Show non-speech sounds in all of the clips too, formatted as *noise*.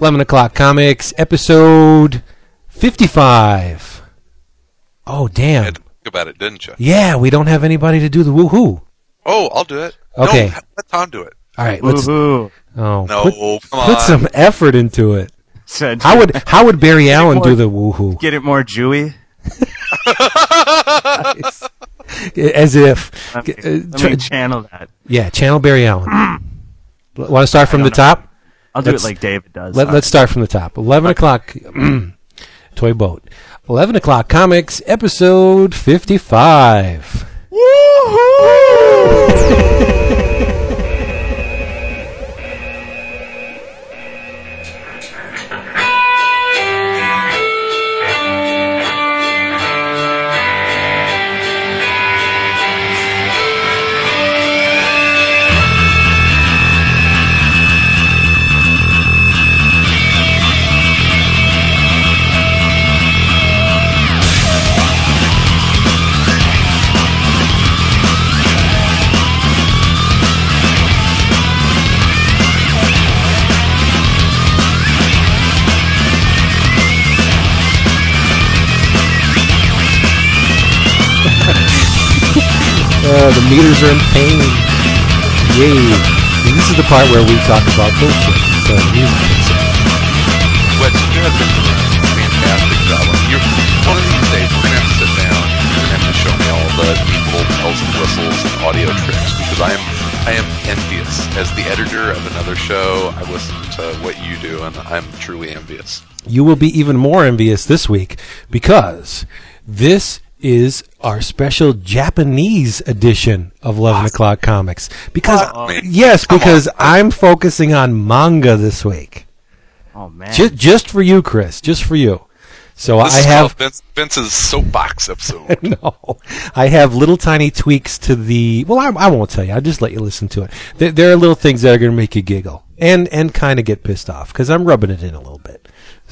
11 o'clock comics, episode 55. Oh, You damn. had to think about it, didn't you? Yeah, we don't have anybody to do the woohoo. Oh, I'll do it. Okay. No, let Tom do it. All right, let's. Woohoo. Oh, No, put, come put on. some effort into it. Said, How would *laughs* how would Barry Allen more- do the woohoo? get it more Jewy? *laughs* As if. Let me, Uh, let me channel that. yeah, channel Barry Allen. *clears throat* Want to start from the know. top? I'll do Let's- it like David does. Let, let's start from the top. 11 o'clock, *clears throat* Toy Boat. 11 o'clock comics, episode 55. *laughs* Uh, the meters are in pain. Yay. And this is the part where we talk about bullshit. So the music kicks in. Wes, you have been doing a fantastic job. You're, one of these days, we're going to have to sit down. You're going to have to show me all the neat little bells and whistles and audio tricks because I am I am envious. As the editor of another show, I listen to what you do, and I'm truly envious. You will be even more envious this week because this is our special Japanese edition of 11 o'clock comics. Because, Awesome. yes, because. I'm focusing on manga this week. Oh man. Just, just for you, Chris. Just for you. So This I have Vince, Vince's soapbox episode. *laughs* no, I have little tiny tweaks to the. Well, I, I won't tell you. I'll just let you listen to it. There, there are little things that are going to make you giggle and and kind of get pissed off because I'm rubbing it in a little bit.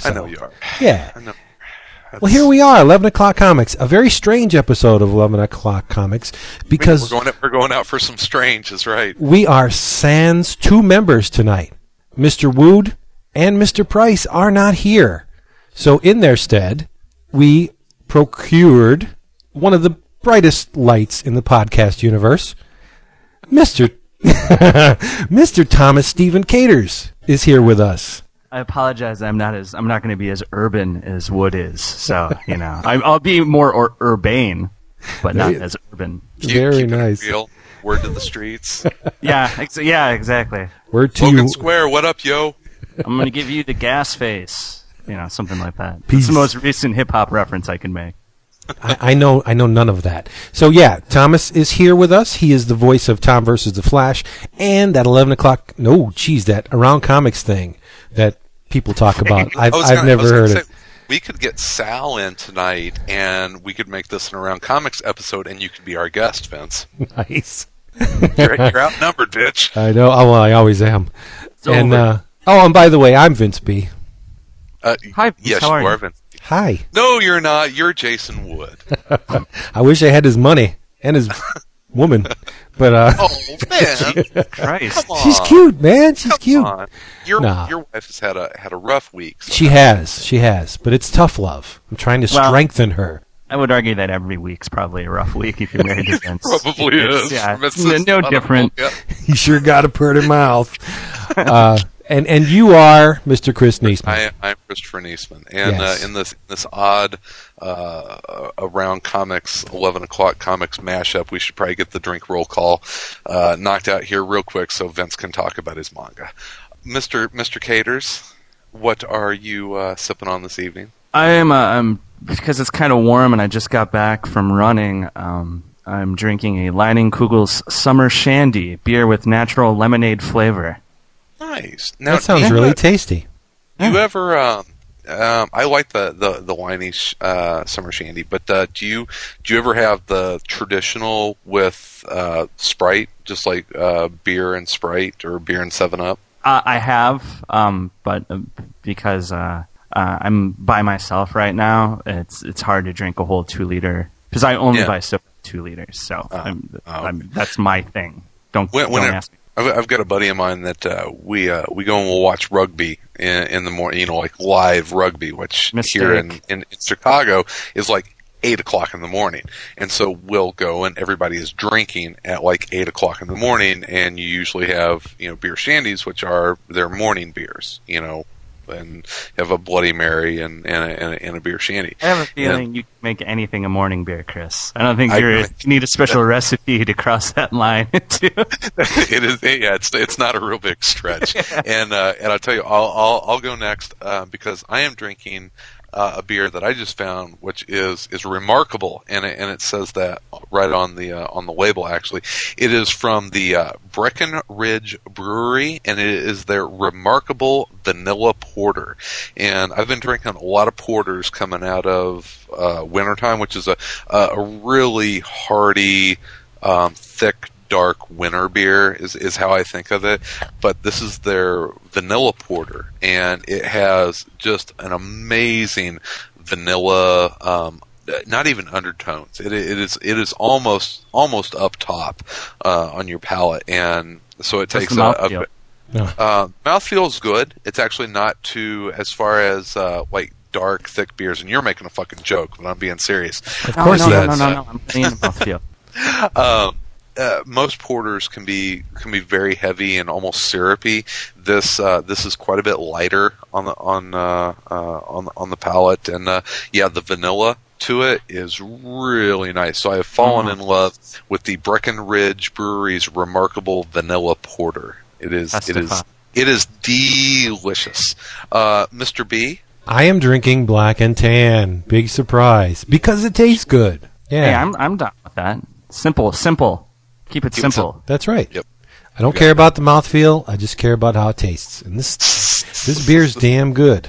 I know you are. Yeah. I know. Well, here we are, 11 o'clock comics. A very strange episode of 11 o'clock comics because we're going, out, we're going out for some strange, is right. we are Sans two members tonight. Mr. Wood and Mr. Price are not here. So in their stead, we procured one of the brightest lights in the podcast universe. Mr. *laughs* Mr. Thomas Stephen Katers is here with us. I apologize. I'm not as I'm not going to be as urban as Wood is. So *laughs* you know, I, I'll be more or, urbane, but not Very- as urban. Very keep it nice. Real. Word to the streets. *laughs* Yeah. Ex- yeah. Exactly. Word to Logan you. Square, what up, yo? I'm going to give you the gas face. You know, something like that. Peace. It's the most recent hip hop reference I can make. I, I know I know none of that. So yeah, Thomas is here with us. He is the voice of Tom versus the Flash, and that eleven o'clock. No, geez, that around comics thing that people talk about. I've *laughs* I I've gonna- never heard say, it. We could get Sal in tonight, and we could make this an around comics episode, and you could be our guest, Vince. *laughs* Nice. *laughs* You're, you're outnumbered, bitch. I know. Oh, well, I always am. and over. uh, oh, and by the way, I'm Vince B. Uh, Hi, Vince, yes, how you are you? Vince. Hi. No, you're not. You're Jason Wood. I wish I had his money and his woman, but uh, Oh *laughs* man, Christ. come on. she's cute, man. She's Come cute. on. Your Nah. your wife has had a had a rough week. so- She has. She has. But it's tough love. I'm trying to Well- strengthen her. I would argue that every week's probably a rough week if you're married to *laughs* Vince. Probably It's- is. Yeah, It's it's no different. yeah. *laughs* You sure got a pretty mouth. Uh, and and you are Mr. Chris Neesman. I, I'm Christopher Niesman, and Yes. uh, in this this odd uh, around comics eleven o'clock comics mashup, we should probably get the drink roll call uh, knocked out here real quick so Vince can talk about his manga. Mister Mister Katers, what are you uh, sipping on this evening? I am. Uh, I'm because it's kind of warm, and I just got back from running. Um, I'm drinking a Leinenkugel's Summer Shandy beer with natural lemonade flavor. Nice. Now, that sounds really uh, tasty. You ever? Um, um, I like the the the winey sh- uh, summer shandy, but uh, do you do you ever have the traditional with uh, Sprite, just like uh, beer and Sprite or beer and Seven Up? Uh, I have, um, but uh, because uh, uh, I'm by myself right now, it's it's hard to drink a whole two liter because I only Yeah. buy soda two liters. So I'm, oh. I'm, that's my thing. Don't When- when don't it- ask me. I've, I've got a buddy of mine that uh, we uh, we go and we'll watch rugby in, in the morning, you know, like live rugby, which Mistake. here in, in, in Chicago is like eight o'clock in the morning. And so we'll go and everybody is drinking at like eight o'clock in the morning, and you usually have you know beer shandies, which are their morning beers, you know. And have a Bloody Mary and and a, and a, and a beer shandy. I have a feeling you can make anything a morning beer, Chris. I don't think I- you need a special recipe to cross that line *laughs* into. *laughs* it is yeah it's it's not a real big stretch *laughs* and uh, and I'll tell you I'll I'll, I'll go next uh, because I am drinking uh, a beer that I just found which is is remarkable. And it, and it says that right on the uh, on the label actually. It is from the uh, Breckenridge Brewery and it is their remarkable vanilla porter. And I've been drinking a lot of porters coming out of uh, wintertime which is a a really hearty um, thick dark winter beer is, is how I think of it. But this is their vanilla porter, and it has just an amazing vanilla. Um, not even undertones. It, it is it is almost almost up top uh, on your palate, and so it Just takes the a, mouthfeel. a uh, mouthfeel is good. It's actually not too as far as uh, like dark thick beers, and you're making a fucking joke, but I'm being serious. Of course no, he no, is. no, no, no, I'm playing the mouthfeel. *laughs* um, uh, most porters can be can be very heavy and almost syrupy. This uh, this is quite a bit lighter on the on uh, uh, on the- on the palate, and uh, yeah, the vanilla to it is really nice. So I have fallen in love with the Breckenridge Brewery's remarkable vanilla porter. It is That's it the is fun. it is delicious. Uh, Mr. B, I am drinking black and tan. Big surprise because it tastes good. Yeah, Hey, I'm I'm down with that. Simple, simple. Keep it Keep it simple. that's right. Yep. I don't care about the mouthfeel. I just care about how it tastes. And this this beer's *laughs* damn good.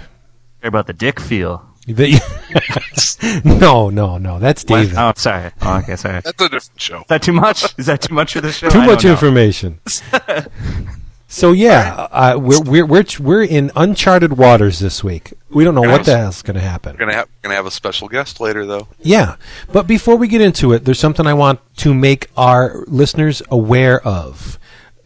Care about the dick feel. *laughs* no, no, no. That's David. Oh, sorry. Oh, okay, sorry. That's a different show. Is that too much? Is that too much for the show? Too I much information. *laughs* so yeah, uh, we're we're we're we're in uncharted waters this week. We don't know what the hell's going to happen. We're gonna have gonna have a special guest later, though. Yeah, but before we get into it, there's something I want to make our listeners aware of.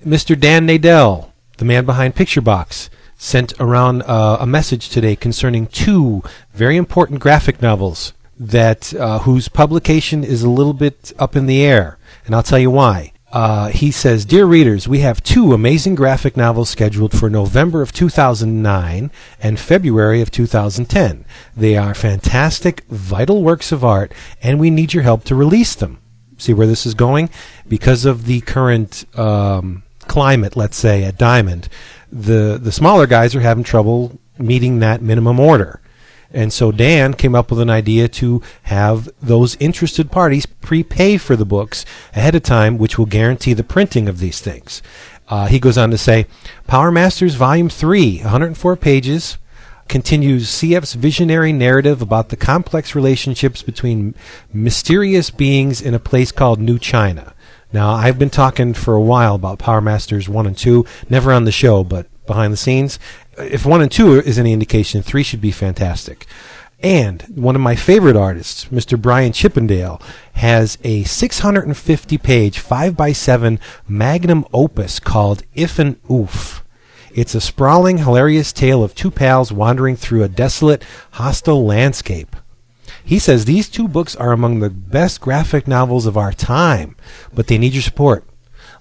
Mr. Dan Nadell, the man behind Picturebox, sent around uh, a message today concerning two very important graphic novels that uh, whose publication is a little bit up in the air, and I'll tell you why. Uh, he says, Dear readers, we have two amazing graphic novels scheduled for November of 2009 and February of 2010. They are fantastic, vital works of art, and we need your help to release them. See where this is going? Because of the current um, climate, let's say, at Diamond, the, the smaller guys are having trouble meeting that minimum order. And so Dan came up with an idea to have those interested parties prepay for the books ahead of time, which will guarantee the printing of these things. Uh, he goes on to say, Powr Mastrs Volume 3, 104 pages, continues CF's visionary narrative about the complex relationships between mysterious beings in a place called New China. Now, I've been talking for a while about Powr Mastrs 1 and 2, never on the show, but behind the scenes. If 1 and 2 is any indication, 3 should be fantastic. And one of my favorite artists, Mr. Brian Chippendale, has a 650 page 5x7 magnum opus called If and Oof. It's a sprawling, hilarious tale of two pals wandering through a desolate, hostile landscape. He says these two books are among the best graphic novels of our time, but they need your support.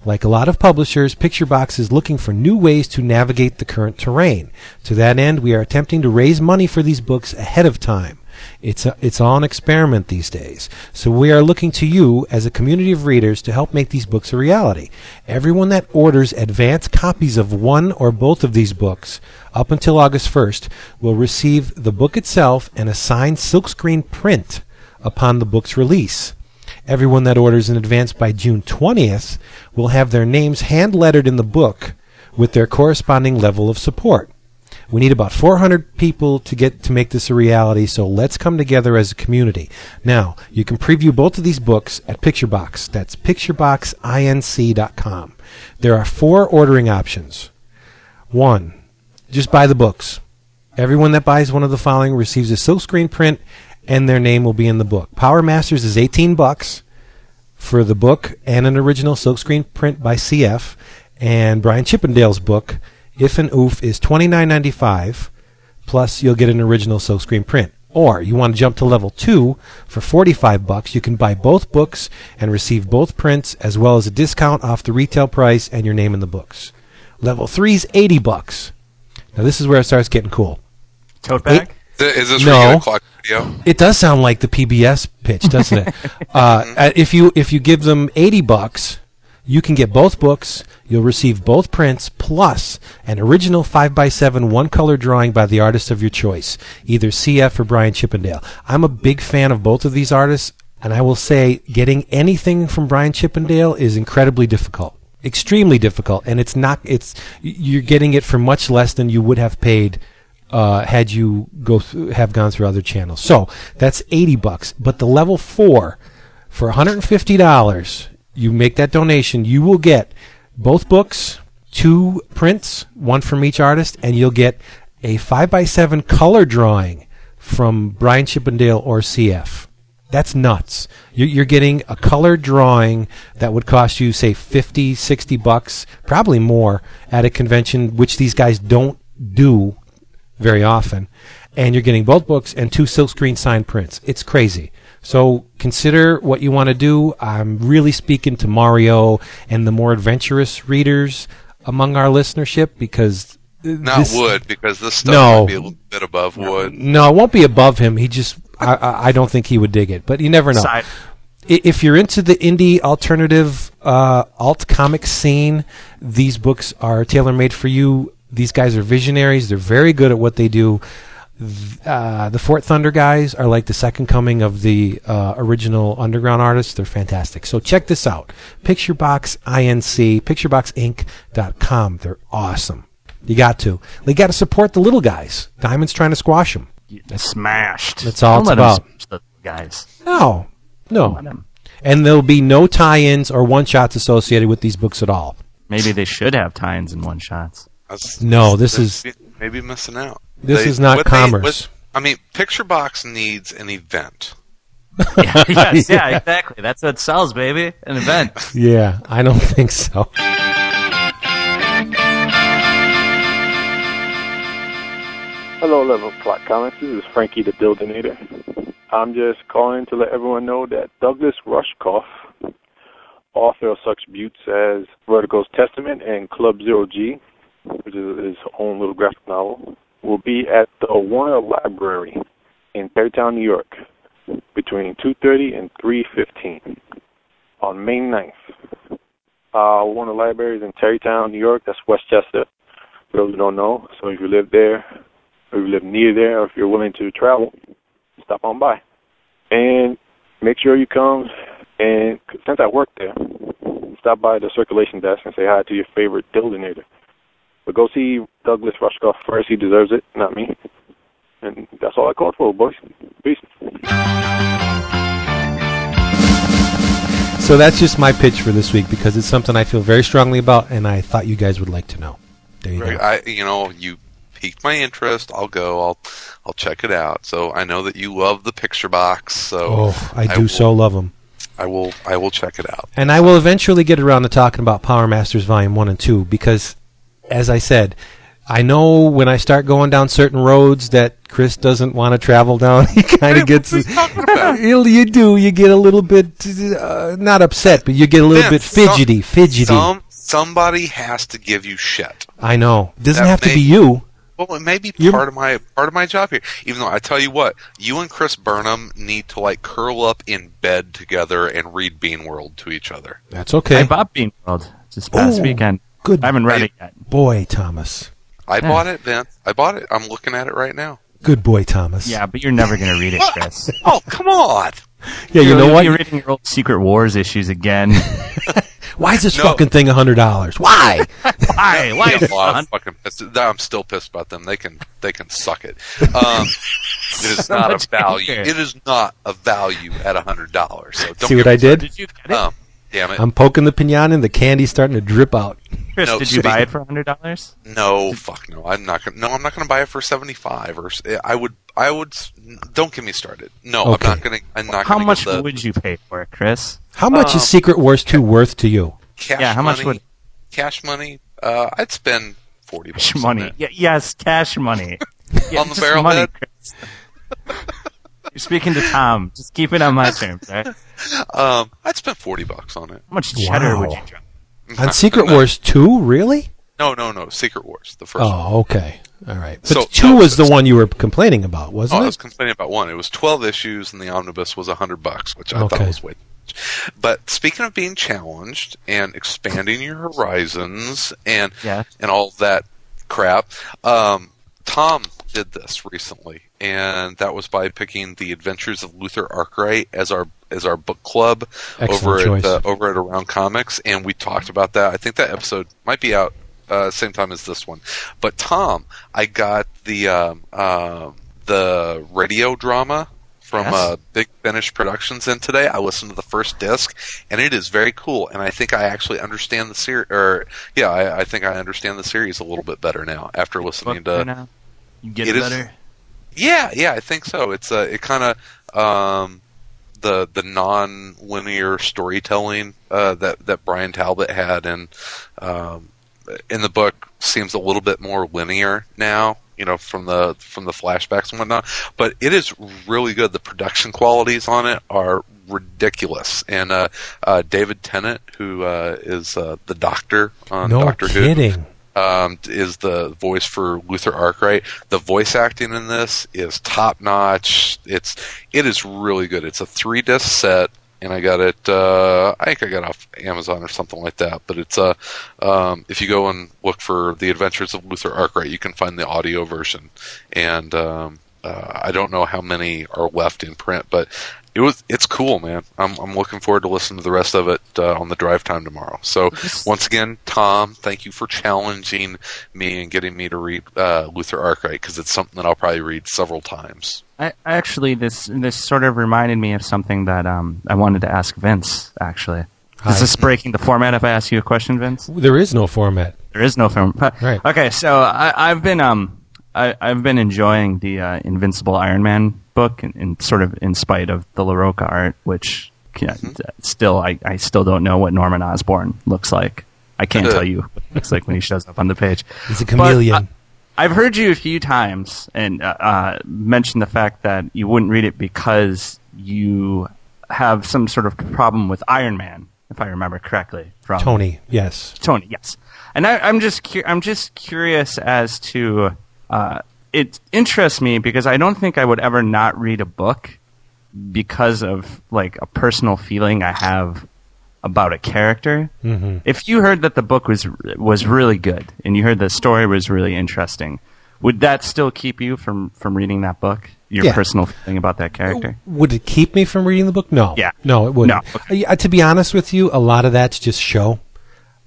Like a lot of publishers, Picturebox is looking for new ways to navigate the current terrain. To that end, we are attempting to raise money for these books ahead of time. It's a, it's all an experiment these days. So we are looking to you as a community of readers to help make these books a reality. Everyone that orders advance copies of one or both of these books up until August 1st will receive the book itself and a signed silkscreen print upon the book's release. Everyone that orders in advance by June 20th will have their names hand lettered in the book with their corresponding level of support. We need about 400 people to get to make this a reality, so let's come together as a community. Now, you can preview both of these books at Picturebox. That's pictureboxinc.com. There are four ordering options. One, just buy the books. Everyone that buys one of the following receives a silkscreen print and their name will be in the book. Powr Mastrs is 18 bucks for the book and an original silkscreen print by CF And Brian Chippendale's book, If and Oof, is twenty nine ninety five. Plus, you'll get an original silkscreen print. Or you want to jump to level two for 45 bucks. You can buy both books and receive both prints as well as a discount off the retail price and your name in the books. Level three is 80 bucks. Now this is where it starts getting cool. Tote bag? Th- Is this No. It does sound like the PBS pitch, doesn't it? *laughs* uh, uh, if you if you give them 80 bucks, you can get both books. You'll receive both prints plus an original 5x7 one color drawing by the artist of your choice, either CF or Brian Chippendale. I'm a big fan of both of these artists, and I will say getting anything from Brian Chippendale is incredibly difficult. Extremely difficult, and it's not. It's you're getting it for much less than you would have paid uh, had you go th- have gone through other channels. So that's eighty bucks. But the level four, for one hundred and fifty dollars, you make that donation. You will get both books, two prints, one from each artist, and you'll get a five by seven color drawing from Brian Chippendale or CF. That's nuts. You're getting a color drawing that would cost you, say, 50, 60 bucks, probably more, at a convention, which these guys don't do very often. And you're getting both books and two silkscreen signed prints. It's crazy. So consider what you want to do. I'm really speaking to Mario and the more adventurous readers among our listenership because Not this- wood, because this stuff No. might be a little bit above wood. No, it won't be above him. He just, I, I, I don't think he would dig it. But you never know. Side. If you're into the indie alternative uh, alt comic scene, these books are tailor made for you. These guys are visionaries. They're very good at what they do. Uh, the Fort Thunder guys are like the second coming of the uh, original underground artists. They're fantastic. So check this out. Picturebox Inc. Pictureboxinc.com. They're awesome. You got to. You got to support the little guys. Diamond's trying to squash them. Smashed. That's all Don't it's let 'em about. smash the guys. No, no. And there'll be no tie-ins or one-shots associated with these books at all. Maybe they should have tie-ins and one-shots. That's- No, this they- is- maybe missing out. This is not what they- commerce. what- I mean, Picturebox needs an event. yeah, *laughs* yes, yeah, exactly. That's what sells, baby. An event. *laughs* Yeah, I don't think so. Hello, Level Plot Comics. This is Frankie the Buildinator. I'm just calling to let everyone know that Douglas Rushkoff, author of such buttes as Vertigo's Testament and Club Zero G, which is his own little graphic novel, will be at the Warner Library in Tarrytown, New York, between 2:30 and 3:15 on May 9th. Uh, Warner Library is in Tarrytown, New York. That's Westchester. For those who don't know, so if you live there, or you live near there, or if you're willing to travel, stop on by. And make sure you come, and since I work there, stop by the circulation desk and say hi to your favorite buildinator. But go see Douglas Rushkoff first. He deserves it, not me. And that's all I called for, boys. Peace. So that's just my pitch for this week because it's something I feel very strongly about, and I thought you guys would like to know. There you Right, go. I, you know, you piqued my interest. I'll go. I'll, I'll check it out. So I know that you love the Picturebox. So Oh, I do will, so love them. I will. I will check it out. And I will eventually get around to talking about Powr Mastrs Volume 1 and 2 because, as I said, I know when I start going down certain roads that Chris doesn't want to travel down, *laughs* he kind of gets. you *laughs* you do. You get a little bit, uh, not upset, but you get a little Man, bit some- fidgety. fidgety. Some somebody has to give you shit. I know. It doesn't That have to be you. Well, it may be You're- part of my part of my job here. Even though I tell you what, you and Chris Burnham need to like curl up in bed together and read Beanworld to each other. That's okay. I bought Bean World just past Ooh, weekend. Good I haven't read Hey. it yet. boy, Thomas. I Yeah. bought it, Vince. I bought it. I'm looking at it right now. Good boy, Thomas. Yeah, but you're never gonna read it, Chris. *laughs* Oh, come on! Yeah, you You're- know what? You're reading your old Secret Wars issues again. *laughs* Why is this No. fucking thing a hundred dollars? Why? Why? *laughs* Why? Yeah, well, I'm son? fucking pissed. I'm still pissed about them. They can they can suck it. Um, it is So not a value. anger. It is not a value at a hundred dollars. So See what I did? Did you get it? Um, damn it! I'm poking the pinata and the candy's starting to drip out. Chris, no, did you buy it for hundred dollars? no, fuck no. I'm not gonna. No, I'm not gonna buy it for seventy five. Or I would. I would. Don't get me started. No, Okay. I'm not gonna. I'm not. How gonna much the would you pay for it, Chris? How much Um, is Secret Wars 2 worth to you? cash yeah, how much money- would? cash money, uh, I'd spend forty bucks Cash money. it. Y- yes, cash money. Yeah, *laughs* On the just *laughs* barrel money, head? Chris. You're speaking to Tom. Just keep it on my terms, right? Um, I'd spend forty bucks on it. How much cheddar would you drop? On Secret Wars 2, really? No, no, no. Secret Wars, the first one. Oh, okay. All right. But So- 2 no, was the so- one you were complaining about, Oh, wasn't it? I it? was complaining about one. It was twelve issues, and the omnibus was hundred bucks, which I thought was way. too much. But speaking of being challenged and expanding your horizons and Yeah. and all that crap, um, Tom did this recently, and that was by picking the Adventures of Luther Arkwright as our as our book club Excellent over choice. at uh, over at Around Comics, and we talked about that. I think that episode might be out uh, same time as this one. But Tom, I got the um, um the radio drama from Yes. uh, Big Finish Productions in today. I listened to the first disc, and it is very cool. And I think I actually understand the series. Or yeah, I, I think I understand the series a little bit better now after listening to. now? You get it it, is- better. Yeah, yeah, I think so. It's uh, it kind of um, the the non-linear storytelling uh, that that Bryan Talbot had, and um, in the book seems a little bit more linear now. You know, from the from the flashbacks and whatnot. But it is really good. The production qualities on it are ridiculous. And uh, uh, David Tennant, who uh, is uh, the Doctor on no Doctor Who, kidding. Um, is the voice for Luther Arkwright. The voice acting in this is top notch. It's it is really good. It's a three disc set, and I got it. Uh, I think I got it off Amazon or something like that. But it's a um, if you go and look for the Adventures of Luther Arkwright, you can find the audio version. And um, uh, I don't know how many are left in print, but it was it's cool, man. I'm I'm looking forward to listening to the rest of it uh, on the drive time tomorrow. So once again, Tom, thank you for challenging me and getting me to read uh, Luther Arkwright because it's something that I'll probably read several times. I, actually, this this sort of reminded me of something that um, I wanted to ask Vince. Actually, Hi. is this breaking the format? If I ask you a question, Vince, There is no format. there is no format. Right. Okay, so I, I've been um I, I've been enjoying the uh, Invincible Iron Man book, and, and sort of in spite of the Larroca art, which yeah, still I, I still don't know what Norman Osborn looks like. I can't Uh. tell you what he looks like when he shows up on the page. He's a But, chameleon. I've heard you a few times and uh, uh, mention the fact that you wouldn't read it because you have some sort of problem with Iron Man, if I remember correctly. From Tony, yes. Tony, yes. And I, I'm just cu- I'm just curious as to uh, it interests me because I don't think I would ever not read a book because of like a personal feeling I have about a character. hmm If you heard that the book was was really good and you heard the story was really interesting, would that still keep you from from reading that book? Your Yeah. personal feeling about that character? Would it keep me from reading the book? No. Yeah. No, it wouldn't. No. Uh, to be honest with you, a lot of that's just show.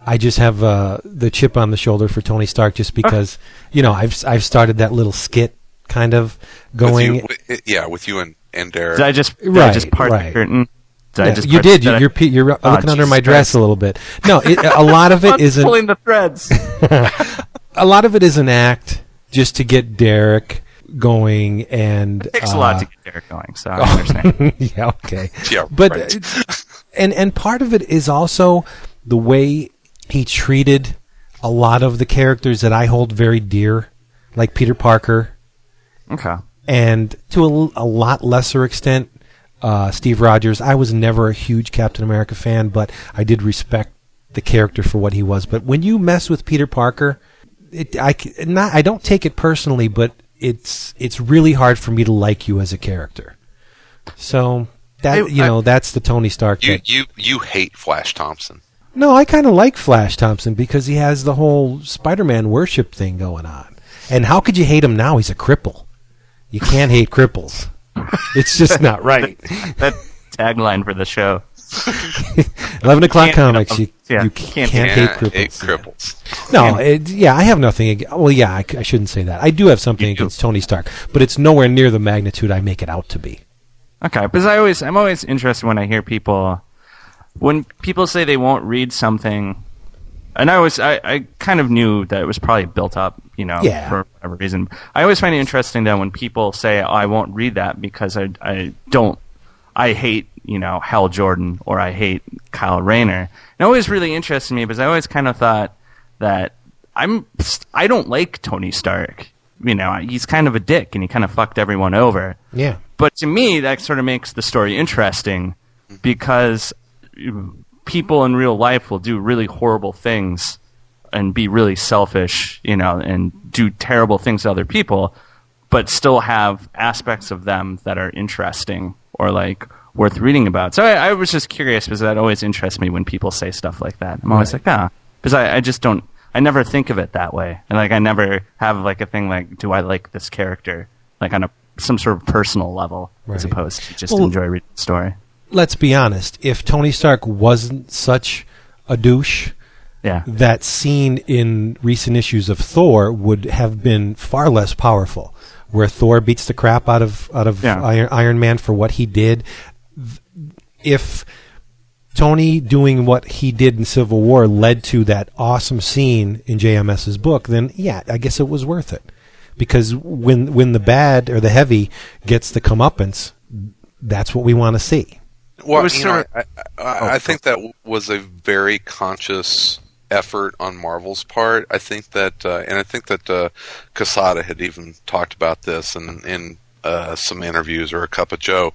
I just have uh, the chip on the shoulder for Tony Stark just because, you know, I've I've started that little skit kind of going. with you, wi- yeah, with you and and Derek. Did I just did I Right, just part right. the curtain? Did I Yeah, just you did. did You, you're pe- you're uh, Oh, looking under my dress Christ. a little bit. No, it, a lot of *laughs* it I'm isn't. pulling the threads. *laughs* A lot of it is an act just to get Derek going, and It takes uh, a lot to get Derek going, so I understand. *laughs* yeah, okay. Yeah, but right. uh, and and part of it is also the way he treated a lot of the characters that I hold very dear, like Peter Parker, okay. and to a, a lot lesser extent, uh, Steve Rogers. I was never a huge Captain America fan, but I did respect the character for what he was. But when you mess with Peter Parker, it, I c- not I don't take it personally, but it's it's really hard for me to like you as a character. So that I- you I- know that's the Tony Stark. you that- you you hate Flash Thompson. No, I kind of like Flash Thompson because he has the whole Spider-Man worship thing going on. And how could you hate him now? He's a cripple. You can't hate cripples. It's *laughs* just not right. That tagline for the show. *laughs* Eleven o'clock Can't- comics. You, yeah, you can't can't, hate cripples. hate cripples. No, it, yeah, I have nothing. ag- Well, yeah, I shouldn't say that. I do have something You do. against Tony Stark, but it's nowhere near the magnitude I make it out to be. Okay, because I always I'm always interested when I hear people when people say they won't read something, and I was I, I kind of knew that it was probably built up, you know, Yeah. for whatever reason. I always find it interesting that when people say oh, I won't read that because I I don't I hate you know, Hal Jordan or I hate Kyle Rayner. And it always really interested me because I always kind of thought that I'm I don't like Tony Stark. You know, he's kind of a dick and he kind of fucked everyone over. Yeah. But to me, that sort of makes the story interesting mm-hmm. because people in real life will do really horrible things and be really selfish, you know, and do terrible things to other people, but still have aspects of them that are interesting or like worth reading about. So I, I was just curious because that always interests me when people say stuff like that. I'm always like, ah, because I, I just don't. I never think of it that way, and like I never have like a thing like, do I like this character, like on a some sort of personal level, as opposed to just Well- enjoy reading the story. Let's be honest. If Tony Stark wasn't such a douche, Yeah, that scene in recent issues of Thor would have been far less powerful. Where Thor beats the crap out of out of Yeah. Iron, Iron Man for what he did. If Tony doing what he did in Civil War led to that awesome scene in JMS's book, then yeah, I guess it was worth it. Because when when the bad or the heavy gets the comeuppance, that's what we want to see. Well, you know, I, I, I think that was a very conscious effort on Marvel's part. I think that, uh, and I think that uh, Quesada had even talked about this in in uh, some interviews or a cup of Joe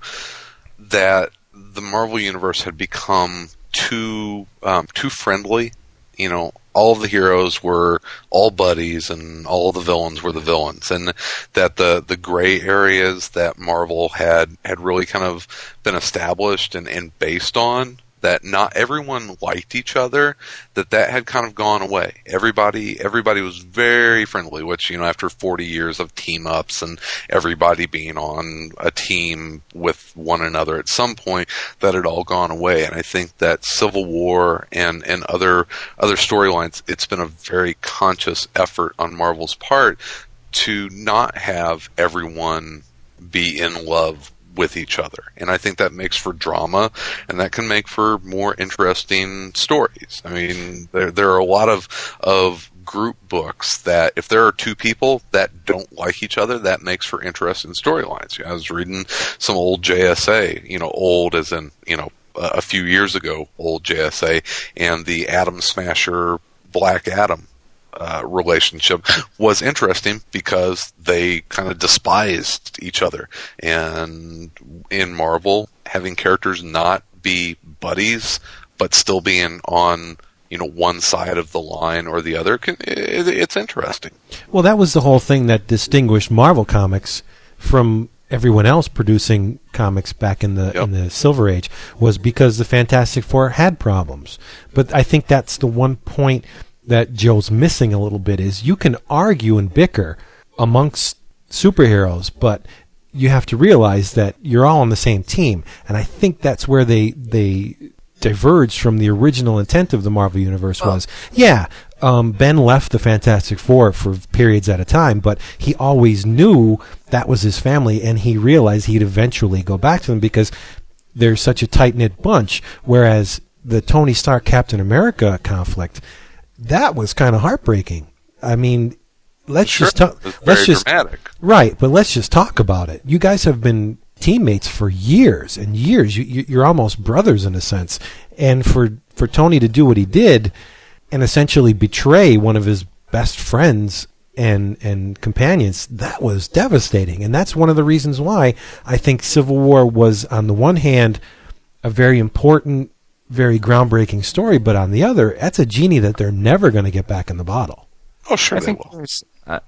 that the Marvel universe had become too um, too friendly. You know, all of the heroes were all buddies, and all of the villains were the villains, and that the the gray areas that Marvel had had really kind of been established and, and based on that not everyone liked each other that that had kind of gone away. Everybody everybody was very friendly which you know after 40 years of team ups and everybody being on a team with one another at some point that had all gone away. And i think that civil war and and other other storylines it's been a very conscious effort on marvel's part to not have everyone be in love with each other. And I think that makes for drama and that can make for more interesting stories. I mean, there, there are a lot of, of group books that if there are two people that don't like each other, that makes for interesting storylines. I was reading some old JSA, you know, old as in, you know, a a few years ago, old JSA and the Atom Smasher Black Adam uh, relationship was interesting because they kind of despised each other. And in Marvel, having characters not be buddies but still being on you know one side of the line or the other, can, it, it's interesting. Well, that was the whole thing that distinguished Marvel Comics from everyone else producing comics back in the Yep. in the Silver Age was because the Fantastic Four had problems. But I think that's the one point that Joe's missing a little bit is you can argue and bicker amongst superheroes, but you have to realize that you're all on the same team, and I think that's where they they diverged from the original intent of the Marvel Universe was, yeah, um, Ben left the Fantastic Four for periods at a time, but he always knew that was his family, and he realized he'd eventually go back to them because they're such a tight knit bunch. Whereas the Tony Stark Captain America conflict, that was kind of heartbreaking. I mean, let's Sure, just talk. Let's just dramatic. Right, but let's just talk about it. You guys have been teammates for years and years. You, you, you're almost brothers in a sense. And for for Tony to do what he did and essentially betray one of his best friends and and companions, that was devastating. And that's one of the reasons why I think Civil War was on the one hand a very important, very groundbreaking story, but on the other, that's a genie that they're never going to get back in the bottle. Oh, sure I they think will. there's. Uh,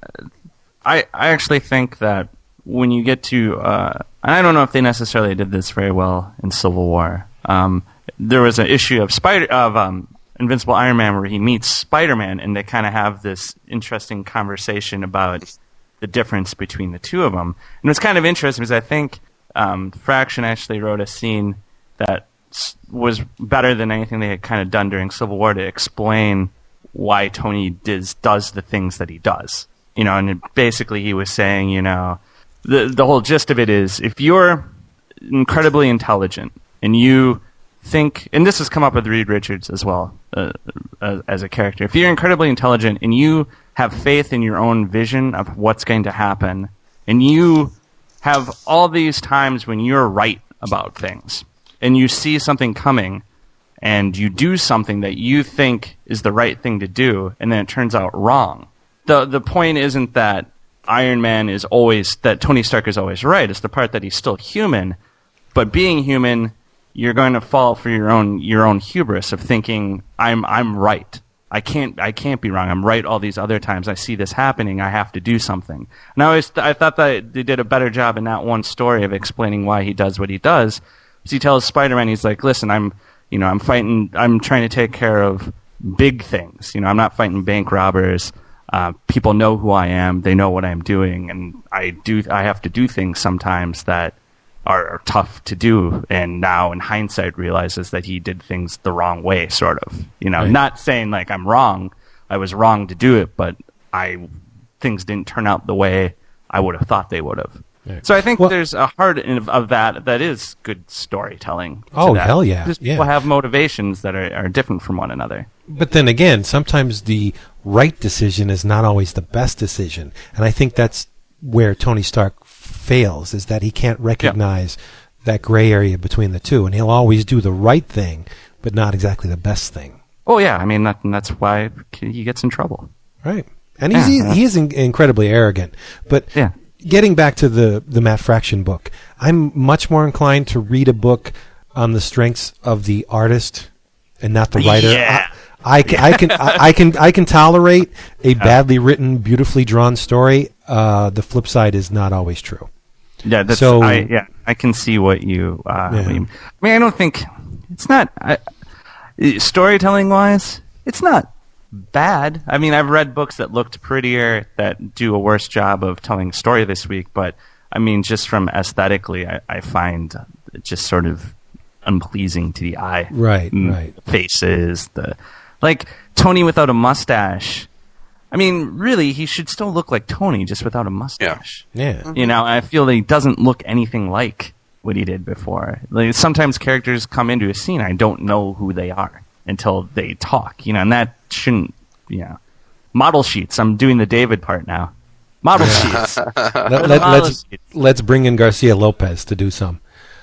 I I actually think that when you get to, uh, and I don't know if they necessarily did this very well in Civil War. Um, there was an issue of Spider of um, Invincible Iron Man where he meets Spider Man, and they kind of have this interesting conversation about the difference between the two of them. And it was kind of interesting because I think um, Fraction actually wrote a scene that s- was better than anything they had kind of done during Civil War to explain why Tony does does the things that he does. You know, and it, basically he was saying, you know, the the whole gist of it is if you're incredibly intelligent and you think, and this has come up with Reed Richards as well uh, as, as a character. If you're incredibly intelligent and you have faith in your own vision of what's going to happen, and you have all these times when you're right about things, and you see something coming and you do something that you think is the right thing to do and then it turns out wrong. The the point isn't that Iron Man is always that Tony Stark is always right. It's the part that he's still human, but being human, you're going to fall for your own your own hubris of thinking I'm I'm right. I can't I can't be wrong. I'm right all these other times. I see this happening. I have to do something. And I always I thought that they did a better job in that one story of explaining why he does what he does. Because he tells Spider-Man, he's like, "Listen, I'm you know I'm fighting. I'm trying to take care of big things. You know, I'm not fighting bank robbers. Uh, people know who I am. They know what I'm doing, and I do. I have to do things sometimes that are, are tough to do. And now, in hindsight, realizes that he did things the wrong way, sort of. You know, Right. not saying like I'm wrong. I was wrong to do it, but I things didn't turn out the way I would have thought they would have. Right. So I think Well- there's a heart in, of that that is good storytelling. Oh, that. hell yeah, Just yeah. people have motivations that are, are different from one another. But then again, sometimes the right decision is not always the best decision, and I think that's where Tony Stark fails is that he can't recognize that gray area between the two, and he'll always do the right thing, but not exactly the best thing. Oh yeah, I mean that, that's why he gets in trouble. Right. And he's, Yeah, yeah. he is in, incredibly arrogant. But Yeah. Getting back to the, the Matt Fraction book, I'm much more inclined to read a book on the strengths of the artist and not the writer. Yeah. I, I, ca- I can I, can I can tolerate a badly written, beautifully drawn story. Uh, the flip side is not always true. Yeah, that's, So- I, yeah, I can see what you. Uh, Yeah. I mean, I don't think it's not I, storytelling wise. It's not bad. I mean, I've read books that looked prettier that do a worse job of telling a story this week, but I mean, just from aesthetically, I, I find it just sort of unpleasing to the eye. Right, Mm, right. The faces, the like Tony without a mustache. I mean, really, he should still look like Tony, just without a mustache. Yeah. You know, I feel that he doesn't look anything like what he did before. Like sometimes characters come into a scene, I don't know who they are until they talk. You know, and that shouldn't. You know, model sheets. I'm doing the David part now. Model sheets. *laughs* let, let, model let's, sheets. let's bring in Garcia Lopez to do some.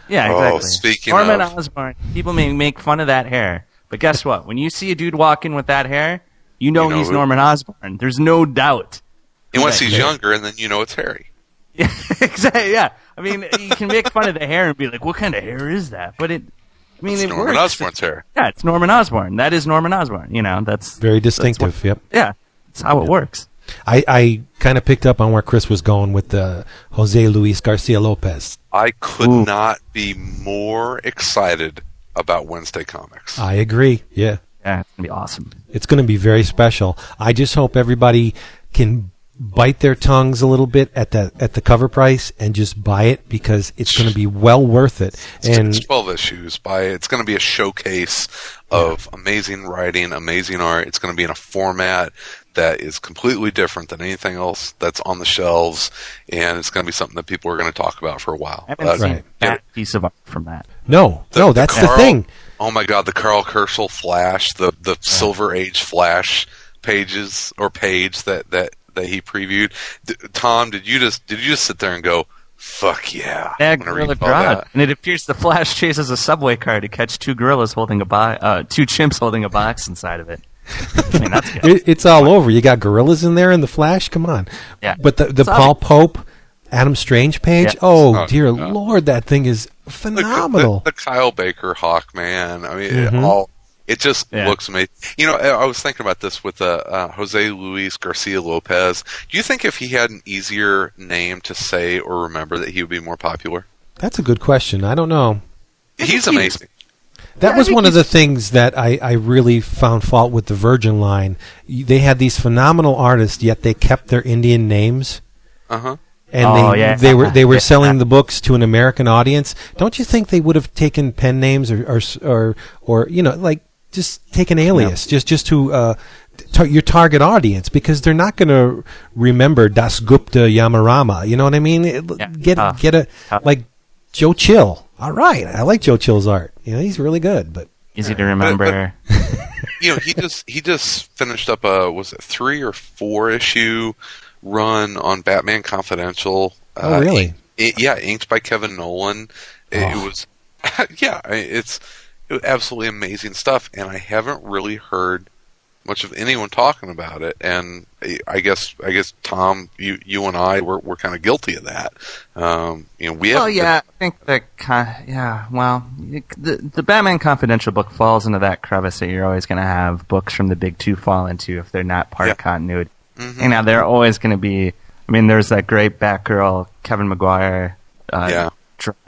Yeah, Oh, exactly. speaking Norman of- Osborn. People may make fun of that hair, but guess what? When you see a dude walking with that hair, you know, You know he's who- Norman Osborn. There's no doubt. Unless he's Yeah. younger, and then you know it's Harry. Yeah, *laughs* exactly. Yeah. I mean, you can make fun of the hair and be like, "What kind of hair is that?" But it. I mean, It's it Norman works. Osborn's hair. Yeah, it's Norman Osborn. That is Norman Osborn. You know, that's Very that's distinctive. yep. yeah, that's how it works. I, I kind of picked up on where Chris was going with the Jose Luis Garcia Lopez. I could Ooh. not be more excited about Wednesday Comics. I agree. Yeah. Yeah, it's gonna be awesome. It's going to be very special. I just hope everybody can bite their tongues a little bit at the at the cover price and just buy it because it's going to be well worth it. And 12 issues by it's going to be a showcase of amazing writing amazing art it's going to be in a format that is completely different than anything else that's on the shelves and it's going to be something that people are going to talk about for a while I haven't Uh, seen Right. that piece of art from that. no, no, that's the Karl- thing. oh my god the Karl Kerschl flash the the silver age flash pages or page that that that he previewed D- tom did you just did you just sit there and go fuck yeah Yeah, I'm gonna Gorilla read all Grodd. that. And it appears the Flash chases a subway car to catch two gorillas holding a box, uh, two chimps holding a box inside of it. *laughs* I mean, that's. It, it's all over. You got gorillas in there in the Flash. Come on. Yeah. But the the It's all- Paul Pope, Adam Strange page. Yeah. Oh, Oh, dear yeah. lord, that thing is phenomenal. The, the Kyle Baker Hawkman. I mean, it Mhm. all it just Yeah. looks amazing. You know, I I was thinking about this with uh, uh, Jose Luis Garcia Lopez. Do you think if he had an easier name to say or remember, that he would be more popular? That's a good question. I don't know. He's amazing. That was one of the things that I, I really found fault with the Virgin line. They had these phenomenal artists, yet they kept their Indian names, Uh huh. and Oh, they yeah. they were they were *laughs* selling the books to an American audience. Don't you think they would have taken pen names or or or, or you know like just take an alias just just to uh, tar- your target audience because they're not going to remember Das Gupta Yamarama. You know what I mean? It- Yeah. Get Tough. get a Tough. like Joe Chill. All right, I like Joe Chill's art. You know, he's really good, but. Easy to remember. Uh, uh, *laughs* you know, he just he just finished up a was it three or four issue run on Batman Confidential. Oh, uh, really? It, yeah, inked by Kevin Nowlan. It, it Oh. was *laughs* yeah, I- it's absolutely amazing stuff, and I haven't really heard much of anyone talking about it. And I- guess, I guess Tom, you, you and I, we're, we're kind of guilty of that. Um, you know, we Well, yeah, I think con- yeah, well, the the Batman Confidential book falls into that crevice that you're always going to have books from the big two fall into if they're not part of Yeah. continuity. Mhm. You know, they're always going to be. I mean, there's that great Batgirl Kevin Maguire. Uh, Yeah.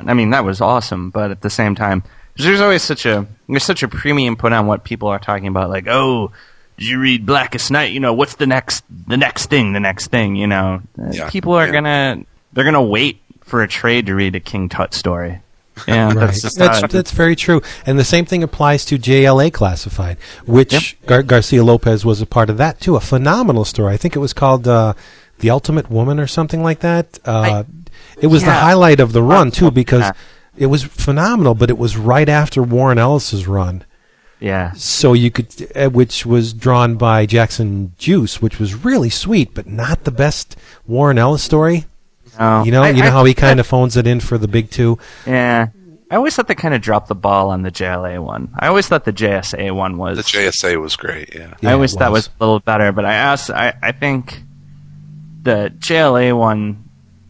I mean, that was awesome, but at the same time, there's always such a there's such a premium put on what people are talking about. Like, oh, did you read Blackest Night? You know, what's the next the next thing? The next thing? You know, Yeah. people are Yeah. gonna they're gonna wait for a trade to read a King Tut story. Yeah, *laughs* Right. that's just that's, that's very true. And the same thing applies to JLA Classified, which Gar- Garcia Lopez was a part of that too. A phenomenal story. I think it was called uh, The Ultimate Woman or something like that. Uh, it was the highlight of the run too Yeah. because it was phenomenal, but it was right after Warren Ellis's run. yeah. So you could, uh, which was drawn by Jackson Guice, which was really sweet, but not the best Warren Ellis story. No. You know, I- you know I- how he kind of phones it in for the big two. Yeah. I always thought they kind of dropped the ball on the JLA one. I always thought the JSA one was. the JSA was great, yeah. Yeah, I always it thought was. was a little better, but I asked. I I think the JLA one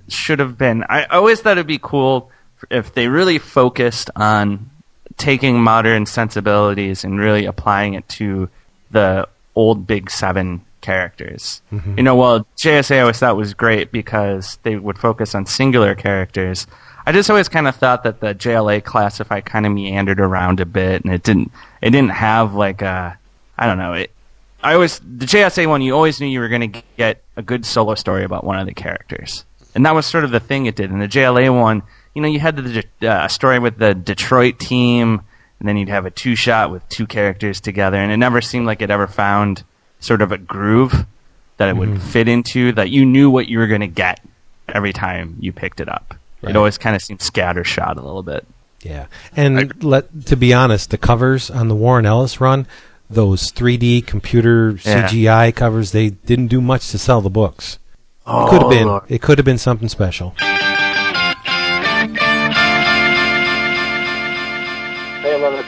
should have been. I always thought it'd be cool if they really focused on taking modern sensibilities and really applying it to the old Big Seven characters. Mm-hmm. You know, well, JSA I always thought was great because they would focus on singular characters. I just always kind of thought that the JLA classified kind of meandered around a bit, and it didn't. It didn't have like a. I don't know. It. I always the JSA one. You always knew you were going to get a good solo story about one of the characters, and that was sort of the thing it did. And the JLA one, you know, you had the uh, story with the Detroit team, and then you'd have a two shot with two characters together, and it never seemed like it ever found sort of a groove that it would fit into. That you knew what you were going to get every time you picked it up. Right. It always kind of seemed scattershot a little bit. Yeah, and let to be honest, the covers on the Warren Ellis run, those 3D computer Yeah. CGI covers, they didn't do much to sell the books. Oh, it could have been. Lord. It could have been something special.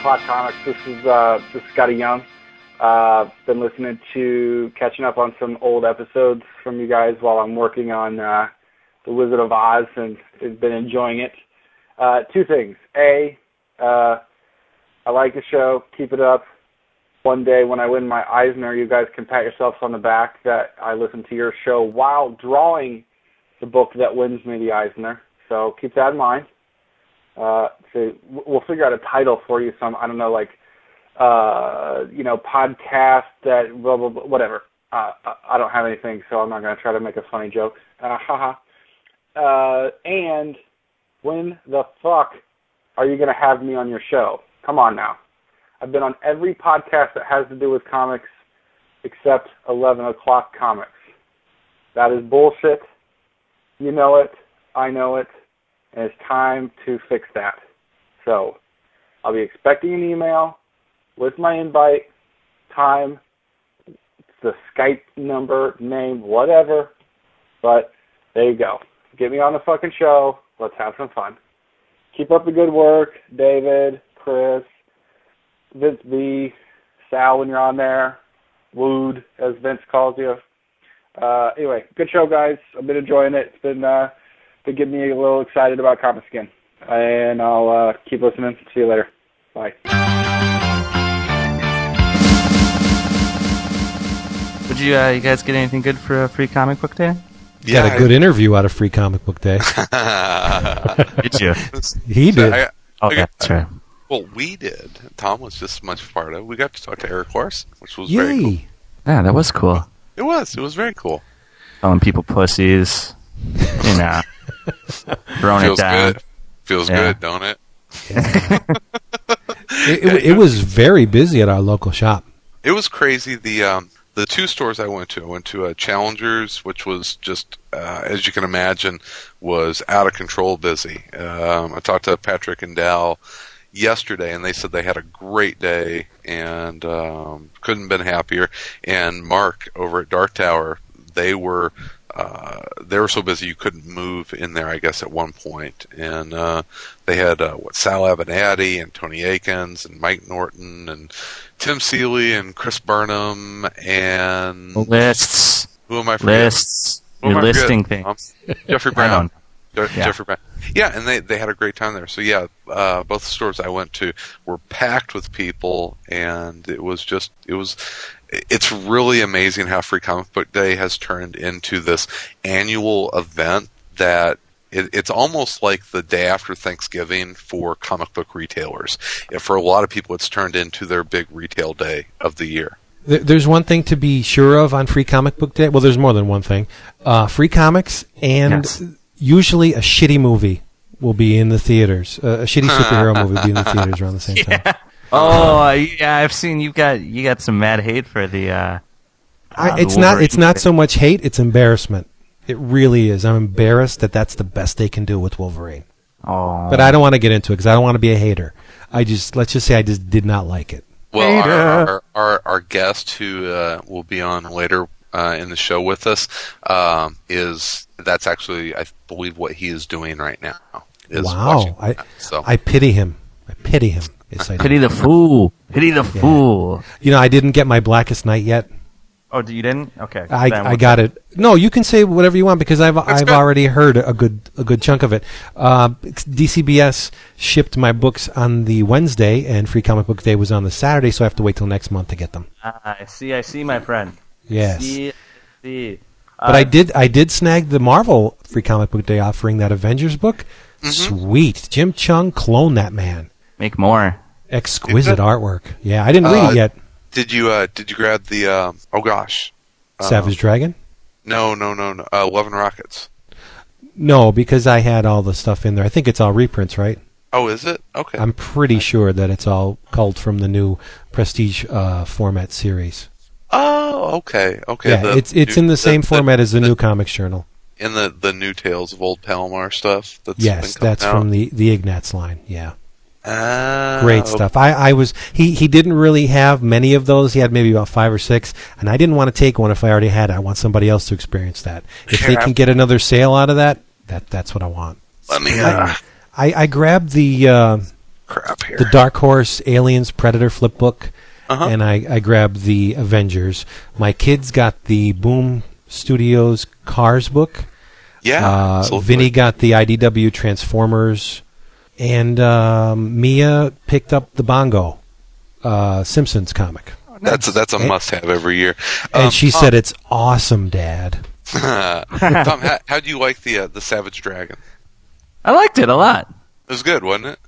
11 comics. This is uh, this is Skottie Young. Uh, been listening to catching up on some old episodes from you guys while I'm working on uh, the Wizard of Oz, and have been enjoying it. Uh, two things. A, uh, I like the show. Keep it up. One day when I win my Eisner, you guys can pat yourselves on the back that I listened to your show while drawing the book that wins me the Eisner. So keep that in mind uh we'll figure out a title for you some i don't know like uh you know podcast that blah blah, blah whatever. Uh I- i don't have anything so i'm not going to try to make a funny joke. Uh haha uh and when the fuck are you going to have me on your show? Come on now. I've been on every podcast that has to do with comics except 11 o'clock comics. That is bullshit. You know it. I know it. And it's time to fix that. So I'll be expecting an email with my invite, time, the Skype number, name, whatever. But there you go. Get me on the fucking show. Let's have some fun. Keep up the good work, David, Chris, Vince B, Sal when you're on there, Wood, as Vince calls you. Uh, anyway, good show, guys. I've been enjoying it. It's been uh, to get me a little excited about comics again. And I'll uh, keep listening. See you later. Bye. Would you, uh, you guys get anything good for a free comic book day? Got a good interview out of Free Comic Book Day. *laughs* Did you? he did. I, Oh, I- that's right. well, we did. Tom was just much part of. We got to talk to Erik Larsen, which was very cool. Yeah, that was cool. It was. It was very cool. Calling people pussies, you know, *laughs* throwing it down. good. Feels Yeah. good, don't it? *laughs* It, it, it was very busy at our local shop. It was crazy. The um, the two stores I went to, I went to uh, Challengers, which was just, uh, as you can imagine, was out of control busy. Um, I talked to Patrick and Dal yesterday, and they said they had a great day and um, couldn't have been happier. And Mark over at Dark Tower, they were uh, they were so busy you couldn't move in there. I guess at one point, and uh, they had uh, what Sal Abbinanti and Tony Akins and Mike Norton and Tim Seeley and Chris Burnham and Lists. who am I forgetting? Lists. Who You're listing forgetting? Um, things. Jeffrey *laughs* Brown. Je- Yeah. Jeffrey Brown. Yeah, and they they had a great time there. So yeah, uh, both stores I went to were packed with people, and it was just it was. It's really amazing how Free Comic Book Day has turned into this annual event that it, it's almost like the day after Thanksgiving for comic book retailers. And for a lot of people, it's turned into their big retail day of the year. There's one thing to be sure of on Free Comic Book Day. Well, there's more than one thing. Uh, free comics and Yes. usually a shitty movie will be in the theaters. Uh, a shitty *laughs* superhero movie will be in the theaters around the same *laughs* time. Oh, yeah, I've seen you've got you got some mad hate for the. Uh, uh, I, the it's not. It's not so much hate. It's embarrassment. It really is. I'm embarrassed that that's the best they can do with Wolverine. Oh, But I don't want to get into it because I don't want to be a hater. I just let's just say I just did not like it. Well, our, our, our, our guest who uh, will be on later uh, in the show with us um, is that's actually I believe what he is doing right now. Is wow, I that. so I pity him. I pity him. Yes, I do. pity the fool. Pity the fool. You know, I didn't get my Blackest Night yet. Oh, you didn't? Okay. I, Then I we'll- got it. No, you can say whatever you want because I've I've good. already heard a good a good chunk of it. Uh, DCBS shipped my books on the Wednesday, and Free Comic Book Day was on the Saturday, so I have to wait till next month to get them. Ah, I see. I see, my friend. Yes, See, see. but I did I did snag the Marvel Free Comic Book Day offering that Avengers book. Sweet, Jim Cheung clone that man. make more. Exquisite artwork. Yeah, I didn't read Uh, it yet. did you uh, did you grab the um oh gosh uh, Savage Dragon. no no no no uh, Love and Rockets No, because I had all the stuff in there. I think it's all reprints, right? oh is it okay I'm pretty sure that it's all culled from the new Prestige uh, format series. oh okay okay yeah, the it's it's new- in the same format as the, new Comics Journal. in the the new Tales of Old Palomar stuff that's Yes, that's out? from the the Ignatz line. Yeah, Ah, great okay. stuff. I, I was he he didn't really have many of those. He had maybe about five or six, and I didn't want to take one if I already had. it. I want somebody else to experience that. If they Sure. can get another sale out of that, that that's what I want. let me uh, I, I grabbed the uh, crap here the Dark Horse Aliens Predator flip book, Uh-huh. and I, I grabbed the Avengers. My kids got the Boom Studios Cars book. yeah Uh, absolutely. Vinny got the IDW Transformers, and um, Mia picked up the Bongo uh, Simpsons comic. That's a, that's a must have every year. And Um, she Tom, said, "It's awesome, Dad." *laughs* Tom, how, how do you like the uh, the Savage Dragon? I liked it a lot. It was good, wasn't it?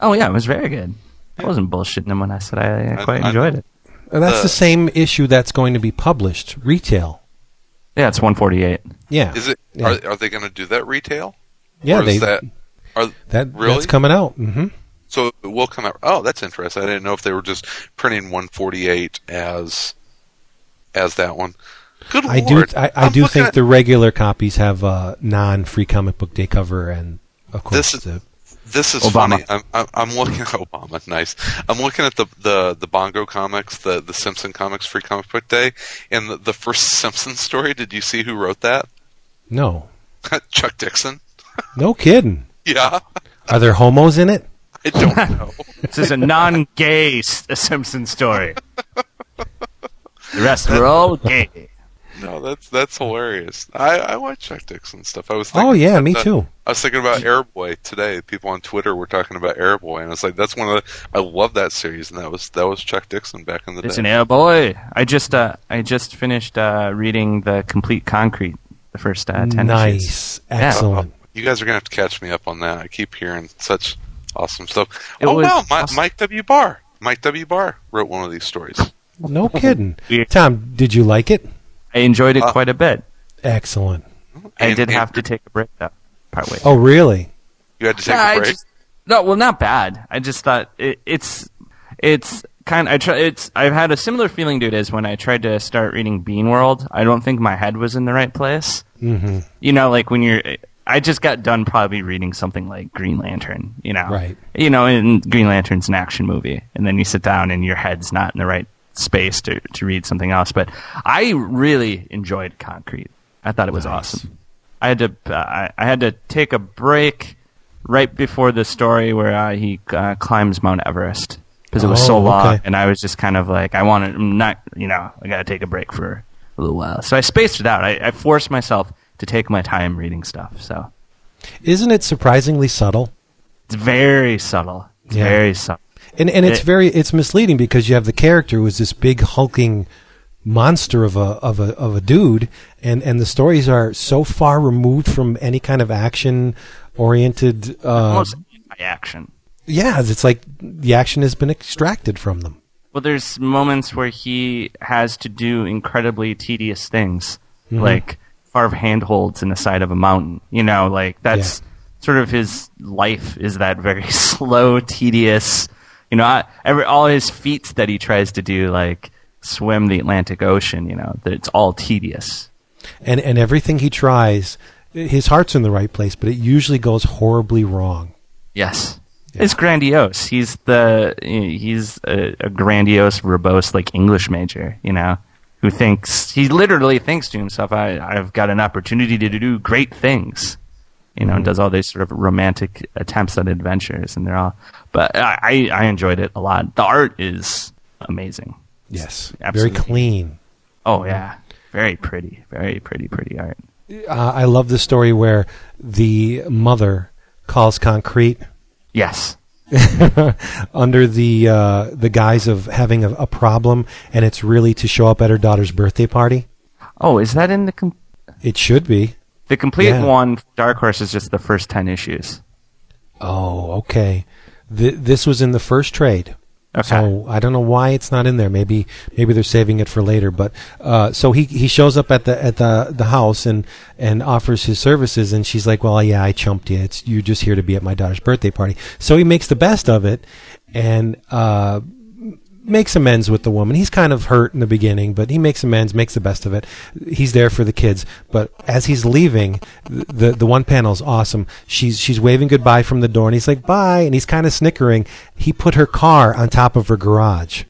Oh yeah, it was very good. I wasn't bullshitting him when I said I, I I- quite I- enjoyed it. And that's Uh, the same issue that's going to be published retail. Yeah, it's 148. Yeah, Is it? Yeah. Are, are they going to do that retail? yeah, or is they that are that really? that's coming out. hmm so it will come out. Oh, that's interesting. I didn't know if they were just printing 148 as as that one. Good I do. lord! I, I I'm do think at- the regular copies have a non-free comic book day cover, and of course, This is- the, This is Obama. funny. I'm, I'm, I'm looking at *laughs* Obama. Nice. I'm looking at the, the, the Bongo comics, the, the Simpson comics Free Comic Book Day, and the, the first *laughs* Simpson story. Did you see who wrote that? no, *laughs* Chuck Dixon. no kidding. *laughs* Yeah, Are there homos in it? I don't know. *laughs* This is a non-gay Simpson story. The rest are all gay. no, that's that's hilarious. I, I like Chuck Dixon stuff. I was thinking Oh yeah, me about- too. I was thinking about Airboy today. People on Twitter were talking about Airboy, and I was like, "That's one of the I love that series." And that was that was Chuck Dixon back in the Listen day. here, boy. I just uh, I just finished uh, reading the Complete Concrete, the first uh, ten issues. nice, excellent. You guys are gonna have to catch me up on that. I keep hearing such awesome stuff. It oh was wow, Mi- awesome. Mike W. Barr. Mike W. Barr wrote one of these stories. No *laughs* kidding. Yeah. Tom, did you like it? I enjoyed it Uh, quite a bit. Excellent. I did and have to take a break though, partway. Oh really? You had to take Yeah, I a break. just- no, well, not bad. I just thought it, it's it's kind. Of, I try. It's. I've had a similar feeling to it as when I tried to start reading Beanworld. I don't think my head was in the right place. hmm You know, like when you're. I just got done probably reading something like Green Lantern. You know, Right. You know, and Green Lantern's an action movie, and then you sit down and your head's not in the right space to to read something else. But I really enjoyed Concrete. I thought it was Nice. awesome. I had to uh, I, I had to take a break right before the story where uh, he uh, climbs Mount Everest because it was so Oh, long, okay. and I was just kind of like, I wanted I'm not, you know, I got to take a break for a little while. So I spaced it out. I, I forced myself to take my time reading stuff. So Isn't it surprisingly subtle? it's very subtle. It's Yeah. very subtle. And and it's It- very it's misleading because you have the character who is this big hulking monster of a of a of a dude, and and the stories are so far removed from any kind of action oriented. Uh, action. yeah, it's like the action has been extracted from them. Well, there's moments where he has to do incredibly tedious things, like carve handholds in the side of a mountain. You know, like that's sort of his life is that very *laughs* slow, tedious. You know, I, every all his feats that he tries to do, like swim the Atlantic Ocean. You know, that it's all tedious. And and everything he tries, his heart's in the right place, but it usually goes horribly wrong. Yes. It's grandiose. He's the he's a, a grandiose, verbose like English major, you know, who thinks he literally thinks to himself, "I I've got an opportunity to do great things," you know, and does all these sort of romantic attempts at adventures, and they're all. But I I enjoyed it a lot. The art is amazing. Yes, Absolutely. very clean. Oh yeah, very pretty, very pretty, pretty art. Uh, I love the story where the mother calls concrete Yes. *laughs* under the uh, the guise of having a, a problem, and it's really to show up at her daughter's birthday party. Oh, is that in the com- It should be. the complete Yeah. one? Dark Horse is just the first ten issues. Oh, okay. Th- this was in the first trade. Okay. So I don't know why it's not in there. Maybe maybe they're saving it for later. But uh, so he he shows up at the at the the house and and offers his services, and she's like, "Well, yeah, I chumped you. It's you're just here to be at my daughter's birthday party." So he makes the best of it, and uh, makes amends with the woman. He's kind of hurt in the beginning, but he makes amends, makes the best of it. He's there for the kids. But as he's leaving, the the one panel's awesome. She's she's waving goodbye from the door, and he's like bye, and he's kind of snickering. He put her car on top of her garage,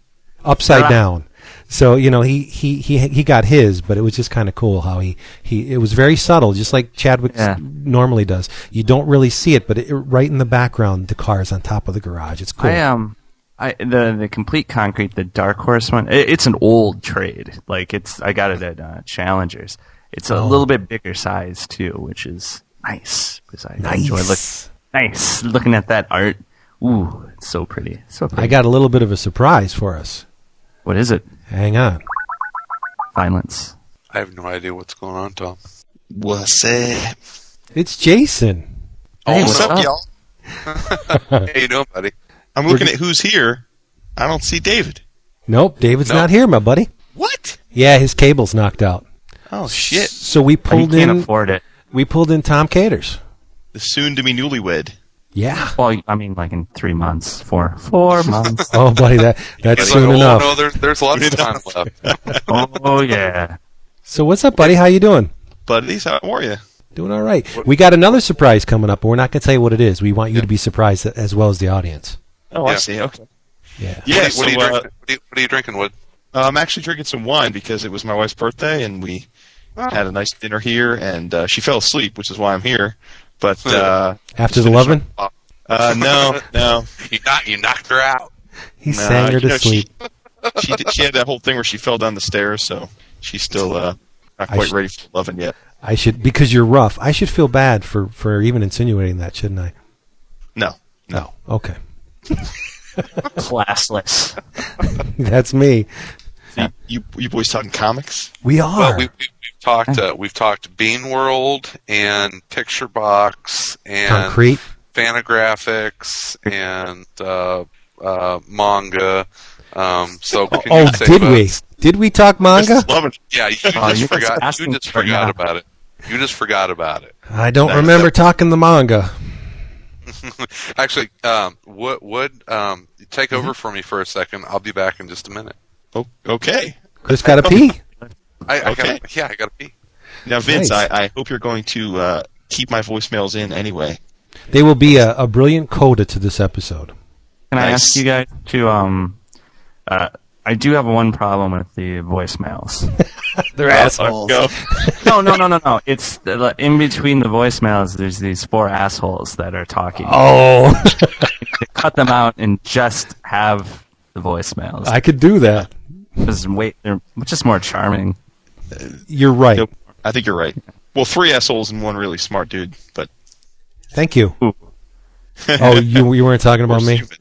upside Ah. down. So you know he he he he got his, but it was just kind of cool how he he it was very subtle, just like Chadwick Yeah. normally does. You don't really see it, but it, right in the background, the car is on top of the garage. It's cool. I um, I the the complete concrete, the Dark Horse one. It, it's an old trade. Like it's, I got it at uh, Challengers. It's a Oh. little bit bigger size too, which is nice because I enjoy look nice looking at that art. Ooh, it's so pretty, so pretty. I got a little bit of a surprise for us. what is it? Hang on. Violence. I have no idea what's going on, Tom. What's up? It's Jason. Hey, what's, what's up, up? y'all? *laughs* hey, you doing, buddy? I'm looking at who's here. I don't see David. Nope, David's No. not here, my buddy. What? Yeah, his cable's knocked out. Oh shit! So we He pulled can't in afford it. we pulled in Tom Katers. The soon-to-be newlywed. Yeah. Well, I mean, like in three months, four, four months. *laughs* Oh, buddy, that that's He's soon like, oh, enough. no, there's, there's lots of time left. *laughs* oh yeah. So what's up, buddy? How you doing? Buddies, how are you? Doing all right. We got another surprise coming up, but we're not going to tell you what it is. We want you to be surprised as well as the audience. Oh, Yeah. I see. Okay. Yeah. Yeah. what, so are you uh, drinking? What, are you, what are you drinking, Wood? uh, I'm actually drinking some wine because it was my wife's birthday and we had a nice dinner here, and uh, she fell asleep, which is why I'm here. But uh, After the loving, uh, no, *laughs* no. You knocked, you knocked her out. he no, sang her to know, sleep. *laughs* She, she did, she had that whole thing where she fell down the stairs, so she's still uh, not quite sh- ready for loving yet. I should because you're rough. I should feel bad for for even insinuating that, shouldn't I? No. No. Okay. *laughs* Classless. That's me. You you boys talking comics? We are. Well, we, we, we've talked. Uh, we've talked Beanworld and Picturebox and Concrete. Fantagraphics and uh, uh, manga. Um, so can Oh, you say did about- we? Did we talk manga? Just Yeah, you Oh, just you forgot. You just for it forgot about it. You just forgot about it. I don't Nice. remember talking the manga. *laughs* Actually, um, Wood, Wood um, take Mm-hmm. over for me for a second. I'll be back in just a minute. Oh, okay. Chris got a pee. I, I Okay. gotta, yeah, I gotta pee. Now, Vince, Nice. I, I hope you're going to uh, keep my voicemails in anyway. They will be a, a brilliant coda to this episode. Can I ask you guys to um, uh, I I do have one problem with the voicemails. *laughs* They're assholes. No, no, no, no, no. It's the, in between the voicemails. There's these four assholes that are talking. Oh, *laughs* Cut them out and just have the voicemails. I could do that. Just wait, they're just more charming. You're right. I think you're right. Well, three assholes and one really smart dude, but Thank you. Ooh. Oh, you you weren't talking about me? stupid.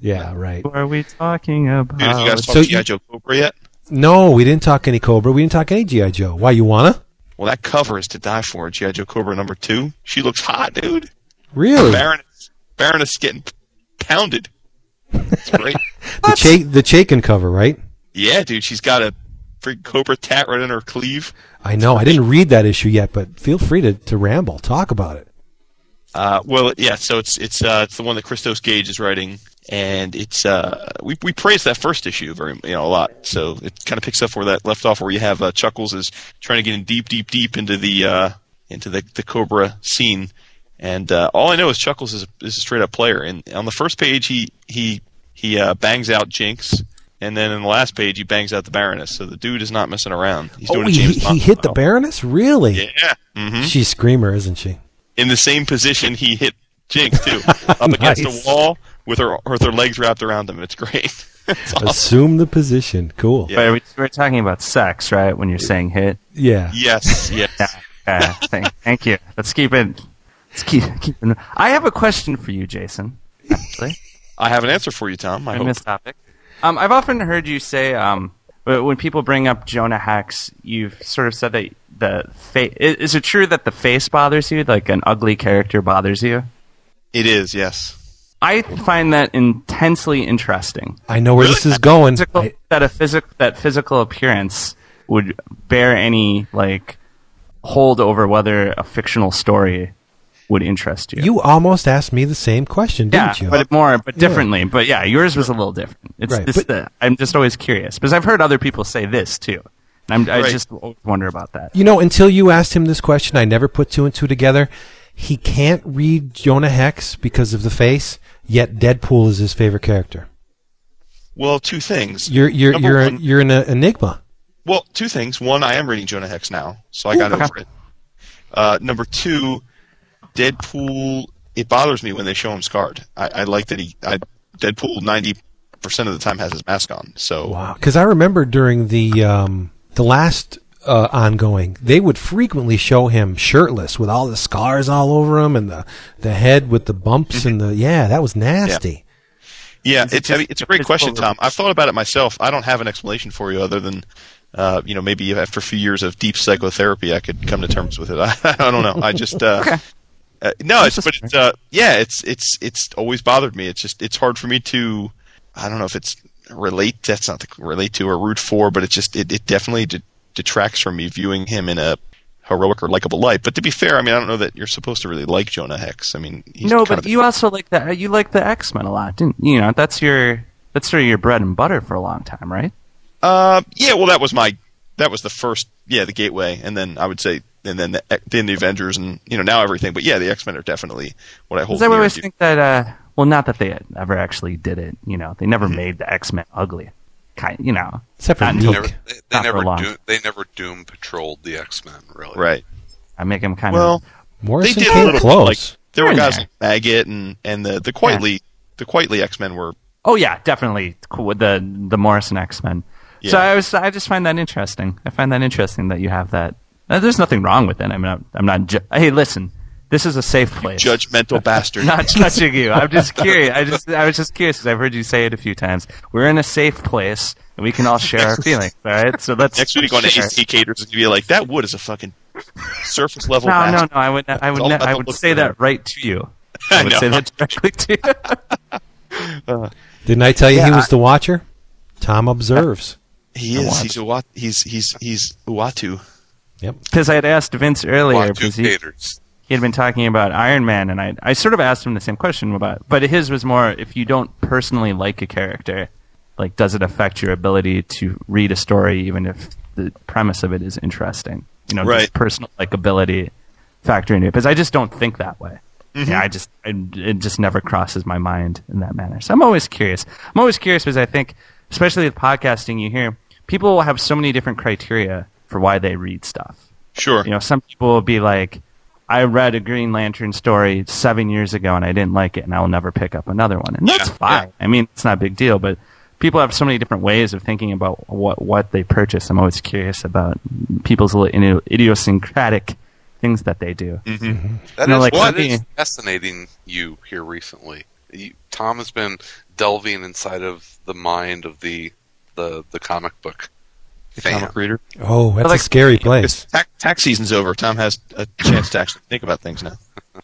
Yeah, right. What are we talking about? Dude, you guys talk So G.I. you- Joe Cobra yet? No, we didn't talk any Cobra. We didn't talk any GI Joe. Why you wanna? Well, that cover is to die for. G.I. Joe Cobra number two. She looks hot, dude. Really? Baroness, Baroness getting pounded. It's great. *laughs* The Cha- the Chaykin cover, right? yeah, dude. She's got a freaking Cobra tat right in her cleave. I know. I didn't read that issue yet, but feel free to, to ramble. Talk about it. Uh, well, yeah. So it's it's uh, it's the one that Christos Gage is writing, and it's uh, we we praised that first issue very you know a lot. So it kind of picks up where that left off, where you have uh, Chuckles is trying to get in deep, deep, deep into the uh, into the the Cobra scene, and uh, all I know is Chuckles is a, is a straight up player. And on the first page, he he he uh, bangs out Jinx. And then in the last page, he bangs out the Baroness. So the dude is not messing around. He's Oh, doing a he, James he hit the. Baroness? Really? Yeah. hmm She's Screamer, isn't she? in the same position he hit Jinx too, *laughs* up against Nice. a wall with her with her legs wrapped around him. It's great. *laughs* it's awesome. Assume the position. Cool. Yeah. But we- we're talking about sex, right? When you're saying hit. Yeah. Yes, yes. Yeah. thank, thank you. Let's keep it. Let's keep keep. It. I have a question for you, Jason. Actually, I have an answer for you, Tom. I in hope. this topic, um, I've often heard you say, um, when people bring up Jonah Hex, you've sort of said that the face. Is it true that the face bothers you, like an ugly character bothers you? It is, yes. I find that intensely interesting. I know where Really? this is going. Physical, I- that a physic that physical appearance would bear any like hold over whether a fictional story would interest you. you almost asked me the same question, didn't you? but more, but differently. But yeah, yours was a little different. It's Right, this. but- the, I'm just always curious because I've heard other people say this too. And I'm, I just wonder about that. You know, until you asked him this question, I never put two and two together. He can't read Jonah Hex because of the face, yet Deadpool is his favorite character. Well, two things. You're you're Number you're one- a, you're an enigma. Well, two things. One, I am reading Jonah Hex now, so I got okay. over it. Uh, number two, Deadpool. It bothers me when they show him scarred. I, I like that he. I, Deadpool ninety percent of the time has his mask on. So Wow. Because I remember during the um, the last uh, ongoing, they would frequently show him shirtless with all the scars all over him and the the head with the bumps and the yeah, that was nasty. Yeah, Is it it's I mean, it's a a great question, Tom. I've thought about it myself. I don't have an explanation for you other than, uh, you know, maybe after a few years of deep psychotherapy, I could come to terms with it. *laughs* I, I don't know. I just, uh, uh, no, it's but it's, uh, yeah, it's it's it's always bothered me. It's just it's hard for me to, I don't know if it's relate. That's not the relate to or root for, but it just it, it definitely de- detracts from me viewing him in a heroic or likable light. But to be fair, I mean, I don't know that you're supposed to really like Jonah Hex. I mean, he's no, but you also like the you like the X Men a lot, didn't you? Know that's your that's sort of your bread and butter for a long time, right? Uh, yeah, well, that was my that was the first, yeah, the gateway, and then I would say, and then the, then the Avengers, and you know now everything. But yeah, the X Men are definitely what I hold. Because I always think that, uh, well, not that they ever actually did it. You know, they never made the X Men ugly. Kind, you know, Except for Not Neek. Never, they, they Not for never long. do, they never doom patrolled the X Men really. right. I make them kind Well, of. Morrison they did a came little close. Like there were They're in guys there. like Maggot and and the the Quitely the Quitely X Men were Oh yeah, definitely cool with the the Morrison X Men. So Yeah. I was I just find that interesting. I find that interesting that you have that. There's nothing wrong with it. I'm not. I'm not. Ju- hey, listen. This is a safe place. judgmental *laughs* bastard. not judging you. I'm just curious. I just I was just curious because I've heard you say it a few times. We're in a safe place and we can all share our *laughs* feelings. All right. So let's Next week on share. AC Katers, and be like, that wood is a fucking surface level. No, no, bastard." no. I would I would all ne- I would say that him. right to you. *laughs* I I would know. say that directly to you. Uh, Didn't I tell you he Yeah, was the watcher? Tom observes. He is. He's a wat. He's he's he's Uatu. Yep. Because I had asked Vince earlier Walk two because he, gators. He had been talking about Iron Man, and I I sort of asked him the same question about, but his was more if you don't personally like a character, like does it affect your ability to read a story even if the premise of it is interesting? You know, Right. does personal likability factor into it? Because I just don't think that way. Mm-hmm. Yeah, I just I, it just never crosses my mind in that manner. So I'm always curious. I'm always curious because I think especially with podcasting, you hear people will have so many different criteria for why they read stuff. Sure. You know, some people will be like, I read a Green Lantern story seven years ago and I didn't like it and I will never pick up another one. And that's Yeah, fine. I mean, it's not a big deal, but people have so many different ways of thinking about what, what they purchase. I'm always curious about people's little idiosyncratic things that they do. Mm-hmm. Mm-hmm. That is You know, like, that maybe- is fascinating. You here recently, you, Tom has been delving inside of the mind of the the the comic book fan. Comic reader. Oh, that's like- a scary place. tax, tax season's over. Tom has a chance to actually think about things now.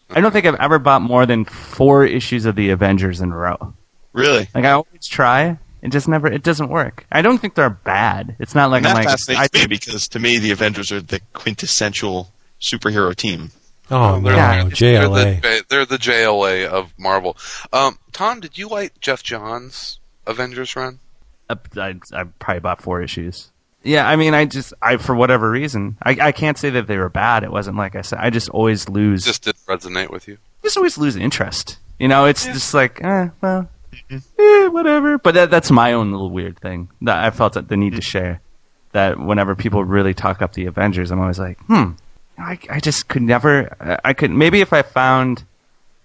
I don't think I've ever bought more than four issues of the Avengers in a row. Really? Like I always try, it just never, it doesn't work. I don't think they're bad. It's not like And I'm that like, fascinates I me because to me the Avengers are the quintessential superhero team. Oh They're, no, Yeah. they're JLA. the, they're the JLA of Marvel. Um, Tom, did you like Geoff Johns' Avengers run? I, I, I probably bought four issues. Yeah, I mean, I just, I for whatever reason, I, I can't say that they were bad. It wasn't like I said. I just always lose, just, Just didn't resonate with you. just always lose interest. You know, it's just like, eh, well, eh, whatever. But that, that's my own little weird thing that I felt that the need to share. That whenever people really talk up the Avengers, I'm always like, hmm, I, I just could never, I- I could maybe if I found.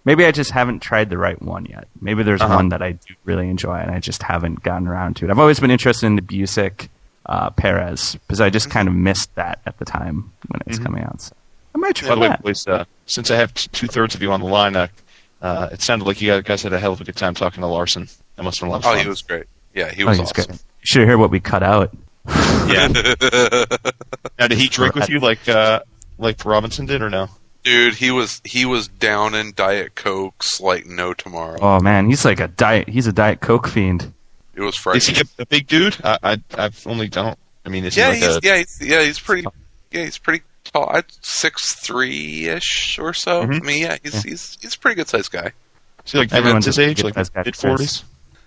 Maybe I just haven't tried the right one yet. Maybe there's Uh-huh. one that I do really enjoy, and I just haven't gotten around to it. I've always been interested in the Busiek uh, Perez because I just kind of missed that at the time when it was coming out. So I might try By the way, that. uh, since I have two thirds of you on the line, uh, uh, it sounded like you guys had a hell of a good time talking to Larsen. That must have been a lot of Oh, fun. he was great. Yeah, he Oh, was he's awesome. good. You should hear what we cut out. *laughs* Yeah. *laughs* now, did he drink with you like uh, like Robinson did, or no? Dude, he was he was down in Diet Cokes like no tomorrow. Oh man, he's like a diet. He's a diet coke fiend. It was Is he a, a big dude? I, I I've only don't. I mean, is Yeah, he he's a? yeah, he's, yeah, he's pretty. Yeah, he's pretty tall. I'd six three ish or so. Mhm. I mean, yeah, he's he's he's a pretty good sized guy. Is he like Everyone's his a age, like mid forties?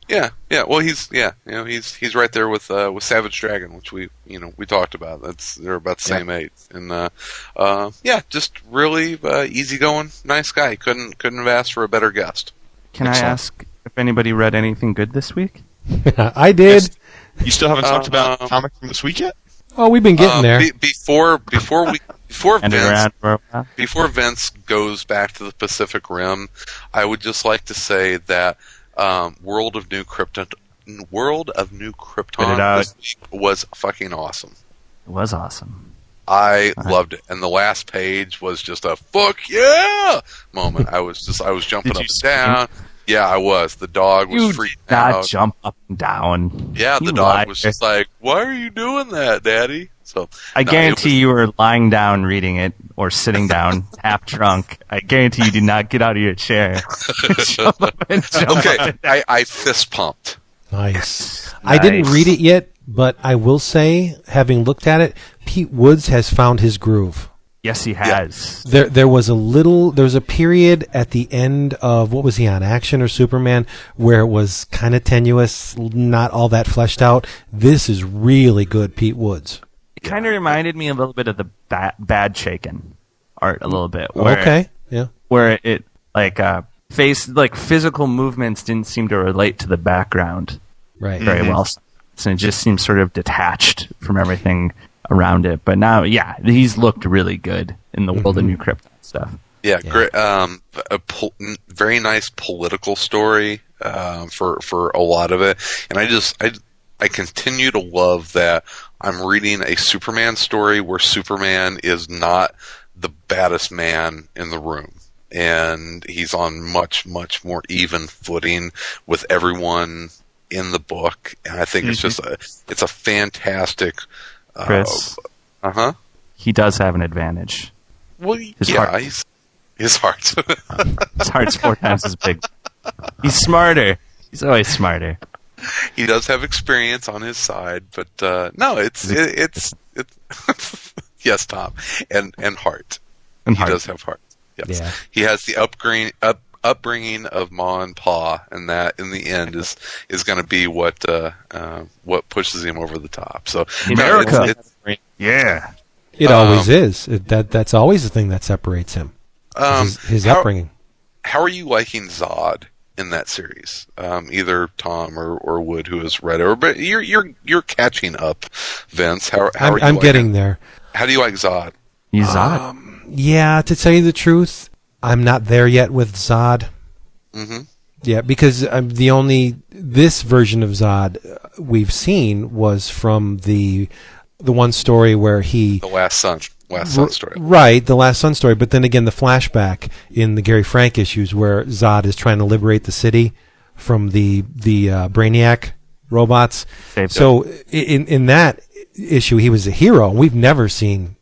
Yeah, yeah. Well, he's yeah, you know, he's he's right there with uh, with Savage Dragon, which we you know we talked about. That's they're about the Yeah. same age, and uh, uh, yeah, just really uh, easygoing, nice guy. Couldn't couldn't have asked for a better guest. Can I ask if anybody read anything good this week? *laughs* I did. You still haven't talked about Um, comic from this week yet? Oh, we've been getting Uh, there. be- before before we before Vince around for a while? before Vince goes back to the Pacific Rim, I would just like to say that um, World of New Krypton, World of New Spit Krypton this week was fucking awesome. It was awesome. I loved it, and the last page was just a "fuck yeah" moment. I was just I was jumping up and scream? down. Yeah, I was. The dog was You freaking did not out. jump up and down. Yeah, the You dog liar. was just like, "Why are you doing that, Daddy?" So I no, guarantee was- you were lying down reading it or sitting down *laughs* half drunk. I guarantee you did not get out of your chair. *laughs* jump up and jump up Okay, and down. I, I fist pumped. Nice. I didn't read it yet, but I will say, having looked at it, Pete Woods has found his groove. Yes, he has. There, there was a little, there was a period at the end of what was he on, Action or Superman, where it was kind of tenuous, not all that fleshed out. This is really good, Pete Woods. It kind of reminded me a little bit of the ba- bad shaken art a little bit. Where, okay, yeah, Where it like uh face like physical movements didn't seem to relate to the background right. very well. So it just seems sort of detached from everything around it. But now, yeah, he's looked really good in the world of New Krypton stuff. Yeah, Yeah. great. Um, a pol- n- very nice political story um, for for a lot of it, and I just I I continue to love that I'm reading a Superman story where Superman is not the baddest man in the room, and he's on much much more even footing with everyone in the book, and I think it's just a it's a fantastic. Chris, uh huh. he does have an advantage. Well, His yeah, heart. he's his heart. *laughs* His heart's four *laughs* times as big. He's smarter. He's always smarter. he does have experience on his side, but uh, no, it's it, it's it's *laughs* yes, Tom, and and heart. And He heart. does have heart. Yes, Yeah. he has the upgrade up upbringing of Ma and Pa, and that in the end is is going to be what uh, uh, what pushes him over the top. So no, America. it's- it's- Yeah. It Um, always is. It, that that's always the thing that separates him. um, his his how, upbringing. how are you liking Zod in that series. Um, either Tom or, or Wood, who has read it, or but you're you're you're catching up, Vince. How, how I'm, are you I'm liking getting it? there. How do you like Zod? He's Zod. Um, yeah, to tell you the truth, I'm not there yet with Zod. hmm Yeah, because um, the only this version of Zod uh, we've seen was from the the one story where he The Last Son, Last Son story. Right, the Last Son story, but then again, the flashback in the Gary Frank issues where Zod is trying to liberate the city from the the uh, Brainiac robots. Saved so i- in in that issue, he was a hero. We've never seen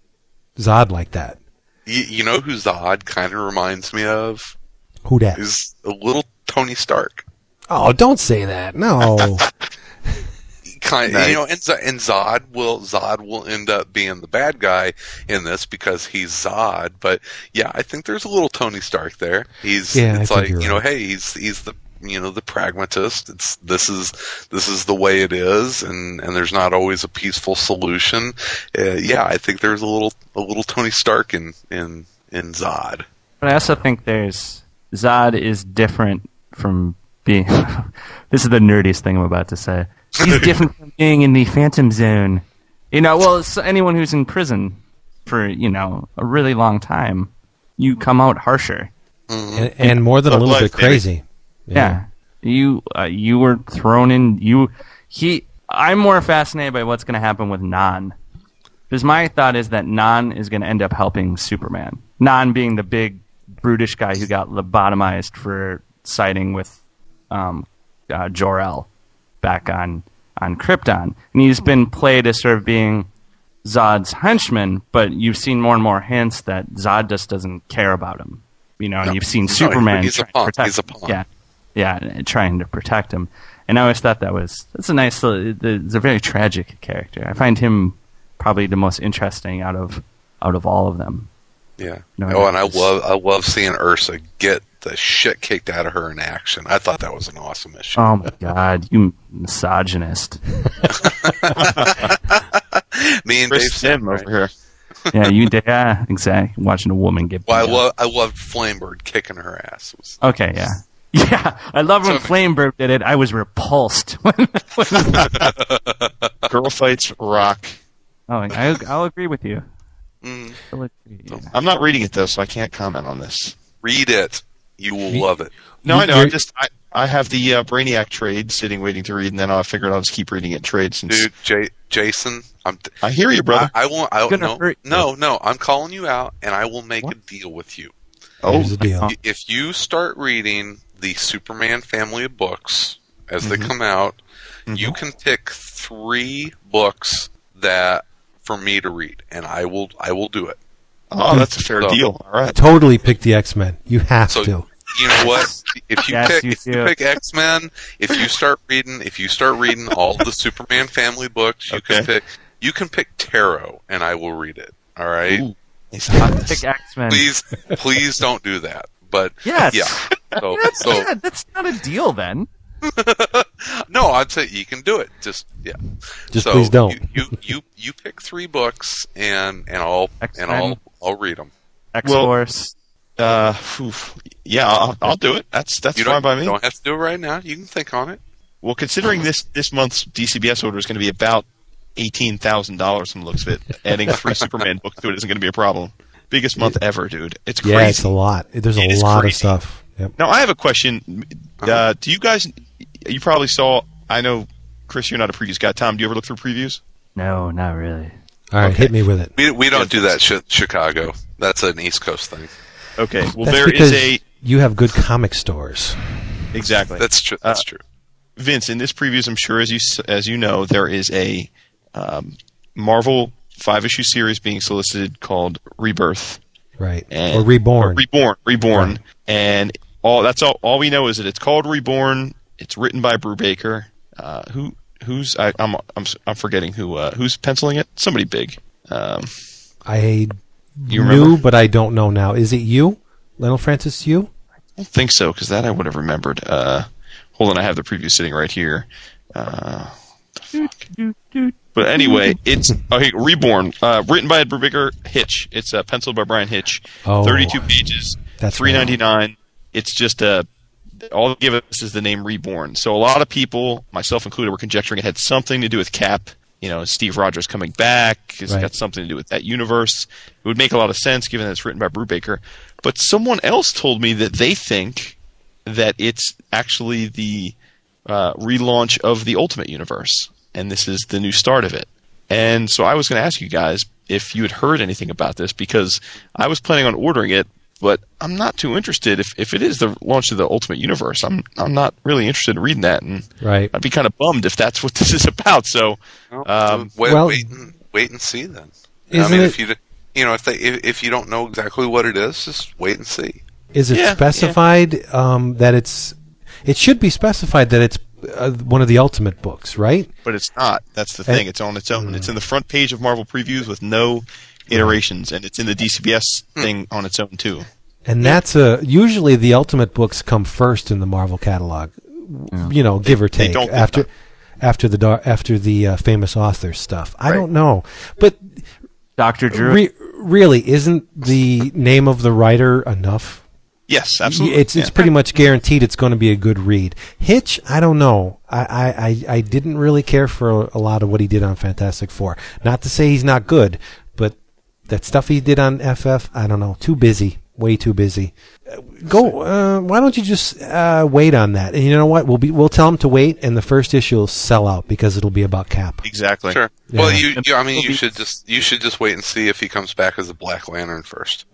Zod like that. You, you know who Zod kind of reminds me of? Who that? Is a little Tony Stark. Oh, don't say that. No. *laughs* kind you know and, and Zod will Zod will end up being the bad guy in this because he's Zod but yeah I think there's a little Tony Stark there he's Yeah, it's like you know right. hey he's he's the you know the pragmatist it's this is this is the way it is and and there's not always a peaceful solution uh, yeah I think there's a little a little Tony Stark in in in Zod But I also think there's Zod is different from being. *laughs* this is the nerdiest thing I'm about to say. He's *laughs* different from being in the Phantom Zone. You know, well, it's anyone who's in prison for you know a really long time, you come out harsher. and, and more than a little life, bit baby. Crazy. Yeah, you uh, you were thrown in. You he. I'm more fascinated by what's going to happen with Non, because my thought is that Non is going to end up helping Superman. Non being the big brutish guy who got lobotomized for siding with um, uh, Jor El back on on Krypton, and he's been played as sort of being Zod's henchman. But you've seen more and more hints that Zod just doesn't care about him. You know, and No. you've seen No, Superman he's a trying to pawn. protect He's a pawn. Yeah, yeah, trying to protect him. And I always thought that was that's a nice. It's a very tragic character. I find him probably the most interesting out of out of all of them. yeah No, oh and I love I love seeing Ursa get the shit kicked out of her in action I thought that was an awesome issue Oh my god, you misogynist! *laughs* me and Dave Chris Sim, Sim right? over here. *laughs* Yeah, you did. Yeah, exactly. Watching a woman get. Well, I beat love I loved Flamebird kicking her ass. Was- Okay, yeah. *laughs* Yeah, I love when Flamebird did it. I was repulsed. *laughs* when, when, *laughs* Girl fights rock. oh, I, I'll agree with you. Mm, I'll agree, yeah. I'm not reading it though, so I can't comment on this. read it. You will love it. No, I know. I you're- just I, I have the uh, Brainiac trade sitting waiting to read, and then I figured I'll just keep reading it trade since Dude, J- Jason, I'm I hear you, brother. I, I won't I gonna no, hurt you. no, no, I'm calling you out and I will make What? a deal with you. oh, Here's the deal. If you start reading the Superman family of books as Mm-hmm. they come out, you can pick 3 books that for me to read and I will I will do it. oh, that's a fair So- deal. All right. Totally pick the X Men. You have So to. you know what? If you Yes, pick you if you pick X Men, if you start reading if you start reading all the Superman family books, you can pick you can pick Tarot and I will read it. All right? Ooh, Pick X Men. Please please don't do that. But Yes. yeah. *laughs* So That's, so not, that's not a deal then. *laughs* no, I'd say you can do it. Just yeah. Just so please don't. You, you you you pick 3 books and and I'll and X-Men. I'll I'll read them. X Force. Uh, phew. yeah, I'll, I'll do it. That's that's You fine don't, by me. You don't have to do it right now. You can think on it. Well, considering this this month's DCBS order is going to be about eighteen thousand dollars from the looks of it, adding three *laughs* Superman books to it isn't going to be a problem. Biggest month ever, dude. It's crazy. Yeah, it's a lot. There's a It is lot crazy. of stuff. Yep. Now I have a question. Uh, do you guys? You probably saw. I know, Chris, you're not a previews guy. Tom, do you ever look through previews? No, not really. All right, Okay. hit me with it. We we don't do that shit Chicago. That's an East Coast thing. Okay. Well, That's there because is a you have good comic stores. exactly. That's true. That's Uh, true. Vince, in this previews, I'm sure as you as you know, there is a um, Marvel five issue series being solicited called Rebirth Right. and or Reborn. or Reborn, Reborn, Right. and all that's all. All we know is that it's called Reborn. It's written by Brubaker. Uh, who who's I, I'm I'm s- I'm forgetting who uh, who's penciling it. Somebody big. Um, I You knew, remember? but I don't know now. Is it you, Leinil Francis? You? I don't think so because that I would have remembered. Uh, hold on, I have the preview sitting right here. Uh, the fuck? But anyway, *laughs* it's okay. Reborn, uh, written by Brubaker Hitch. It's uh, penciled by Bryan Hitch. Oh. 32 pages. That's three ninety nine. It's just a all they give us is the name Reborn. So a lot of people, myself included, were conjecturing it had something to do with Cap. You know, Steve Rogers coming back. It's Right. got something to do with that universe. It would make a lot of sense given that it's written by Brubaker. But someone else told me that they think that it's actually the uh, relaunch of the Ultimate Universe, and this is the new start of it. And so I was going to ask you guys if you had heard anything about this because I was planning on ordering it, but I'm not too interested. If if it is the launch of the Ultimate Universe, I'm I'm not really interested in reading that, and Right. I'd be kind of bummed if that's what *laughs* this is about. So um, wait, well- wait, and, wait and see then. I mean, it- if you you know if they if, if you don't know exactly what it is, just wait and see. Is it Yeah, specified um, that it's? It should be specified that it's uh, one of the Ultimate books, right? but it's not. That's the And- thing. It's on its own. It's in the front page of Marvel Previews with no iterations, and it's in the DCBS thing on its own too. And that's a usually the Ultimate books come first in the Marvel catalog. You know, give or they take don't after them. after the after the uh, famous author stuff. I Right. don't know, but Doctor Drew. re- really, isn't the name of the writer enough? Yes, absolutely. It's it's Yeah. pretty much guaranteed it's going to be a good read. Hitch, I don't know. I, I, I, I didn't really care for a, a lot of what he did on Fantastic Four. Not to say he's not good, but that stuff he did on FF, I don't know. Too busy. Way too busy. Uh, Go. Uh, why don't you just uh, wait on that? And you know what? We'll be we'll tell him to wait, and the first issue will sell out because it'll be about Cap. exactly. Sure. Yeah. Well, you, you I mean, you should just you should just wait and see if he comes back as a Black Lantern first.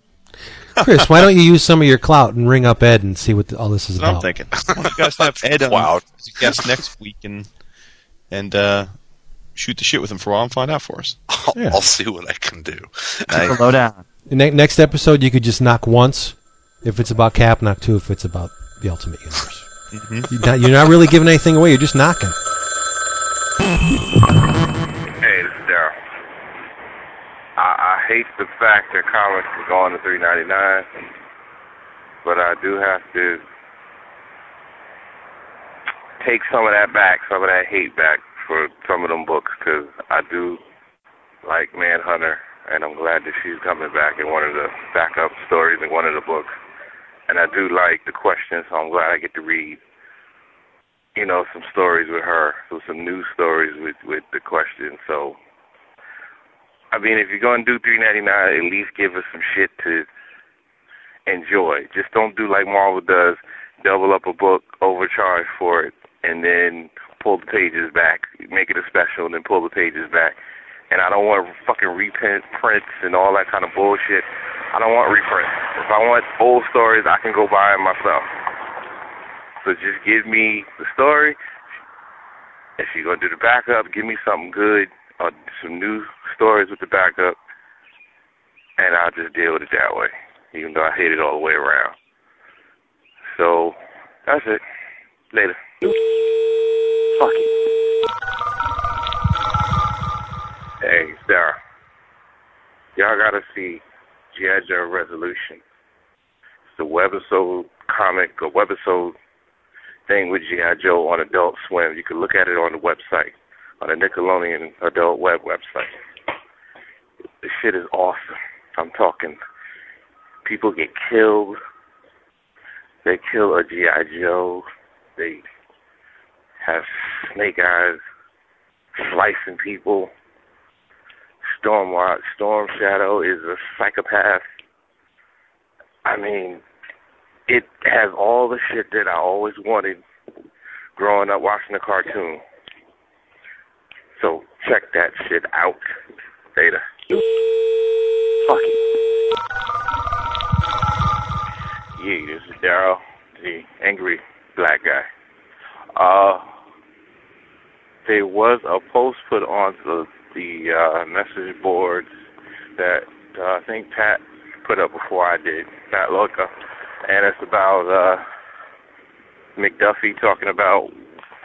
Chris, why don't you use some of your clout and ring up Ed and see what the, all this is about? I'm thinking. Why don't you guys have *laughs* Ed on Wow. as a guest next week and and uh, shoot the shit with him for a while and find out for us. I'll, Yeah. I'll see what I can do. Nice. Slow down. Ne- next episode, you could just knock once if it's about Cap, knock two if it's about the Ultimate Universe. Mhm. You're not, you're not really giving anything away. You're just knocking. Hey, this is Daryl. I, I hate the fact that comics are going to three ninety nine, but I do have to take some of that back, some of that hate back for some of them books, because I do like Manhunter, and I'm glad that she's coming back in one of the backup stories in one of the books, and I do like the questions, so I'm glad I get to read you know, some stories with her, so some news stories with with the question. So, I mean, if you're gonna do three ninety nine, at least give us some shit to enjoy. Just don't do like Marvel does, double up a book, overcharge for it, and then pull the pages back, make it a special, and then pull the pages back. And I don't want fucking reprint prints and all that kind of bullshit. I don't want reprints. If I want old stories, I can go buy them myself. So just give me the story. If you're gonna do the backup, give me something good or some new stories with the backup, and I'll just deal with it that way. Even though I hate it all the way around. So that's it. Later. Fuck it. Hey, Sarah. Y'all gotta see G.I. Joe Resolution. It's the webisode comic or webisode thing with G.I. Joe on Adult Swim. You can look at it on the website, on the Nickelodeon Adult Web website. The shit is awesome. I'm talking people get killed. They kill a G.I. Joe. They have snake eyes slicing people. Storm Storm Shadow is a psychopath. I mean, it has all the shit that I always wanted growing up watching the cartoon. So check that shit out. Later. Fuck it. Yeah, this is Daryl, the angry black guy. Uh, there was a post put on the, the uh, message boards that uh, I think Pat put up before I did, Pat Loca, and it's about uh, McDuffie talking about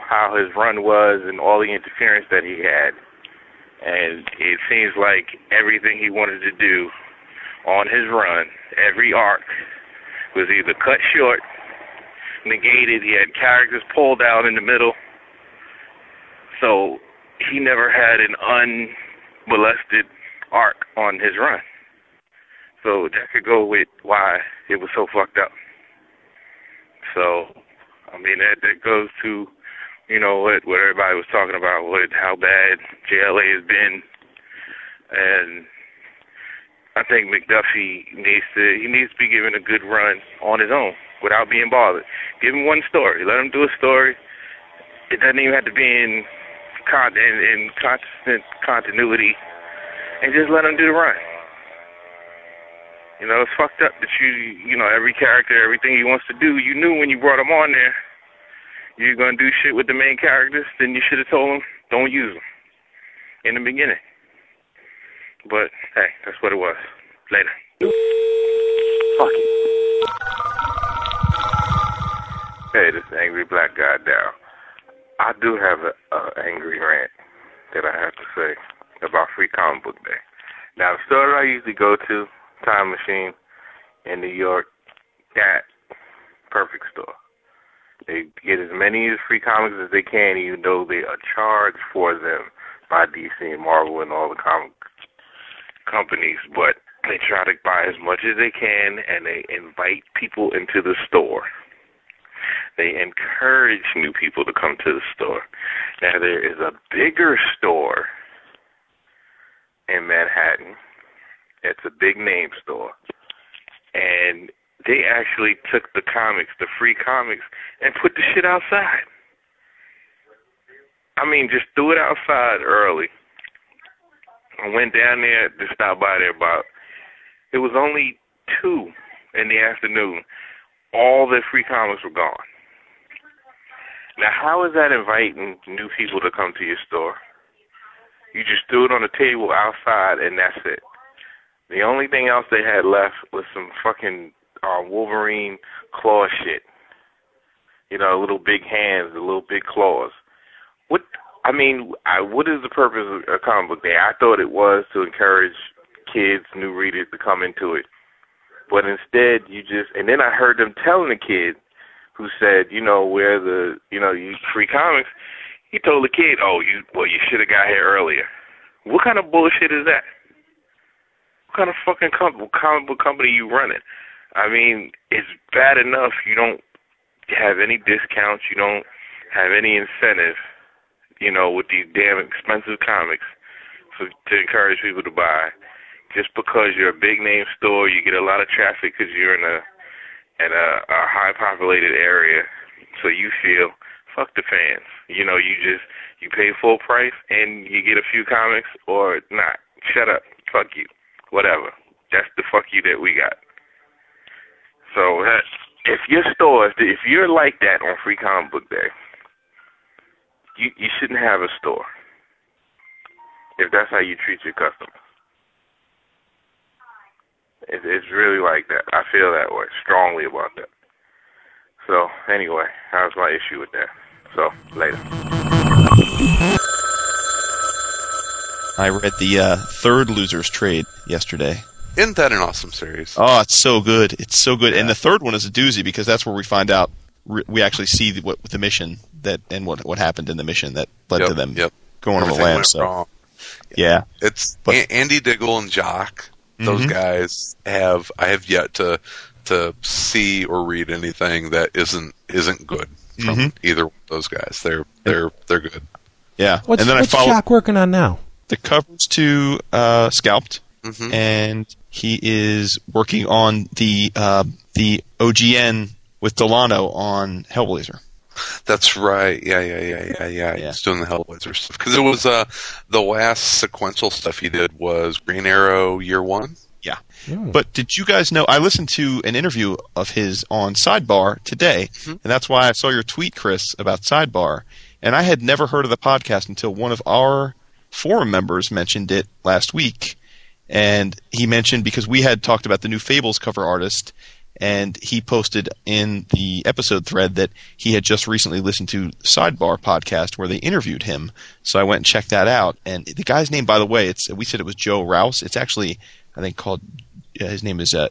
how his run was and all the interference that he had. And it seems like everything he wanted to do on his run, every arc, was either cut short, negated, he had characters pulled out in the middle. So he never had an unmolested arc on his run. So that could go with why it was so fucked up. So I mean, that that goes to, you know, what what everybody was talking about, what how bad JLA has been, and I think McDuffie needs to he needs to be given a good run on his own without being bothered. Give him one story. Let him do a story. It doesn't even have to be in con in, in constant continuity, and just let him do the run. You know, it's fucked up that you, you know, every character, everything he wants to do, you knew when you brought him on there, you're gonna do shit with the main characters. Then you should have told them don't use them in the beginning. But hey, that's what it was. Later. Fuck it. Hey, this is angry black guy down. I do have an angry rant that I have to say about Free Comic Book Day. Now, the store I usually go to, Time Machine in New York, that perfect store. They get as many free comics as they can, even though they are charged for them by DC and Marvel and all the comic companies. But they try to buy as much as they can, and they invite people into the store. They encourage new people to come to the store. Now there is a bigger store in Manhattan. It's a big name store. And they actually took the comics, the free comics, and put the shit outside. I mean, just threw it outside early. I went down there to stop by there about, it was only two in the afternoon. All the free comics were gone. Now, how is that inviting new people to come to your store? You just threw it on the table outside, and that's it. The only thing else they had left was some fucking uh, Wolverine claw shit. You know, little big hands, the little big claws. What? I mean, I, what is the purpose of a comic book day? I thought it was to encourage kids, new readers, to come into it. But instead, you just and then I heard them telling the kid who said, you know, where the you know you free comics. He told the kid, "Oh, you well, you should have got here earlier." What kind of bullshit is that? What kind of fucking com- comic book company you running? I mean, it's bad enough you don't have any discounts, you don't have any incentive, you know, with these damn expensive comics for, to encourage people to buy. Just because you're a big name store, you get a lot of traffic because you're in a in a, a high populated area, so you feel fuck the fans. You know, you just you pay full price and you get a few comics or not. Shut up. Fuck you. Whatever. That's the fuck you that we got. So if your store, if you're like that on Free Comic Book Day, you you shouldn't have a store. If that's how you treat your customers. It, it's really like that. I feel that way strongly about that. So anyway, that was my issue with that. So later. I read the uh, third losers trade yesterday. Isn't that an awesome series? Oh, it's so good! It's so good, yeah. and the third one is a doozy because that's where we find out we actually see the, what the mission that and what what happened in the mission that led yep, to them yep. going Everything on the lam. So, wrong. yeah, it's but, a- Andy Diggle and Jock. Those Mhm. guys have I have yet to to see or read anything that isn't isn't good from Mhm. either of those guys. They're they're they're good. yeah. What's, and then what's I follow Jock working on now? the covers to uh, Scalped, Mhm. and he is working on the uh, the OGN with Delano on Hellblazer. That's right. Yeah, yeah, yeah, yeah, yeah. Yeah. He's doing the Hellblazer stuff because it was uh the last sequential stuff he did was Green Arrow Year One. Hmm. But did you guys know? I listened to an interview of his on Sidebar today, Mm-hmm. and that's why I saw your tweet, Chris, about Sidebar. And I had never heard of the podcast until one of our forum members mentioned it last week. And he mentioned because we had talked about the new Fables cover artist, and he posted in the episode thread that he had just recently listened to Sidebar podcast where they interviewed him. So I went and checked that out. And the guy's name, by the way, it's we said it was Joe Rouse. It's actually I think called uh, his name is uh,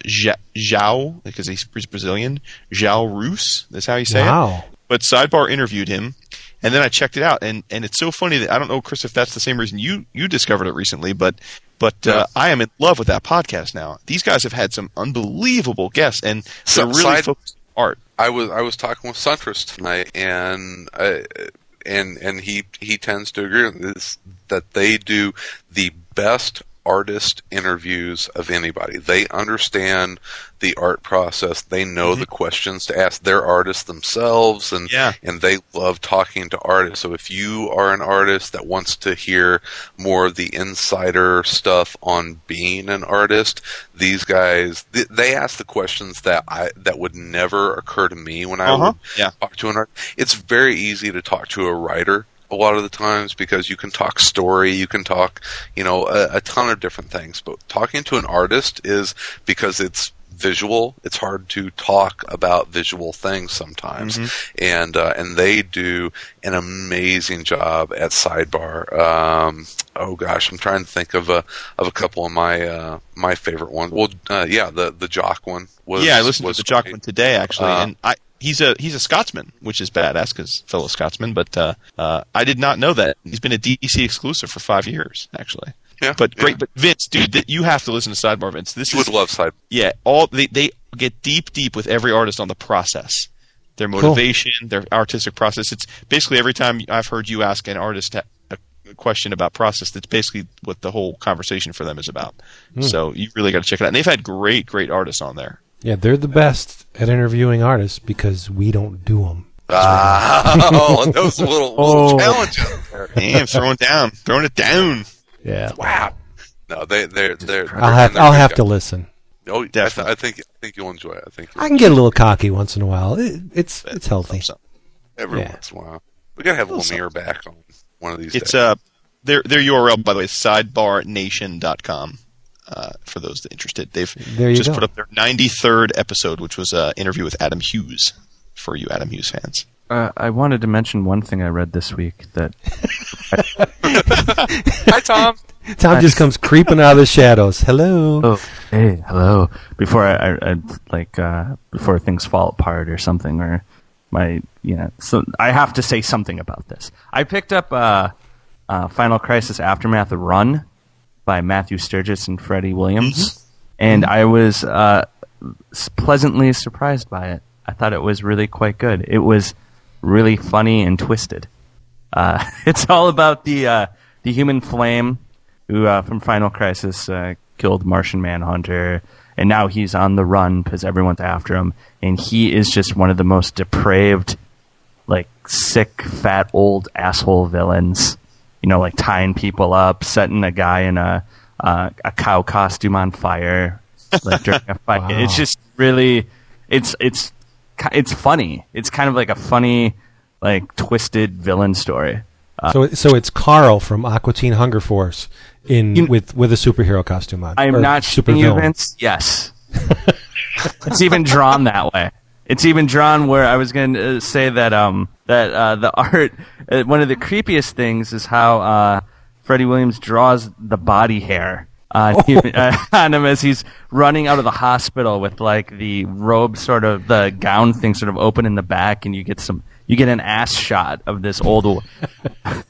João because he's Brazilian. João Ruas. That's how you say it. wow. But Sidebar interviewed him, and then I checked it out, and, and it's so funny that I don't know, Chris, if that's the same reason you you discovered it recently, but but uh, Yeah. I am in love with that podcast now. These guys have had some unbelievable guests, and they're really side- focused on art. I was I was talking with Suntress tonight, and uh, and and he he tends to agree with this that they do the best artist interviews of anybody. They understand the art process. They know the questions to ask their artists themselves, and Yeah. and they love talking to artists. So if you are an artist that wants to hear more of the insider stuff on being an artist, these guys th- they ask the questions that I that would never occur to me when I Uh-huh. would Yeah. talk to an artist. It's very easy to talk to a writer a lot of the times because you can talk story, you can talk, you know, a, a ton of different things. But talking to an artist is because it's visual. It's hard to talk about visual things sometimes, and uh, and they do an amazing job at Sidebar. Um, oh gosh, I'm trying to think of a of a couple of my uh, my favorite ones. Well, uh, yeah, the the Jock one was yeah, I listened was to the Jock one today actually, Uh, and I he's a he's a Scotsman, which is badass because fellow Scotsman. But uh, uh, I did not know that he's been a DC exclusive for five years actually. Yeah, But yeah. great, but Vince, dude, th- you have to listen to Sidebar Vince. This You is would love Side. yeah, all they they get deep, deep with every artist on the process, their motivation, their artistic process. It's basically every time I've heard you ask an artist a, a question about process, that's basically what the whole conversation for them is about. So you really got to check it out. And they've had great, great artists on there. Yeah, they're the best at interviewing artists because we don't do them. Ah, oh, that was a little, little Oh. challenge out. Damn, throwing down, throwing it down. Yeah, Wow. No, they they're they're. I'll have they're I'll have guys. to listen. Oh, I, th- Definitely. I think I think you'll enjoy it. I think I can get a little cocky once in a while. It, it's it's healthy. So every yeah. once in a while. We gotta have a Little Lemire back on one of these it's days. uh their their URL by the way is sidebarnation.com. Uh, for those that interested, they've There you just go. put up their 93rd episode, which was an interview with Adam Hughes. For you Adam Hughes fans, Uh, I wanted to mention one thing I read this week that *laughs* Hi, Tom. Tom just comes creeping out of the shadows. Hello. Oh, hey, hello. Before I, I, I like, uh, before things fall apart or something, or my, you know, so I have to say something about this. I picked up uh, uh, Final Crisis Aftermath Run by Matthew Sturges and Freddie Williams, and I was uh, pleasantly surprised by it. I thought it was really quite good. It was really funny and twisted. Uh, *laughs* it's all about the uh, the human flame who uh, from Final Crisis uh, killed Martian Manhunter, and now he's on the run because everyone's after him, and he is just one of the most depraved, like sick, fat, old asshole villains. You know, like tying people up, setting a guy in a uh, a cow costume on fire, like during a *laughs* fight. Wow. It's just really, it's it's it's funny. It's kind of like a funny, like twisted villain story. So so it's Carl from Aqua Teen Hunger Force in You- with with a superhero costume on. I am Or not super you. Vince. Yes, *laughs* it's even drawn that way. It's even drawn where I was going to say that um that uh, the *laughs* art uh, one of the creepiest things is how uh, Freddie Williams draws the body hair on, him, uh, *laughs* *laughs* on him as he's running out of the hospital with like the robe sort of the gown thing sort of open in the back, and you get some you get an ass shot of this old.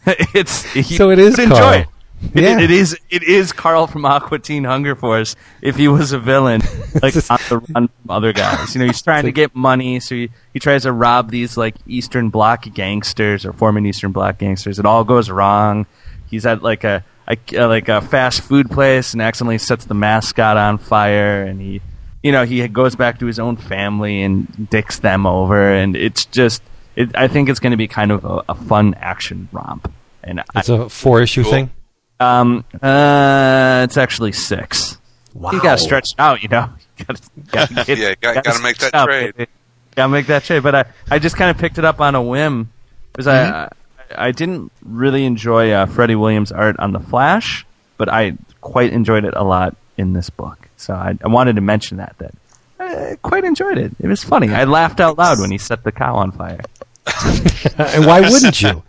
it's So it is enjoy it. It- Yeah. it is. It is Carl from Aqua Teen Hunger Force. If he was a villain, *laughs* like It's- on the run from other guys, you know, he's trying to get money, so he, he tries to rob these like Eastern Bloc gangsters or former Eastern Bloc gangsters. It all goes wrong. He's at like a, a uh, like a fast food place and accidentally sets the mascot on fire, and he, you know, he goes back to his own family and dicks them over, and it's just. It, I think it's going to be kind of a, a fun action romp, and It's a four issue Cool. thing. Um, uh, it's actually six. Wow. You gotta stretch out, you know. *laughs* You gotta, gotta get- *laughs* Yeah, gotta- gotta make that out, trade. baby. Gotta make that trade. But I, I just kind of picked it up on a whim because I, I, I didn't really enjoy uh, Freddie Williams' art on the Flash, but I quite enjoyed it a lot in this book. So I, I wanted to mention that that I quite enjoyed it. It was funny. I laughed out loud when he set the cow on fire. *laughs* and why wouldn't you?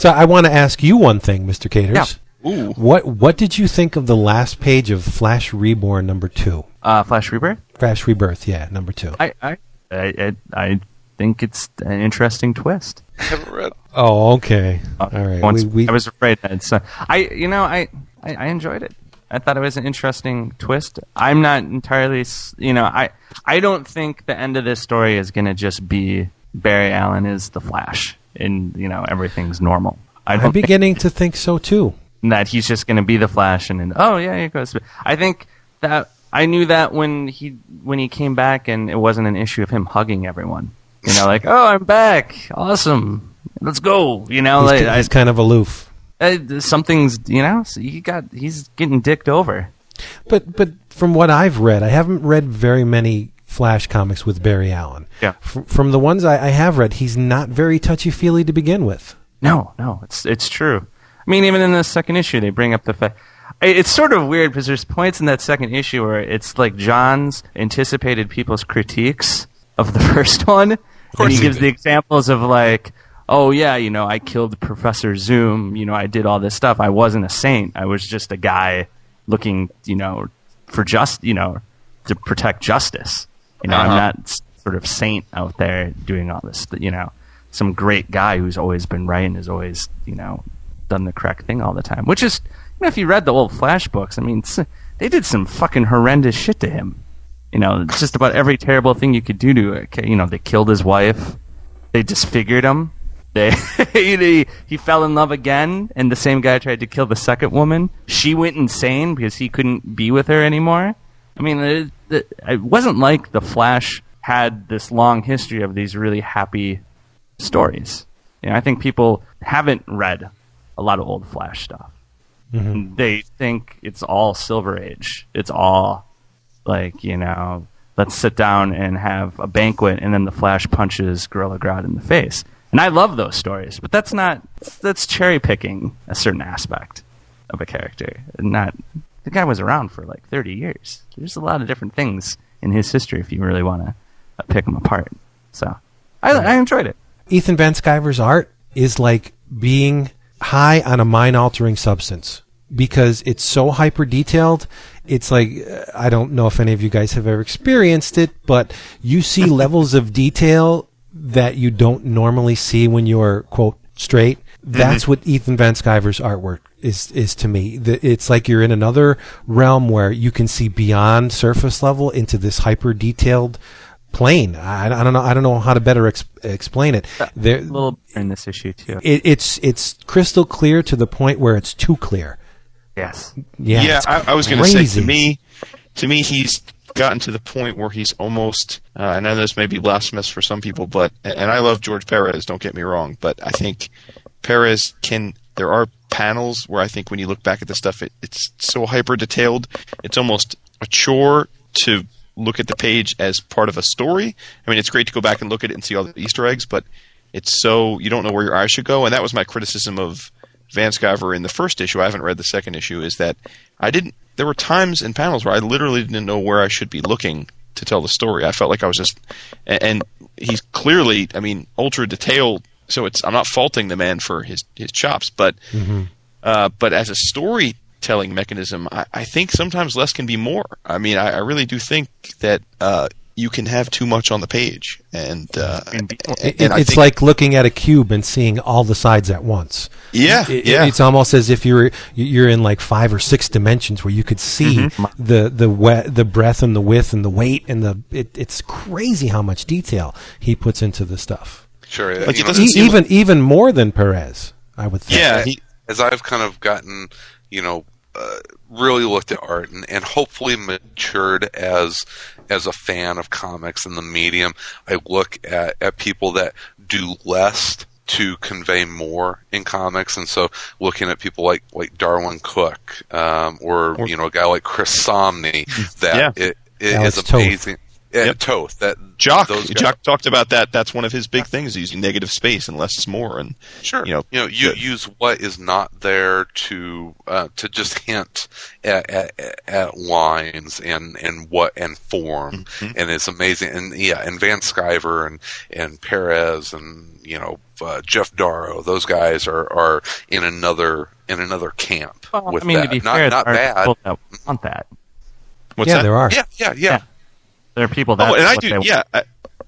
So I want to ask you one thing, Mr. Katers. Ooh. What what did you think of the last page of Flash Reborn number two? Uh, Flash Rebirth. Flash Rebirth, yeah, number two. I, I, I, I, I think it's an interesting twist. I haven't read. Oh, okay. All right. Once We, we, I was afraid that it's, uh, I, you know, I, I, I enjoyed it. I thought it was an interesting twist. I'm not entirely, you know, I I don't think the end of this story is going to just be Barry Allen is the Flash and you know everything's normal. I I'm don't think beginning to think so too. That he's just going to be the Flash and then oh yeah, he goes. I think that I knew that when he when he came back and it wasn't an issue of him hugging everyone. You know, like oh I'm back, awesome, let's go. You know, He's, like I, kind of aloof. uh, something's you know so he got he's getting dicked over. But but from what I've read, I haven't read very many Flash comics with Barry Allen. Yeah. F- from the ones I, I have read, he's not very touchy feely to begin with. No, no, it's it's true. I mean, even in the second issue, they bring up the fact. It's sort of weird because there's points in that second issue where it's like Johns' anticipated people's critiques of the *laughs* first one, and he he gives did. the examples of like, oh yeah, you know, I killed Professor Zoom, you know, I did all this stuff. I wasn't a saint. I was just a guy looking, you know, for just, you know, to protect justice. You know, I'm Uh-huh. not sort of saint out there doing all this, you know, some great guy who's always been right and has always, you know, done the correct thing all the time. Which is, you know, if you read the old Flash books, I mean, they did some fucking horrendous shit to him. You know, just about every terrible thing you could do to uh, it. You know, they killed his wife. They disfigured him. They *laughs* he, fell in love again, and the same guy tried to kill the second woman. She went insane because he couldn't be with her anymore. I mean, uh, it, it, it wasn't like the Flash had this long history of these really happy stories. You know, I think people haven't read a lot of old Flash stuff. They think it's all Silver Age. It's all like you know, let's sit down and have a banquet, and then the Flash punches Gorilla Grodd in the face. And I love those stories, but that's not that's cherry picking a certain aspect of a character. Not the guy was around for like thirty years. There's a lot of different things in his history if you really want to uh, pick them apart. So I, I enjoyed it. Ethan Van Sciver's art is like being high on a mind altering substance because it's so hyper detailed. It's like, I don't know if any of you guys have ever experienced it, but you see *laughs* levels of detail that you don't normally see when you're, quote, straight. Mm-hmm. That's what Ethan Van Sciver's artwork is, is to me. The, it's like you're in another realm where you can see beyond surface level into this hyper detailed plane. I, I don't know. I don't know how to better ex- explain it. There, A little in this issue too. it, it's it's crystal clear to the point where it's too clear. Yes. Yeah, Yeah, I, I was going to say to me, to me, he's gotten to the point where he's almost. Uh, I know this may be blasphemous for some people, but and I love George Perez. Don't get me wrong, but I think Perez can. There are panels where I think when you look back at the stuff, it, it's so hyper detailed. It's almost a chore to look at the page as part of a story. I mean, it's great to go back and look at it and see all the Easter eggs, but it's so you don't know where your eyes should go. And that was my criticism of Van Sciver in the first issue. I haven't read the second issue. Is that I didn't. There were times in panels where I literally didn't know where I should be looking to tell the story. I felt like I was just, and, he's clearly, I mean, ultra detailed. So it's I'm not faulting the man for his his chops, but uh, but as a storytelling mechanism, I, I think sometimes less can be more. I mean, I, I really do think that uh, you can have too much on the page, and uh, and, It- and it's think- like looking at a cube and seeing all the sides at once. yeah, It- yeah. It's almost as if you're you're in like five or six dimensions where you could see Mm-hmm. the the we- the breadth and the width and the weight and the it, it's crazy how much detail he puts into the stuff. Sure. Like, you it know, doesn't E- seem even even more than Perez, I would think. yeah, he, as I've kind of gotten, you know, uh, really looked at art and, and hopefully matured as as a fan of comics and the medium, I look at, at people that do less to convey more in comics, and so looking at people like like Darwyn Cooke, um, or, you know a guy like Chris Samnee, *laughs* that Yeah. it, it is amazing. Yeah, Yep. Toth, that Jock, those Jock talked about that. That's one of his big things: using negative space and less is more. And Sure. you know, you know, you the- use what is not there to uh, to just hint at, at, at lines and and what and form, Mm-hmm. and it's amazing. And yeah, and Van Sciver and and Perez and you know uh, Geof Darrow, those guys are are in another in another camp Well, with I mean, that. to be not fair, not bad. that want that. what's yeah, that? there are. Yeah, yeah, yeah. Yeah. There are people that. Oh, and I do. Yeah, I,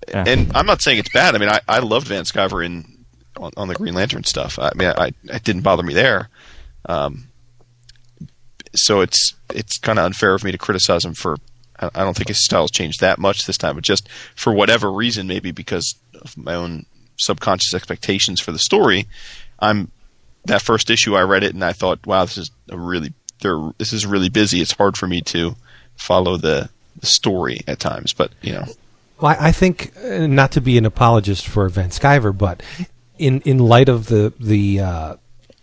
Yeah. and I'm not saying it's bad. I mean, I, I loved Van Sciver in on, on the Green Lantern stuff. I mean, I it didn't bother me there. Um, so it's it's kind of unfair of me to criticize him for. I I don't think his style's changed that much this time, but just for whatever reason, maybe because of my own subconscious expectations for the story, I'm that first issue I read it and I thought, wow, this is a really they're this is really busy. It's hard for me to follow the story at times, but you know, Well, I think uh, not to be an apologist for Van Sciver, but in in light of the the uh,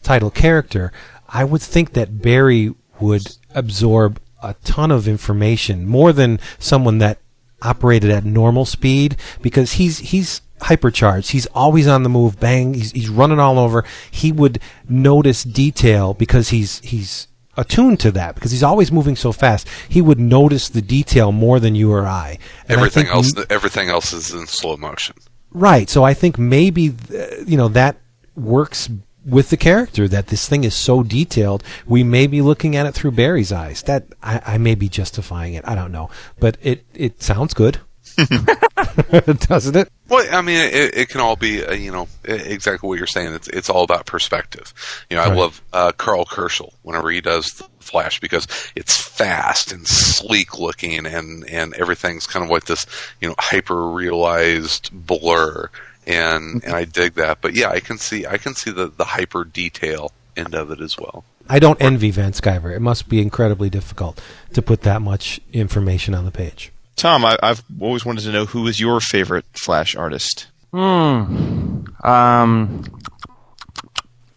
title character, I would think that Barry would absorb a ton of information more than someone that operated at normal speed because he's he's hypercharged. He's always on the move. Bang! He's he's running all over. He would notice detail because he's he's attuned to that because he's always moving so fast. He would notice the detail more than you or I. And everything think else, everything else is in slow motion. Right. So I think maybe uh, you know that works with the character that this thing is so detailed. We may be looking at it through Barry's eyes. That I, I may be justifying it. I don't know, but it it sounds good, *laughs* doesn't it? Well, I mean, it, it can all be, uh, you know, exactly what you're saying. It's it's all about perspective. You know, I love uh, Karl Kerschl whenever he does the Flash because it's fast and sleek looking, and and everything's kind of like this, you know, hyper realized blur, and and I dig that. But yeah, I can see I can see the the hyper detail end of it as well. I don't envy Van Sciver. It must be incredibly difficult to put that much information on the page. Tom, I, I've always wanted to know who is your favorite Flash artist. Hmm. Um.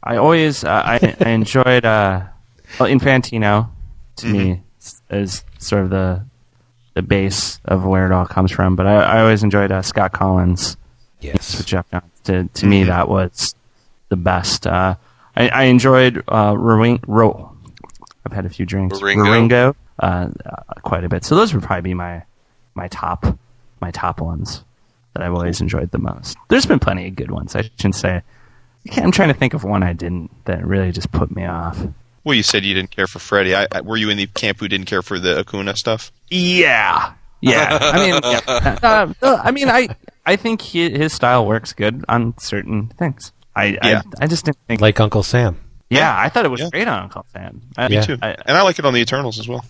I always uh, I, I enjoyed uh, well, Infantino. To me, is sort of the the base of where it all comes from. But I, I always enjoyed uh, Scott Kolins Yes. with Geoff Johns. To to me, that was the best. Uh, I, I enjoyed uh, Ring, Ro- I've had a few drinks. Ringo. Ringo, uh, uh, quite a bit. So those would probably be my my top my top ones that I've always enjoyed the most. There's been plenty of good ones. I shouldn't say. I can't- I'm trying to think of one I didn't that really just put me off. Well, you said you didn't care for Freddie. I, I, were you in the camp who didn't care for the Acuña stuff? Yeah, yeah. I mean, yeah. *laughs* Uh, uh, I mean, I I think he, his style works good on certain things. I Yeah. I, I just didn't think. Like Uncle Sam. yeah, I thought it was Yeah. great on Uncle Sam. I, Me Too. I, and I like it on the Eternals as well.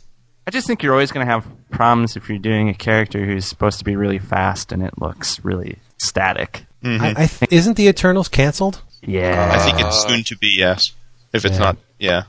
I just think you're always going to have problems if you're doing a character who's supposed to be really fast and it looks really static. Mm-hmm. I, I th- isn't the Eternals canceled? Yeah. I think it's soon to be yes. If it's Yeah. not, yeah.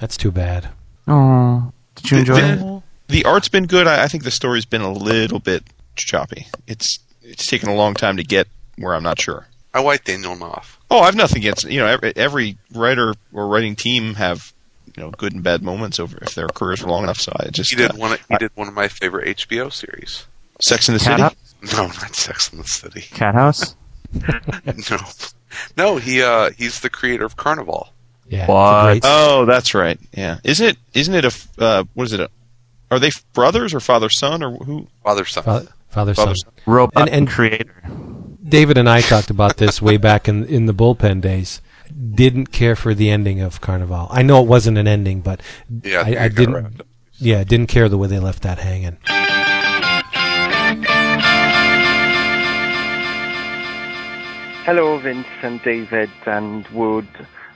That's too bad. Oh, did you enjoy it? the, the art's been good. I, I think the story's been a little bit choppy. It's it's taken a long time to get where I'm not sure. I like Daniel Knauf. Oh, I've nothing against you know every, every writer or writing team have you know good and bad moments over if their careers are long enough. So I just He did uh, one. He did one of my favorite HBO series. Sex in the Cat City. House? No, not Sex in the City. Cat House? *laughs* No, no. He uh, he's the creator of Carnivàle. Yeah. What? Great, Oh, that's right. Yeah, isn't it? Isn't it a? Uh, what is it? A, are they brothers or father son or who? Father son. fa- father Father son. son. Robot And- and- creator. David and I talked about this way back in in the bullpen days. Didn't care for the ending of Carnivàle. I know it wasn't an ending, but Yeah, I, I didn't. around. Yeah, didn't care the way they left that hanging. Hello, Vince and David and Wood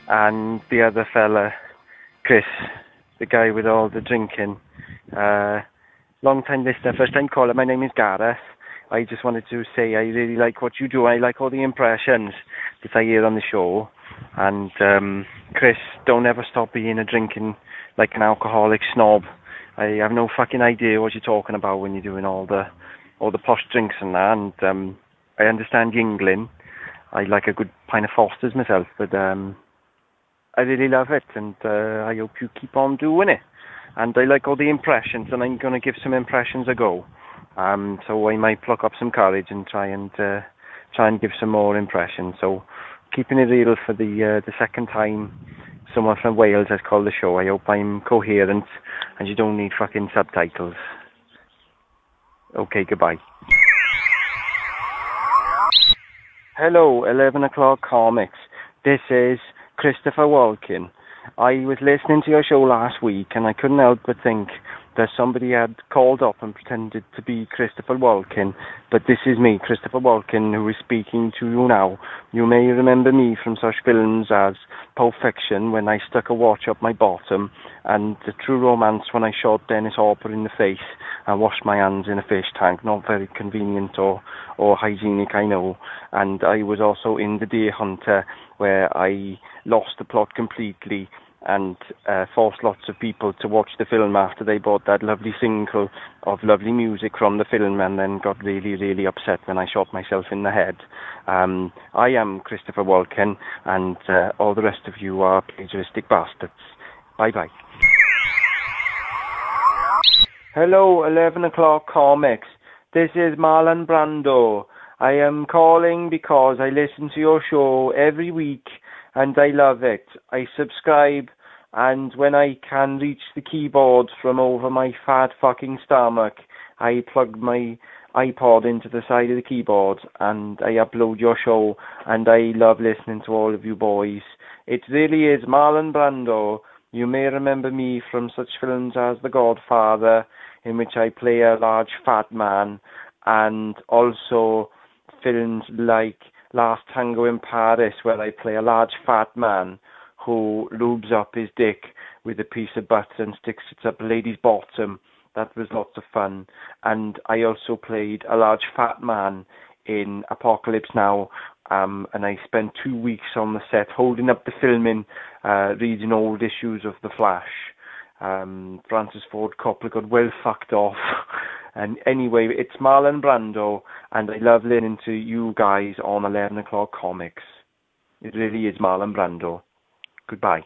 and the other fella, Chris, the guy with all the drinking. Uh, long time listener, first time caller. My name is Gareth. I just wanted to say I really like what you do. I like all the impressions that I hear on the show. And um, Chris, don't ever stop being a drinking like an alcoholic snob. I have no fucking idea what you're talking about when you're doing all the all the posh drinks and that. And um, I understand Yuengling. I like a good pint of Foster's myself, but um, I really love it, and uh, I hope you keep on doing it. And I like all the impressions, and I'm to give some impressions a go. Um, so I might pluck up some courage and try and uh, try and give some more impressions. So keeping it real for the uh, the second time, someone from Wales has called the show. I hope I'm coherent, and you don't need fucking subtitles. Okay, goodbye. Hello, 11 o'clock comics. This is Christopher Walken. I was listening to your show last week and I couldn't help but think that somebody had called up and pretended to be Christopher Walken, but this is me, Christopher Walken, who is speaking to you now. You may remember me from such films as Pulp Fiction, when I stuck a watch up my bottom, and The True Romance, when I shot Dennis Hopper in the face and washed my hands in a fish tank. Not very convenient or, or hygienic, I know. And I was also in The Deer Hunter, where I lost the plot completely and uh, forced lots of people to watch the film after they bought that lovely single of lovely music from the film and then got really, really upset when I shot myself in the head. Um, I am Christopher Walken, and uh, all the rest of you are plagiaristic bastards. Bye bye. Hello, 11 o'clock comics. This is Marlon Brando. I am calling because I listen to your show every week and I love it. I subscribe and when I can reach the keyboard from over my fat fucking stomach, I plug my iPod into the side of the keyboard and I upload your show and I love listening to all of you boys. It really is Marlon Brando. You may remember me from such films as The Godfather, in which I play a large fat man, and also films like Last Tango in Paris, where I play a large fat man who lubes up his dick with a piece of butter and sticks it up a lady's bottom. That was lots of fun. And I also played a large fat man in Apocalypse Now, um, and I spent two weeks on the set holding up the filming, uh, reading old issues of The Flash. Um, Francis Ford Coppola got well fucked off. *laughs* and anyway, it's Marlon Brando, and I love listening to you guys on 11 o'clock comics. It really is Marlon Brando. Goodbye.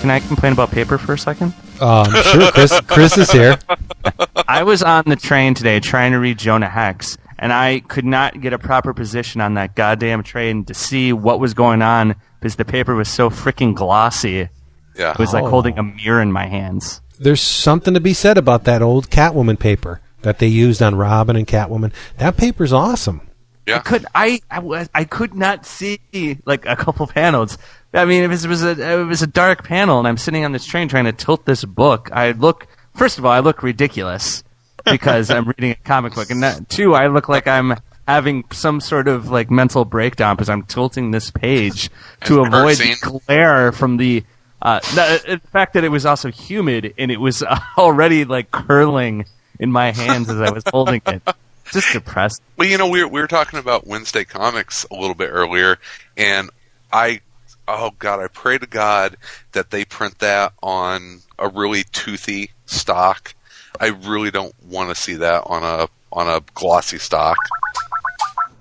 Can I complain about paper for a second? Um, sure, Chris. Chris is here. *laughs* I was on the train today trying to read Jonah Hex, and I could not get a proper position on that goddamn train to see what was going on because the paper was so freaking glossy. Yeah. It was like holding a mirror in my hands. There's something to be said about that old Catwoman paper that they used on Robin and Catwoman. That paper's awesome. Yeah. Could I, I? was- I could not see like a couple *laughs* panels. I mean, if it was a it was a dark panel, and I'm sitting on this train trying to tilt this book, I look. First of all, I look ridiculous because I'm reading a comic book, and that, two, I look like I'm having some sort of like mental breakdown because I'm tilting this page to avoid the glare from the. Uh, the, the fact that it was also humid and it was *laughs* already like curling in my hands as I was holding it. *laughs* Just depressed. Well, you know, we were, we were talking about Wednesday comics a little bit earlier, and I, oh God, I pray to God that they print that on a really toothy stock. I really don't want to see that on a on a glossy stock.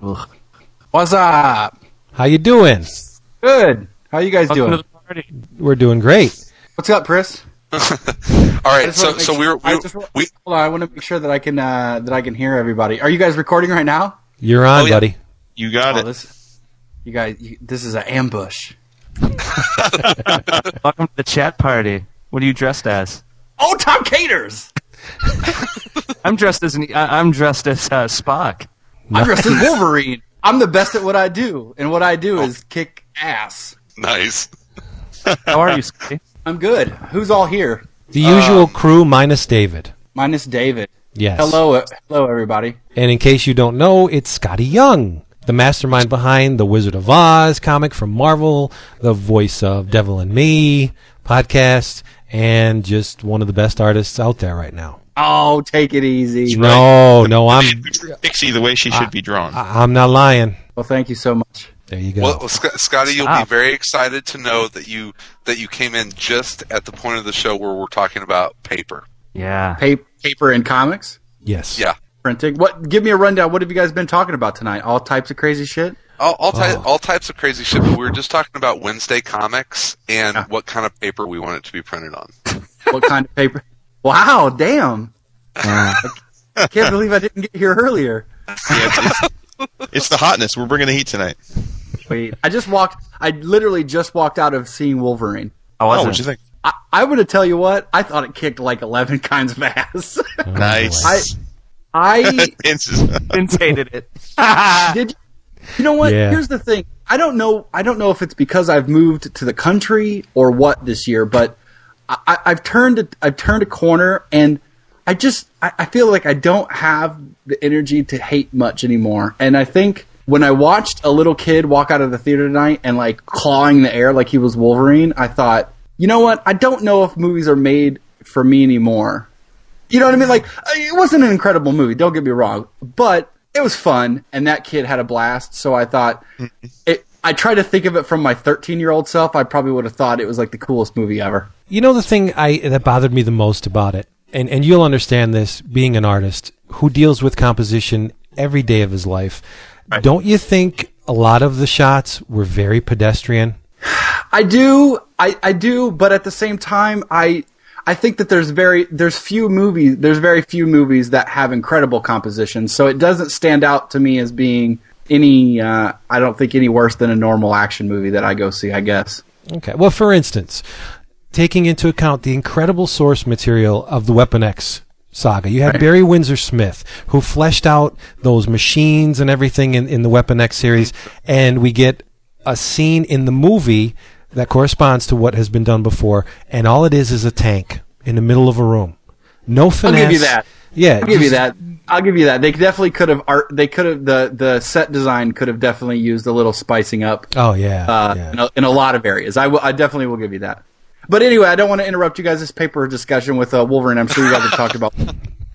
Ugh. What's up? How you doing? Good. How you guys Welcome doing? to the party. We're doing great. What's up, Chris? All I right, just so so sure- we were I we, just wa- we Hold on, I want to make sure that I can uh, that I can hear everybody. Are you guys recording right now? You're on, Oh, yeah. buddy. You got oh, it. this, you guys, you, this is an ambush. *laughs* Welcome to the chat party. What are you dressed as? Oh, Tom Katers! *laughs* I'm dressed as an, I- I'm dressed as uh, Spock. I'm dressed as Wolverine. I'm the best at what I do, and what I do is kick ass. nice. How are you, Skottie? I'm good. Who's all here? The usual crew minus David. Minus David. Yes. Hello, uh, hello, everybody. And in case you don't know, it's Skottie Young, the mastermind behind the Wizard of Oz comic from Marvel, the voice of Devil and Me podcast, and just one of the best artists out there right now. Oh, take it easy. No, no, I'm *laughs* Pixie the way she should be drawn. I- I'm not lying. Well, thank you so much. There you go. Well, well, Sc- Skottie, you'll Stop. be very excited to know that you that you came in just at the point of the show where we're talking about paper. Yeah. Pa- paper and comics yes. Yeah. printing. What? Give me a rundown. What have you guys been talking about tonight? All types of crazy shit. All, all, ty- Oh. all types of crazy shit. But we were just talking about Wednesday comics and Yeah. what kind of paper we want it to be printed on. *laughs* What kind of paper? Wow, damn! *laughs* I can't believe I didn't get here earlier. Yeah, it's, it's *laughs* the hotness. We're bringing the heat tonight. Wait, I just walked. I literally just walked out of seeing Wolverine. I Oh, wasn't. what'd you think? I, I'm going to tell you what. I thought it kicked like 11 *laughs* kinds of ass. Oh, Nice. boy. I *laughs* Vince hated it. *laughs* did. You know what? Yeah. Here's the thing. I don't know. I don't know if it's because I've moved to the country or what this year, but I, I've turned. A, I've turned a corner, and I just. I, I feel like I don't have the energy to hate much anymore. And I think when I watched a little kid walk out of the theater tonight and like clawing the air like he was Wolverine, I thought, you know what? I don't know if movies are made for me anymore. You know what I mean? Like, uh, it wasn't an incredible movie. Don't get me wrong, but it was fun, and that kid had a blast. So I thought, mm-hmm. it, I try to think of it from my 13 year old self. I probably would have thought it was like the coolest movie ever. You know the thing I that bothered me the most about it, and and you'll understand this being an artist who deals with composition every day of his life. Don't you think a lot of the shots were very pedestrian? I do, I, I do, but at the same time, I I think that there's very there's few movies there's very few movies that have incredible composition, so it doesn't stand out to me as being any uh, I don't think any worse than a normal action movie that I go see. I guess. Okay. Well, for instance, taking into account the incredible source material of the Weapon X saga, you had Right. Barry Windsor Smith, who fleshed out those machines and everything in, in the Weapon X series, and we get a scene in the movie that corresponds to what has been done before, and all it is is a tank in the middle of a room. No finesse. I'll give you that. Yeah, I'll give you that. I'll give you that. They definitely could have art. They could have the the set design could have definitely used a little spicing up. Oh yeah, uh, yeah. In, a, in a lot of areas. I will- I definitely will give you that. But anyway, I don't want to interrupt you guys' this paper discussion with uh, Wolverine. I'm sure you guys have talked about. *laughs*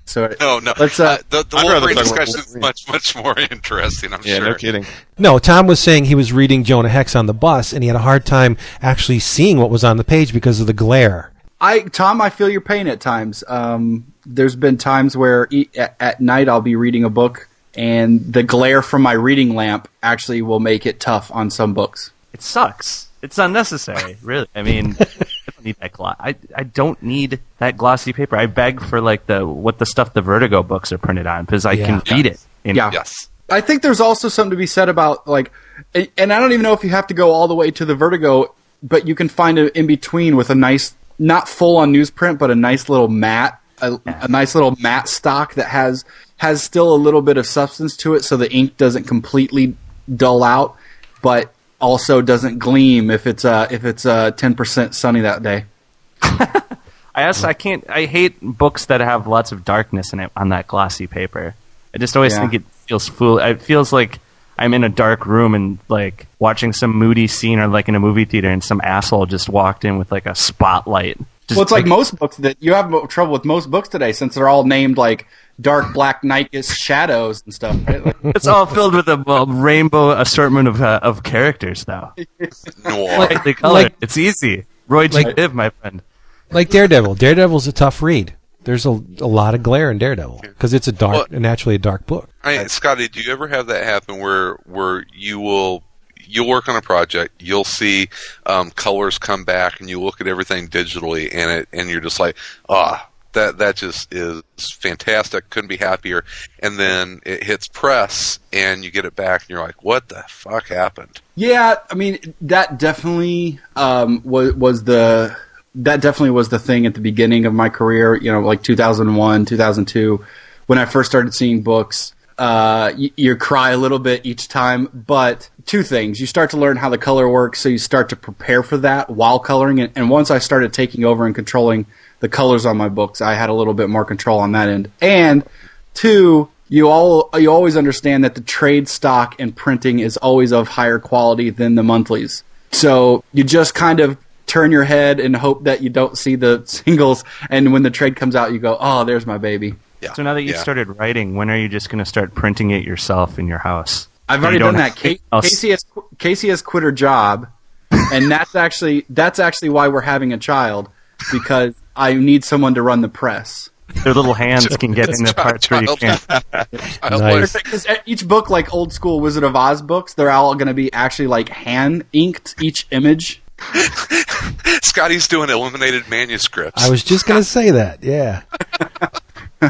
So No, no. Let's. Uh, the the I'd Wolverine discussion is much much more interesting. I'm Yeah, sure. no kidding. No, Tom was saying he was reading Jonah Hex on the bus, and he had a hard time actually seeing what was on the page because of the glare. I Tom, I feel your pain at times. Um, there's been times where e- at, at night I'll be reading a book, and the glare from my reading lamp actually will make it tough on some books. It sucks. It's unnecessary, really. I mean, I *laughs* don't need that glo- I I don't need that glossy paper. I beg for like the what the stuff the Vertigo books are printed on because I Yeah. can read it. in- Yeah. Yes. I think there's also something to be said about like, and I don't even know if you have to go all the way to the Vertigo, but you can find it in between with a nice, not full on newsprint, but a nice little matte, a, a nice little matte stock that has has still a little bit of substance to it, so the ink doesn't completely dull out, but also doesn't gleam if it's uh if it's uh ten percent sunny that day. *laughs* I also I can't. I hate books that have lots of darkness in it on that glossy paper. I just always Yeah. think it feels fool. It feels like I'm in a dark room and like watching some moody scene or like in a movie theater and some asshole just walked in with like a spotlight. Just, well, it's like, most books that you have trouble with most books today since they're all named like dark black nightish shadows and stuff. Right? Like, *laughs* it's all filled with a, a rainbow assortment of uh, of characters though. *laughs* Noir. Like like- it's easy. Roy G. like- Biv, my friend. Like Daredevil. Daredevil's a tough read. There's a, a lot of glare in Daredevil because it's a dark, Well- naturally a dark book. I, Scotty, do you ever have that happen where where you will you'll work on a project, you'll see um, colors come back, and you look at everything digitally, and it and you're just like, ah, that that just is fantastic. Couldn't be happier. And then it hits press, and you get it back, and you're like, what the fuck happened? Yeah, I mean that definitely um, was was the that definitely was the thing at the beginning of my career. You know, like 2001, 2002, when I first started seeing books. Uh, you, you cry a little bit each time, but two things: you start to learn how the color works, so you start to prepare for that while coloring. And, and once I started taking over and controlling the colors on my books, I had a little bit more control on that end. And Two, you all you always understand that the trade stock and printing is always of higher quality than the monthlies. So you just kind of turn your head and hope that you don't see the *laughs* singles, and when the trade comes out, you go, "Oh, there's my baby." Yeah. So now that you've yeah. started writing, when are you just going to start printing it yourself in your house? I've already done that. have- Casey has Casey has quit her job, and that's actually that's actually why we're having a child because I need someone to run the press. Their little hands *laughs* can get in the parts where you can't. *laughs* Nice. Because each book, like old school Wizard of Oz books, they're all going to be actually like hand inked each image. *laughs* Scotty's doing illuminated manuscripts. I was just gonna say that. Yeah. hey,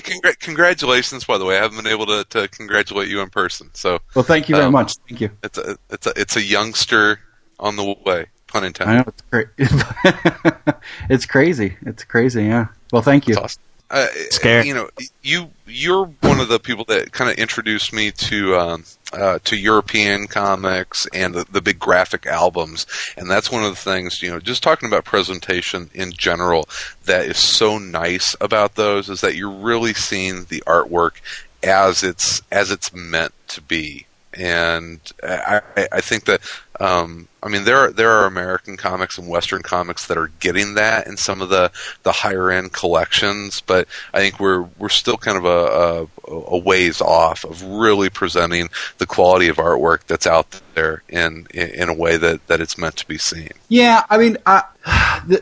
congr- congratulations! By the way, I haven't been able to, to congratulate you in person, so Well, thank you very Um, much. Thank you. it's a it's a it's a youngster on the way. Pun I intended. know it's great. *laughs* it's crazy. It's crazy. Yeah. Well, thank you. That's awesome. uh, Scared. You know, you you're one of the people that kind of introduced me to um, uh, to European comics and the, the big graphic albums, and that's one of the things. You know, just talking about presentation in general, that is so nice about those is that you're really seeing the artwork as it's as it's meant to be. And I, I- I think that um, I mean there are, there are American comics and Western comics that are getting that in some of the, the higher end collections, but I think we're we're still kind of a, a, a ways off of really presenting the quality of artwork that's out there in in, a way that, that it's meant to be seen. Yeah, I mean, I,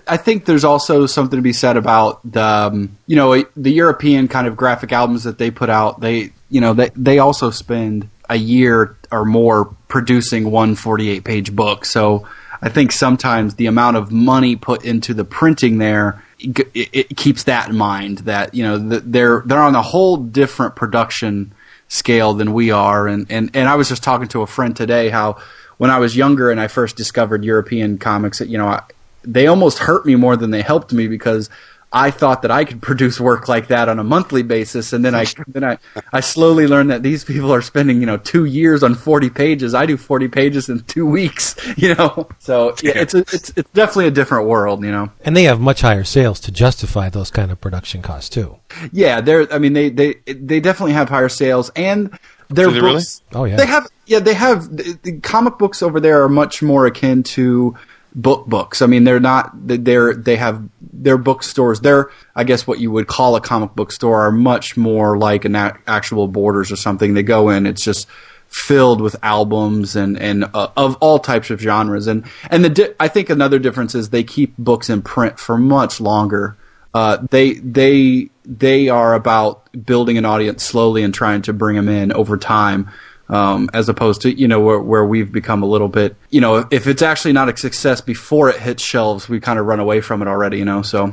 I think there's also something to be said about the, um, you know, the European kind of graphic albums that they put out. They, you know, they they also spend a year or more producing one 48 page book. So I think sometimes the amount of money put into the printing there. It, it keeps that in mind that you know they're they're on a whole different production scale than we are and, and and I was just talking to a friend today how when I was younger and I first discovered European comics you know I, they almost hurt me more than they helped me because I thought that I could *laughs* produce work like that on a monthly basis and then I then I, I slowly learned that these people are spending you know 2 years on 40 pages I do 40 pages in 2 weeks *laughs* you know so yeah, it's a, it's it's definitely a different world you know And they have much higher sales to justify those kind of production costs too. Yeah, they're. I mean, they they they definitely have higher sales, and their Do they really? books. Oh, yeah. they have. Yeah, they have. The, the comic books over there are much more akin to book books. I mean, they're not. They're they have their bookstores. They're I guess what you would call a comic book store are much more like an a- actual Borders or something. They go in. It's just filled with albums and and uh, of all types of genres and and the di- I think another difference is they keep books in print for much longer uh, they they they are about building an audience slowly and trying to bring them in over time, um, as opposed to you know where, where we've become a little bit you know if it's actually not a success before it hits shelves, we kind of run away from it already. You know, so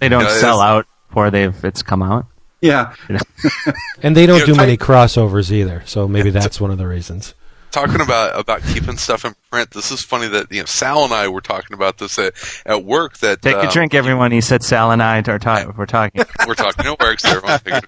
They don't Yeah, it's- sell out before they've it's come out. yeah, *laughs* And they don't You do know, many I- crossovers either, so maybe that's one of the reasons. talking about about keeping stuff in print. This is funny that you know Sal and I were talking about this at, at work. That Take um, a drink, everyone. He said Sal and I are ta- we're talking. We're talking. It works. Everyone, take a drink.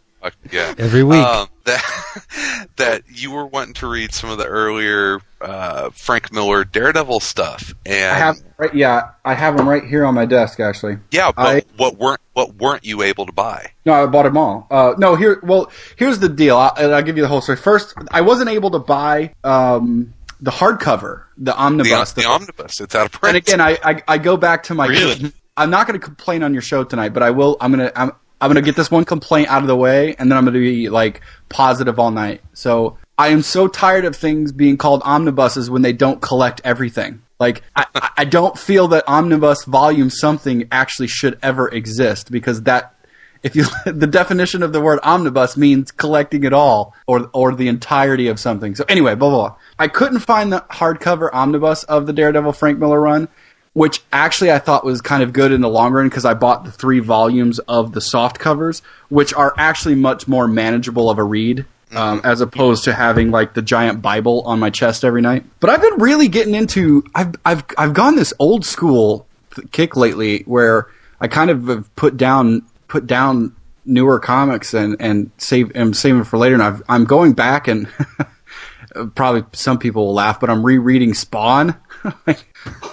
Yeah. Every week. Um, that *laughs* that you were wanting to read some of the earlier uh, Frank Miller Daredevil stuff, and I have right, yeah, I have them right here on my desk actually. yeah, but I- what weren't what weren't you able to buy? No, I bought them all. Uh, no, here. Well, here's the deal. I'll, I'll give you the whole story. First, I wasn't able to buy um, the hardcover, the The, omnibus. the omnibus. It's out of print. and again, I, I I go back to my. Really? I'm not going to complain on your show tonight, but I will. I'm gonna. I'm, I'm gonna get this one complaint out of the way, and then I'm gonna be like positive all night. So I am so tired of things being called omnibuses when they don't collect everything. Like I, I- don't feel that omnibus volume something actually should ever exist because that if you *laughs* the definition of the word omnibus means collecting it all or or the entirety of something. So anyway, blah blah. blah. I couldn't find the hardcover omnibus of the Daredevil Frank Miller run, which actually I thought was kind of good in the long run because I bought the three volumes of the soft covers, which are actually much more manageable of a read. Um, as opposed to having like the giant Bible on my chest every night, but I've been really getting into I've I've I've gone this old school th- kick lately where I kind of have put down put down newer comics and and save am saving for later. And I've, I'm going back and *laughs* probably some people will laugh, but I'm rereading Spawn. *laughs*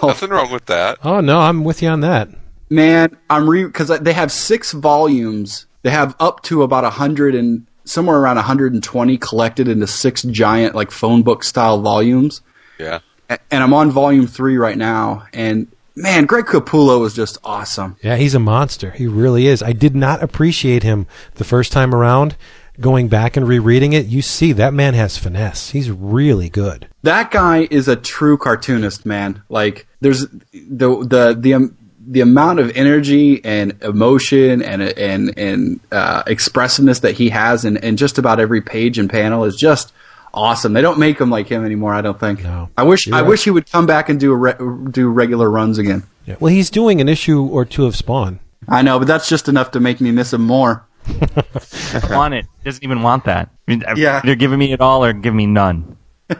Oh. Nothing wrong with that. Oh no, I'm with you on that. Man, I'm re because they have six volumes. They have up to about a hundred and somewhere around 120 collected into six giant like phone book style volumes. Yeah. A- And I'm on volume three right now. And man, Greg Capullo is just awesome. Yeah, he's a monster. He really is. I did not appreciate him the first time around. Going back and rereading it, you see that man has finesse. He's really good. that guy is a true cartoonist, man. Like there's the the the um, the amount of energy and emotion and and and uh, expressiveness that he has in, in just about every page and panel is just awesome. They don't make him like him anymore. I don't think. No. I wish I right. wish he would come back and do a re- do regular runs again. Yeah. Well, he's doing an issue or two of Spawn. I know, but that's just enough to make me miss him more. I want it. Doesn't even want that. I mean, Yeah. They're giving me it all or give me none. *laughs*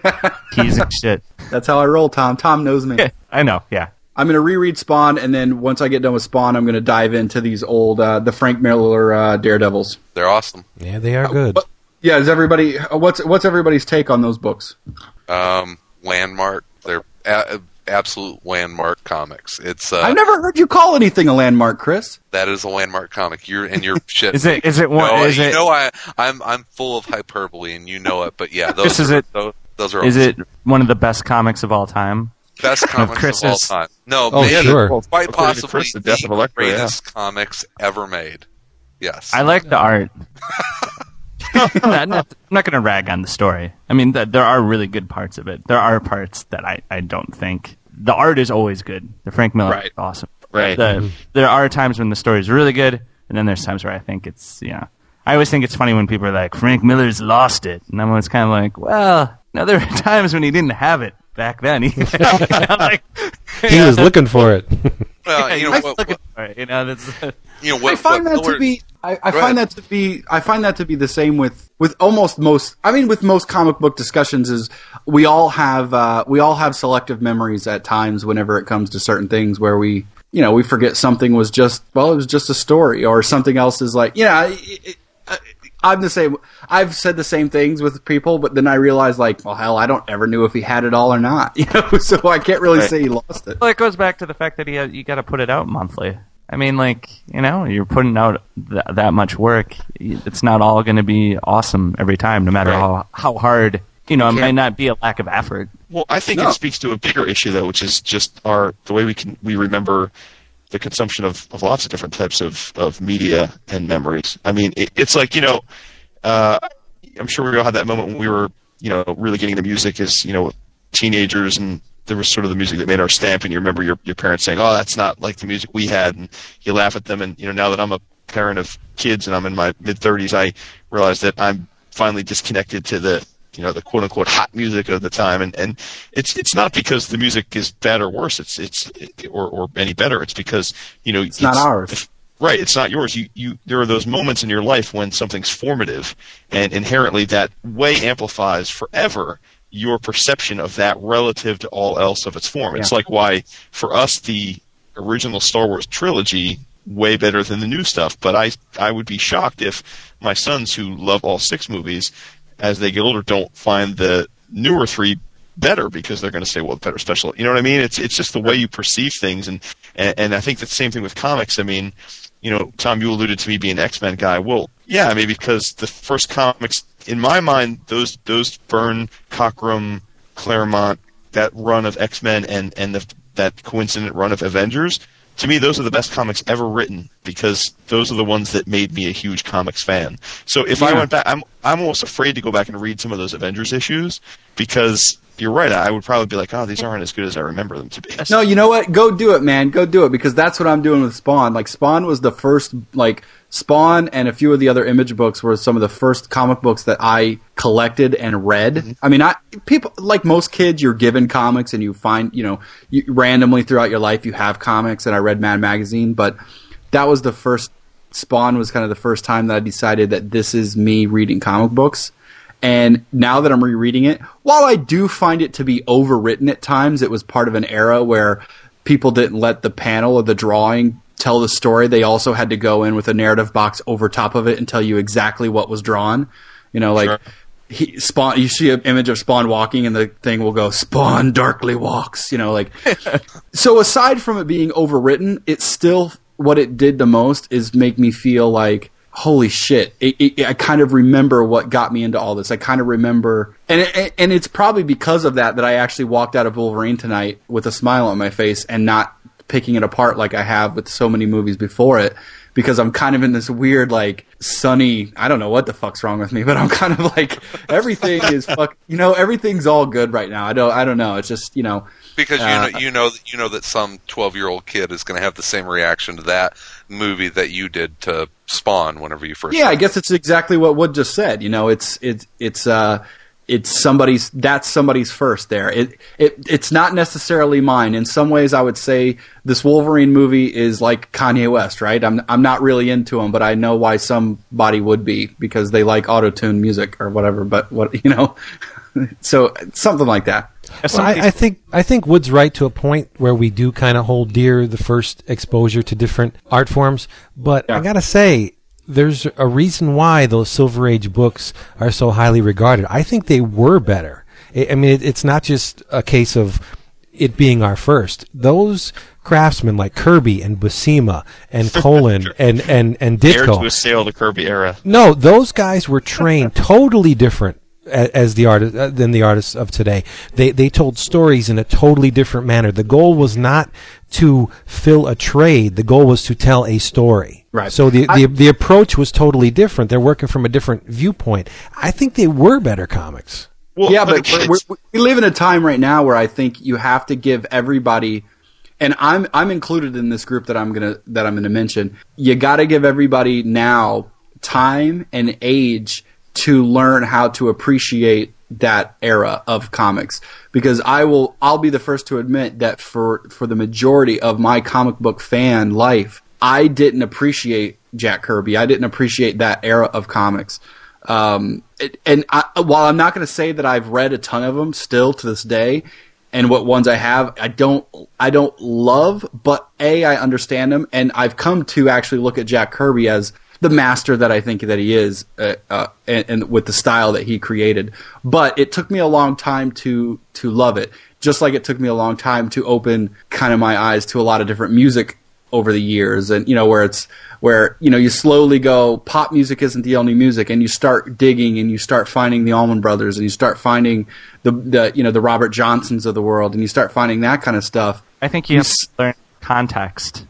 Teasing shit. That's how I roll, Tom. Tom knows me. I know. Yeah. I'm gonna reread Spawn, and then once I get done with Spawn, I'm gonna dive into these old uh, the Frank Miller uh, Daredevils. They're awesome. Yeah, they are good. But, yeah, is everybody what's what's everybody's take on those books? Um, landmark. They're a- absolute landmark comics. It's uh, I've never heard you call anything a landmark, Chris. that is a landmark comic. You're and you're *laughs* shit. Is it? Is it one? No, is you it? know I I'm I'm full of hyperbole and you know it. But yeah, those This is are, it- Those, those are Is awesome. it one of the best comics of all time? best *laughs* comics of all Chris's- time? No, Oh, maybe sure. Well, quite according to possibly Chris, the death the of Elektra, yeah. greatest comics ever made. Yes. I like the art. *laughs* *laughs* I'm not, not going to rag on the story. I mean, th- there are really good parts of it. There are parts that I, I don't think. The art is always good. The Frank Miller Right. is awesome. Right. The, there are times when the story is really good, and then there's times where I think it's, know. I always think it's funny when people are like, Frank Miller's lost it. And I'm always kind of like, well, no, there are *laughs* times when he didn't have it back then. *laughs* either. I'm like, *laughs* he was looking for it. well, yeah, you know was what, looking what- for it, you know, that's, you know what, I find what that to be. I, I find ahead. that to be. I find that to be the same with with almost most. I mean, with most comic book discussions, is we all have uh, we all have selective memories at times whenever it comes to certain things where we you know we forget something was just well it was just a story or something else is like yeah. It, it, I- I'm the same. I've said the same things with people, but then I realize, like, well, hell, I don't ever knew if he had it all or not. *laughs* You know, so I can't really Right. say he lost it. Well, it goes back to the fact that he has, you got to put it out monthly. I mean, like you know, you're putting out th- that much work. It's not all going to be awesome every time, no matter Right. how how hard. You know, it can't- might not be a lack of effort. Well, I think No. it speaks to a bigger issue though, which is just our the way we can we remember the consumption of, of lots of different types of, of media and memories. I mean, it, it's like you know, uh, I'm sure we all had that moment when we were you know really getting the music as you know teenagers and there was sort of the music that made our stamp and you remember your your parents saying, "Oh, that's not like the music we had," and you laugh at them. And you know, now that I'm a parent of kids and I'm in my mid 30s, I realize that I'm finally disconnected to the you know the quote unquote hot music of the time. And and it's it's not because the music is bad or worse. It's it's or or any better. It's because you know It's not ours. right. It's not yours. You you there are those moments in your life when something's formative and inherently that way amplifies forever your perception of that relative to all else of its form. It's Yeah. like why for us the original Star Wars trilogy way better than the new stuff. But I I would be shocked if my sons who love all six movies as they get older don't find the newer three better because they're going to say well the better special you know what i mean? It's it's just the way you perceive things and and, and i think the same thing with comics. I mean you know tom you alluded to me being an x-men guy. Well yeah maybe because the first comics in my mind those those byrne cockrum claremont that run of x-men and and the, that coincident run of avengers to me those are the best comics ever written because those are the ones that made me a huge comics fan so if i went back i'm i'm almost afraid to go back and read some of those avengers issues because you're right i would probably be like oh these aren't as good as i remember them to be No, you know what? Go do it, man. Go do it because that's what I'm doing with Spawn. Like Spawn was the first like Spawn and a few of the other image books were some of the first comic books that I collected and read. Mm-hmm. I mean, I people like most kids you're given comics and you find, you know, you, randomly throughout your life you have comics and I read Mad Magazine, but that was the first Spawn was kind of the first time that I decided that this is me reading comic books. And now that I'm rereading it, while I do find it to be overwritten at times, it was part of an era where people didn't let the panel or the drawing tell the story. They also had to go in with a narrative box over top of it and tell you exactly what was drawn. You know, like Sure. he Spawn. You see an image of Spawn walking, and the thing will go Spawn darkly walks. You know, like *laughs* so. Aside from it being overwritten, it still what it did the most is make me feel like holy shit it, it, i kind of remember what got me into all this i kind of remember and it, and it's probably because of that that i actually walked out of wolverine tonight with a smile on my face and not picking it apart like i have with so many movies before it because i'm kind of in this weird like sunny i don't know what the fuck's wrong with me but i'm kind of like everything is *laughs* fuck you know everything's all good right now i don't i don't know it's just you know because you Uh, know you know you know that some twelve year old kid is going to have the same reaction to that movie that you did to Spawn whenever you first. Yeah, I it. guess it's exactly what Wood just said. You know, it's it's it's uh it's somebody's that's somebody's first there. It it it's not necessarily mine. In some ways I would say this Wolverine movie is like Kanye West, right? I'm I'm not really into him, but I know why somebody would be because they like auto-tune music or whatever, but what you know *laughs* so something like that. Well, I, I think I think Wood's right to a point where we do kind of hold dear the first exposure to different art forms. But I gotta say, there's a reason why those Silver Age books are so highly regarded. I think they were better. I I mean, it, it's not just a case of it being our first. Those craftsmen like Kirby and Buscema and *laughs* Colan and and and Ditko. to assail the Kirby era. No, those guys were trained *laughs* totally different as the artist uh, than the artists of today. They they told stories in a totally different manner. The goal was not to fill a trade. The goal was to tell a story. Right. So the the, the approach was totally different. They're working from a different viewpoint. I think they were better comics. Well, yeah, but it's- we're, we're, we live in a time right now where I think you have to give everybody, and I'm I'm included in this group that I'm gonna that I'm gonna mention. You got to give everybody now time and age to learn how to appreciate that era of comics because I will I'll be the first to admit that for for the majority of my comic book fan life I didn't appreciate Jack Kirby I didn't appreciate that era of comics um, it, and I, while I'm not going to say that I've read a ton of them still to this day, and what ones I have, I don't, I don't love, but a, I understand them, and I've come to actually look at Jack Kirby as the master that I think that he is, uh, uh, and, and with the style that he created. But it took me a long time to to love it, just like it took me a long time to open kind of my eyes to a lot of different music over the years and you know where it's where you know you slowly go pop music isn't the only music and you start digging and you start finding the Allman Brothers and you start finding the the you know the Robert Johnsons of the world and you start finding that kind of stuff I think you have to learn context.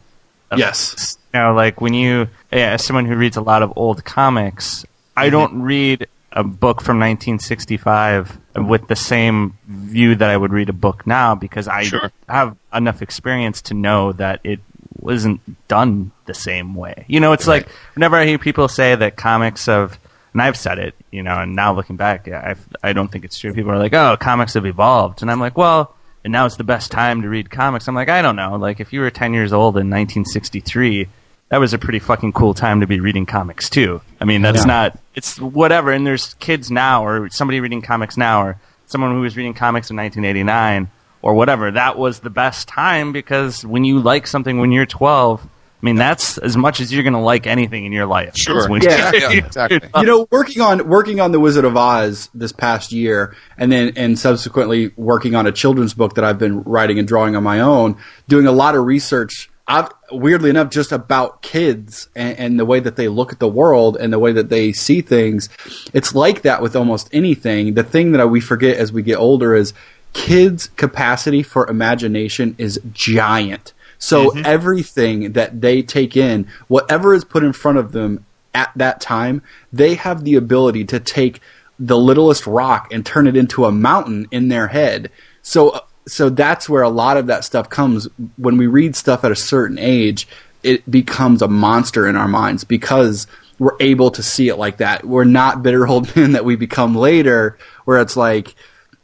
Yes. You know, like when you, yeah, as someone who reads a lot of old comics, I mm-hmm. don't read a book from 1965 with the same view that I would read a book now because I Sure. have enough experience to know that it wasn't done the same way. You know, it's like whenever I hear people say that comics have, and I've said it, you know, and now looking back, I I don't think it's true. People are like, "Oh, comics have evolved," and I'm like, "Well." And now it's the best time to read comics. I'm like, I don't know. Like, if you were 10 years old in 1963, that was a pretty fucking cool time to be reading comics too. I mean, that's Yeah. not. It's whatever. And there's kids now, or somebody reading comics now, or someone who was reading comics in 1989, or whatever. That was the best time because when you like something when you're 12, I mean, that's as much as you're going to like anything in your life. Sure. when Yeah, you're- yeah, exactly. Uh, you know working on working on the Wizard of Oz this past year and then and subsequently working on a children's book that I've been writing and drawing on my own doing a lot of research I've, weirdly enough just about kids and, and the way that they look at the world and the way that they see things it's like that with almost anything the thing that we forget as we get older is kids capacity for imagination is giant so mm-hmm. everything that they take in whatever is put in front of them at that time, they have the ability to take the littlest rock and turn it into a mountain in their head. So, so that's where a lot of that stuff comes. When we read stuff at a certain age, it becomes a monster in our minds because we're able to see it like that. We're not bitter old *laughs* men that we become later, where it's like,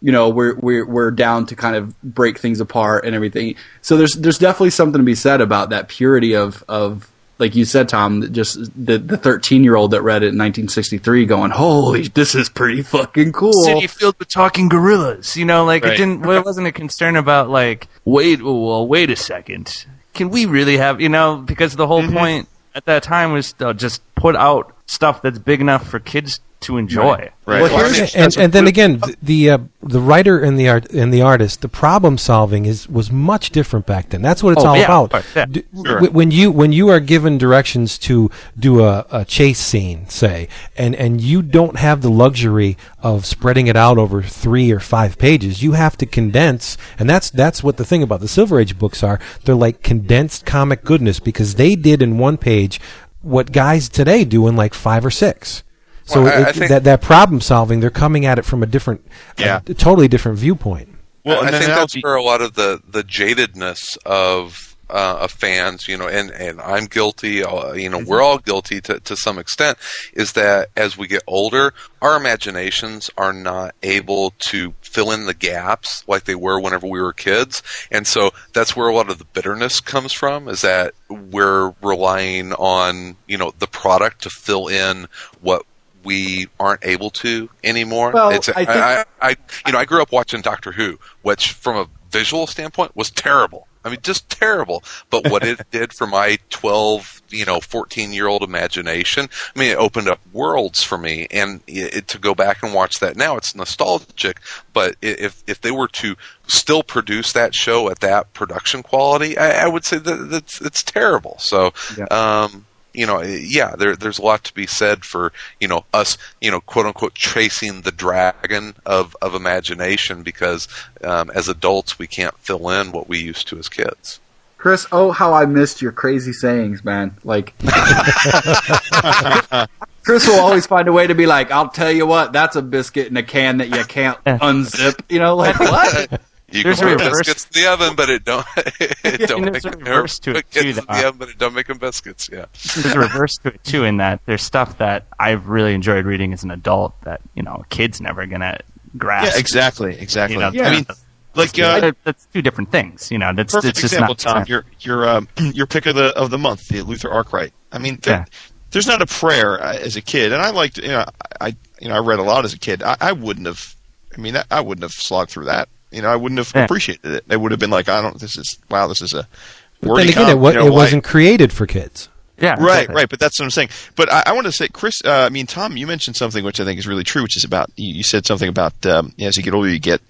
you know, we're we're we're down to kind of break things apart and everything. So there's there's definitely something to be said about that purity of of like you said, Tom, just the the 13 year old that read it in 1963, going, "Holy, this is pretty fucking cool." city filled with talking gorillas. You know, like Right. it didn't. Well, it wasn't a concern about like wait. Well, wait a second. Can we really have you know? Because the whole mm-hmm. point at that time was to just put out stuff that's big enough for kids to enjoy. Right. Well, here's- and, and then again, th- the uh, the writer and the art and the artist, the problem solving is was much different back then. That's what it's Oh, all yeah, about. of yeah. D- Sure. w- When you when you are given directions to do a, a chase scene, say, and and you don't have the luxury of spreading it out over three or five pages, you have to condense, and that's that's what the thing about the Silver Age books are. They're like condensed comic goodness because they did in one page what guys today do in like five or six. So Well, I- it- I think- that that problem solving, they're coming at it from a different, Yeah. a totally different viewpoint. Well, I think that's be- where a lot of the the jadedness of uh, of fans, you know, and and I'm guilty, uh, you know, we're all guilty to to some extent, is that as we get older, our imaginations are not able to fill in the gaps like they were whenever we were kids, and so that's where a lot of the bitterness comes from, is that we're relying on you know the product to fill in what we aren't able to anymore. Well, it's, I think- I, I, you know, I grew up watching Doctor Who, which from a visual standpoint was terrible. I mean, just terrible. But what it *laughs* did for my 12, you know, 14 year old imagination, I mean, it opened up worlds for me. And it, it- to go back and watch that now, it's nostalgic. But if, if they were to still produce that show at that production quality, I, I would say that that's, it's terrible. So, um, you know, yeah, there, there's a lot to be said for, you know, us, you know, quote unquote, chasing the dragon of, of imagination because um, as adults we can't fill in what we used to as kids. Chris, oh how I missed your crazy sayings, man. Like *laughs* Chris will always find a way to be like, I'll tell you what, that's a biscuit in a can that you can't *laughs* unzip. You know, like what? *laughs* You There's can a put reverse- biscuits in the oven, but it don't *laughs* it don't make there's a or reverse to it, too, in the oven, but it don't make them biscuits. Yeah. there's a reverse to it too in that there's stuff that I've really enjoyed reading as an adult that you know a kid's never gonna grasp. Yeah, exactly, exactly. You know, I mean, like uh, That- that's two different things. You know, that's perfect it's just example, not Tom. Your your um, your pick of the of the month, the Luther Arkwright. I mean, there, Yeah. there's not a prayer uh, as a kid, and I liked you know I you know I read a lot as a kid. I, I wouldn't have. I mean, I, I wouldn't have slogged through that. You know, I wouldn't have Yeah. appreciated it. They would have been like, I don't. This is wow. This is a. But wordy then again, com- it, wa- you know, it wasn't created for kids. yeah, Right, exactly. right. But that's what I'm saying. But I, I want to say, Chris. Uh, I mean, Tom, you mentioned something which I think is really true, which is about you, you said something about um, as you get older, you get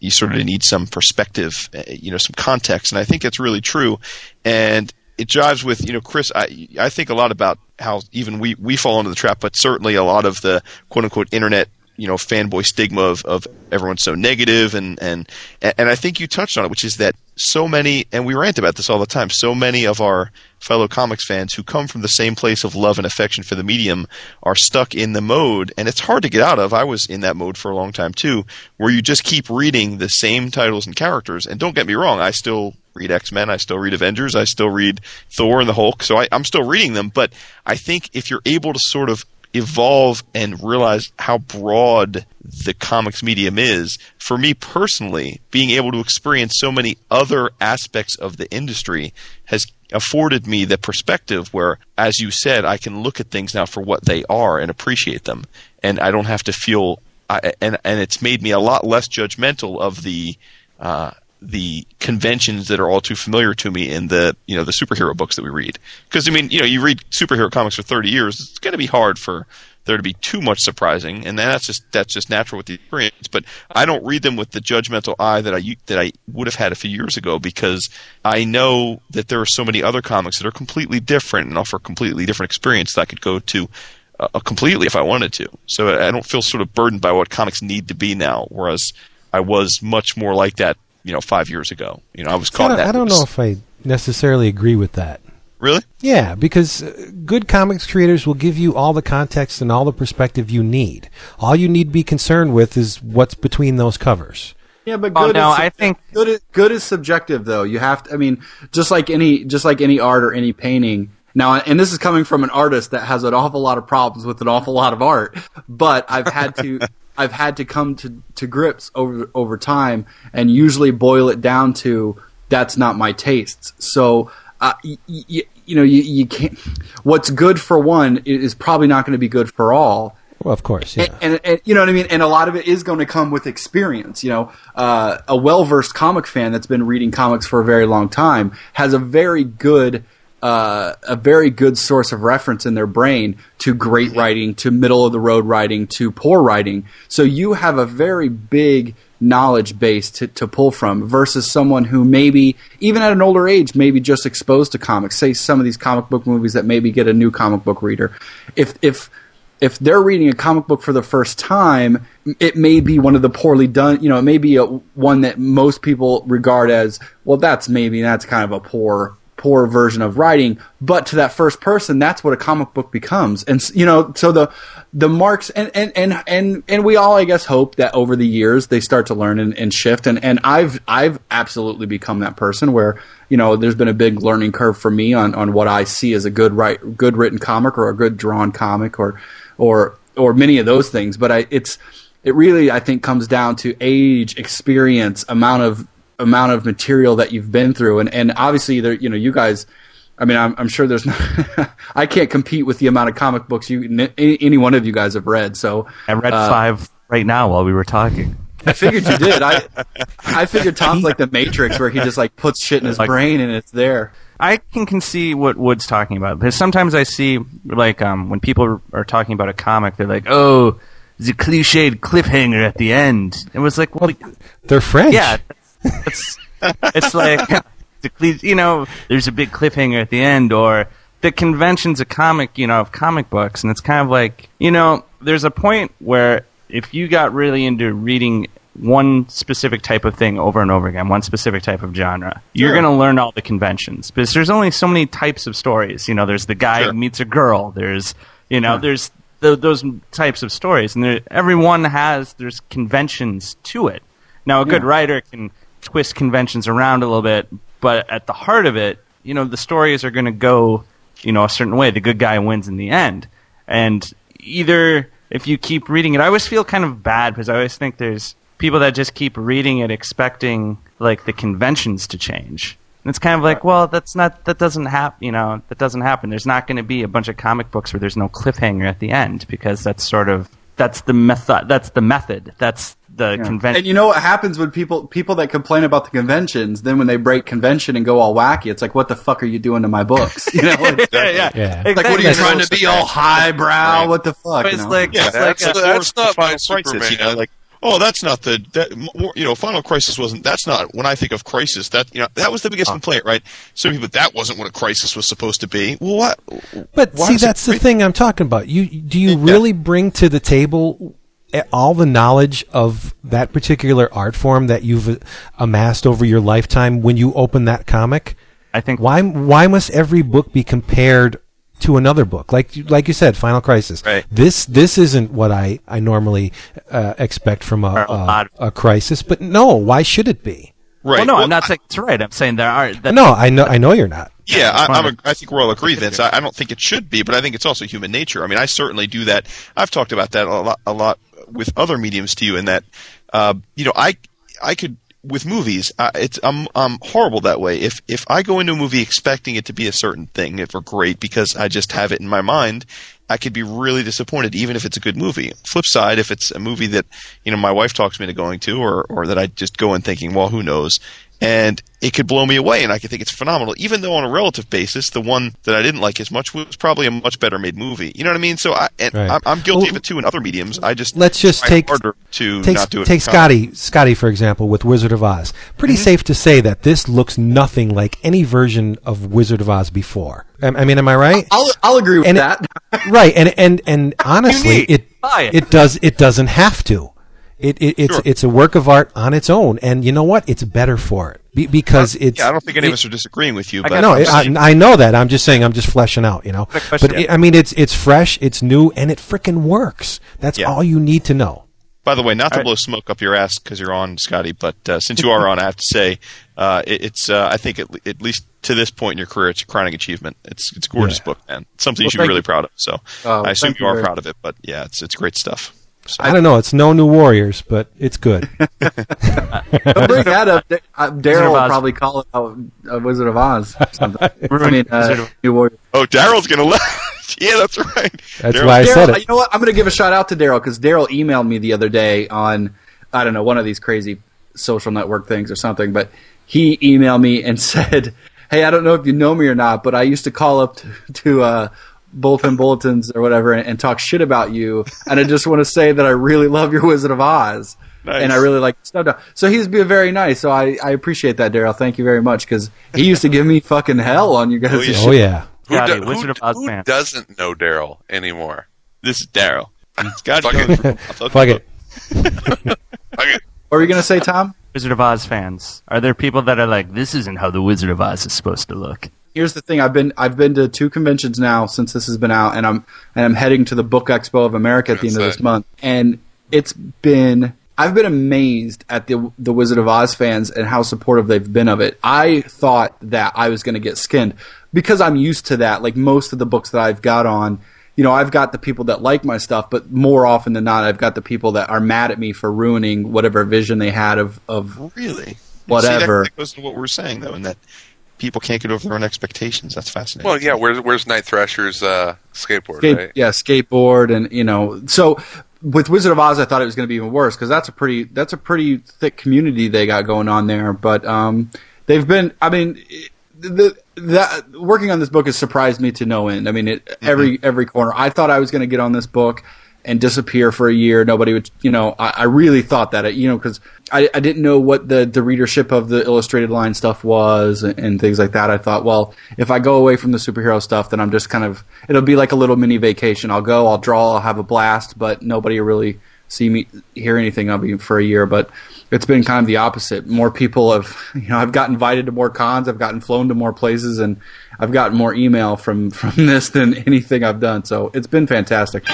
you sort of need some perspective, uh, you know, some context, and I think that's really true. And it jives with you know, Chris. I I think a lot about how even we we fall into the trap, but certainly a lot of the quote unquote internet you know fanboy stigma of, of everyone's so negative and and and I think you touched on it, which is that so many and we rant about this all the time. So many of our fellow comics fans who come from the same place of love and affection for the medium are stuck in the mode, and it's hard to get out of. I was in that mode for a long time too, where you just keep reading the same titles and characters. And don't get me wrong, I still read X Men, I still read Avengers, I still read Thor and the Hulk, so I, I'm still reading them. But I think if you're able to sort of evolve and realize how broad the comics medium is. For me personally, being able to experience so many other aspects of the industry has afforded me the perspective where, as you said, I can look at things now for what they are and appreciate them, and I don't have to feel. I, and and it's made me a lot less judgmental of the uh, the conventions that are all too familiar to me in the you know the superhero books that we read. Because I mean, you know, you read superhero comics for thirty years, it's going to be hard for there to be too much surprising, and that's just that's just natural with the experience. But I don't read them with the judgmental eye that I that I would have had a few years ago because I know that there are so many other comics that are completely different and offer completely different experience that I could go to uh, completely if I wanted to. So I don't feel sort of burdened by what comics need to be now, whereas I was much more like that, you know, five years ago. You know, I was I caught. don't, that I don't know if I necessarily agree with that. Really? Yeah, because uh, good comics creators will give you all the context and all the perspective you need. All you need to be concerned with is what's between those covers. Yeah, but Oh, good. no, is, I think- good is, good is subjective, though. You have to. I mean, just like any, just like any art or any painting. Now, and this is coming from an artist that has an awful lot of problems with an awful lot of art, but I've had to, *laughs* I've had to come to to grips over over time, and usually boil it down to that's not my tastes. So. Uh, y- y- you know, you, you can't. What's good for one is probably not going to be good for all. Well, of course, yeah. And, and, and you know what I mean. And a lot of it is going to come with experience. You know, uh, a well versed comic fan that's been reading comics for a very long time has a very good. Uh, a very good source of reference in their brain to great writing, to middle of the road writing, to poor writing. So you have a very big knowledge base to, to pull from versus someone who maybe, even at an older age, maybe just exposed to comics. Say some of these comic book movies that maybe get a new comic book reader. If, if, if they're reading a comic book for the first time, it may be one of the poorly done, you know, it may be a, one that most people regard as, well, that's maybe, that's kind of a poor, poor version of writing. But to that first person, that's what a comic book becomes. And, you know, so the, the marks, and, and, and, and, and we all, I guess, hope that over the years they start to learn and, and shift. And, and I've, I've absolutely become that person where, you know, there's been a big learning curve for me on, on what I see as a good write, good written comic or a good drawn comic or, or or many of those things. But I, it's it really I think comes down to age, experience, amount of amount of material that you've been through, and and obviously there you know you guys I mean, I'm, I'm sure there's no. *laughs* I can't compete with the amount of comic books you any, any one of you guys have read. So I read uh, five right now while we were talking. I figured you did. I I *laughs* figured Tom's like the Matrix, where he just like puts shit in his Like- brain and it's there. I can, can see what Wood's talking about because sometimes I see like um, when people are talking about a comic, they're like, "Oh, the cliched cliffhanger at the end." It was like, well, They're French. yeah, it's it's like *laughs* the you know, there's a big cliffhanger at the end, or the convention's a comic, you know, of comic books, and it's kind of like you know, there's a point where if you got really into reading one specific type of thing over and over again, one specific type of genre, you're Sure. going to learn all the conventions because there's only so many types of stories. You know, there's the guy Sure. who meets a girl. There's you know, there's th- those types of stories, and there, everyone has there's conventions to it. Now, a good writer can twist conventions around a little bit, but at the heart of it, you know, the stories are going to go, you know, a certain way. The good guy wins in the end, and either if you keep reading it, I always feel kind of bad because I always think there's people that just keep reading it expecting like the conventions to change. And it's kind of like, well, that's not that doesn't happen. You know, that doesn't happen. There's not going to be a bunch of comic books where there's no cliffhanger at the end because that's sort of that's the method. That's the method. That's the convention. And you know what happens when people people that complain about the conventions, then when they break convention and go all wacky, it's like, what the fuck are you doing to my books? *laughs* You know, it's *laughs* yeah, yeah. Yeah. like, what are you Exactly. trying to be all highbrow? What the fuck? But you it's know? like, Yeah, it's like that's, a- that's not my Final Crisis. You know, like oh, that's not the that you know Final Crisis wasn't. That's not when I think of Crisis. That you know that was the biggest complaint, right? So people, that wasn't what a crisis was supposed to be. Well, what? But see, is it that's the great? thing I'm talking about. You do you really bring to the table eh, all the knowledge of that particular art form that you've uh, amassed over your lifetime when you open that comic? I think Why why must every book be compared to another book? Like you- like you said, Final Crisis. Right. This this isn't what I I normally uh, expect from a, a a a crisis. But no, why should it be? Right. Well, no, Well, I'm not saying it's right. I'm saying there are. That, No, I know I know you're not. Yeah, I, I'm fine. a, I think we're all agreed, Vince. I, I don't think it should be, but I think it's also human nature. I mean, I certainly do that. I've talked about that a lot, a lot with other mediums to you, in that, uh, you know, I, I could with movies. I, it's I'm I'm horrible that way. If if I go into a movie expecting it to be a certain thing, if or great, because I just have it in my mind. I could be really disappointed, even if it's a good movie. Flip side, if it's a movie that you know my wife talks me into going to, or or that I just go in thinking, well, who knows, and it could blow me away, and I could think it's phenomenal. Even though on a relative basis, the one that I didn't like as much was probably a much better made movie. You know what I mean? So I and Right. I'm, I'm guilty Well, of it too in other mediums. I just let's just take- harder to Take, not do it. take. Scotty, Scotty for example, with Wizard of Oz. Pretty Mm-hmm. safe to say that this looks nothing like any version of Wizard of Oz before. I, I mean, am I right? I'll I'll agree with And it- that. *laughs* right, and and and *laughs* honestly, it it. it does it doesn't have to. It, it it's Sure. it's a work of art on its own, and you know what? It's better for it Be, because it's. Yeah, I don't think any of us are disagreeing with you, I but got no, I'm I, I know that. I'm just saying. I'm just fleshing out. You know, question, but yeah. it, I mean, it's it's fresh, it's new, and it frickin' works. That's Yeah. all you need to know. By the way, not to All right. blow smoke up your ass because you're on, Scotty, but uh, since you are on, I have to say uh, it, it's. Uh, I think at, at least to this point in your career, it's a crowning achievement. It's it's a gorgeous Yeah. book, man. It's something you should be really you. proud of. So Oh, I assume you you are very- proud of it, but yeah, it's it's great stuff. So, I don't know. It's no new warriors, but it's good. *laughs* Bring that up. *laughs* Uh, Daryl will probably call it a, a Wizard of Oz. Or something. *laughs* I mean, uh, New Warrior. oh, Daryl's gonna. laugh. yeah, that's right. That's Daryl- why I said it. You know what? I'm going to give a shout out to Daryl because Daryl emailed me the other day on I don't know one of these crazy social network things or something, but he emailed me and said, "Hey, I don't know if you know me or not, but I used to call up to, to uh, Bullpen Bulletins or whatever and, and talk shit about you, and I just want to say that I really love your Wizard of Oz." Nice. And I really like stuff. So he's being very nice. So I, I appreciate that, Daryl. Thank you very much because he used to give me fucking hell on you guys. Oh, yeah. Oh yeah. Who, Scotty, do- Wizard who, of Oz who fan. doesn't know Daryl anymore? This is Daryl. *laughs* Scotty, Fuck it. I'll Fuck it. What were you going to say, Tom? Wizard of Oz fans. Are there people that are like, this isn't how the Wizard of Oz is supposed to look? Here's the thing I've been I've been to two conventions now since this has been out and I'm and I'm heading to the Book Expo of America at the end of this it. month and it's been I've been amazed at the the Wizard of Oz fans and how supportive they've been of it. I thought that I was going to get skinned because I'm used to that like most of the books that I've got on you know, I've got the people that like my stuff, but more often than not, I've got the people that are mad at me for ruining whatever vision they had of, of Really? Whatever. See, that, that goes to what we're saying, though, in that people can't get over their own expectations. That's fascinating. Well, yeah. Where's Where's Night Thrasher's uh, skateboard? Skate- right? Yeah, skateboard, and you know, so with Wizard of Oz, I thought it was going to be even worse because that's a pretty that's a pretty thick community they got going on there. But um, they've been, I mean, the that working on this book has surprised me to no end. I mean, it, every every corner. I thought I was going to get on this book and disappear for a year. Nobody would, you know, I, I really thought that, you know, because I, I didn't know what the, the readership of the illustrated line stuff was and, and things like that. I thought, well, if I go away from the superhero stuff, then I'm just kind of, it'll be like a little mini vacation. I'll go, I'll draw, I'll have a blast, but nobody will really see me, hear anything of me for a year. But it's been kind of the opposite. More people have, *laughs* you know, I've gotten invited to more cons, I've gotten flown to more places, and I've gotten more email from, *laughs* from this than anything I've done. So it's been fantastic.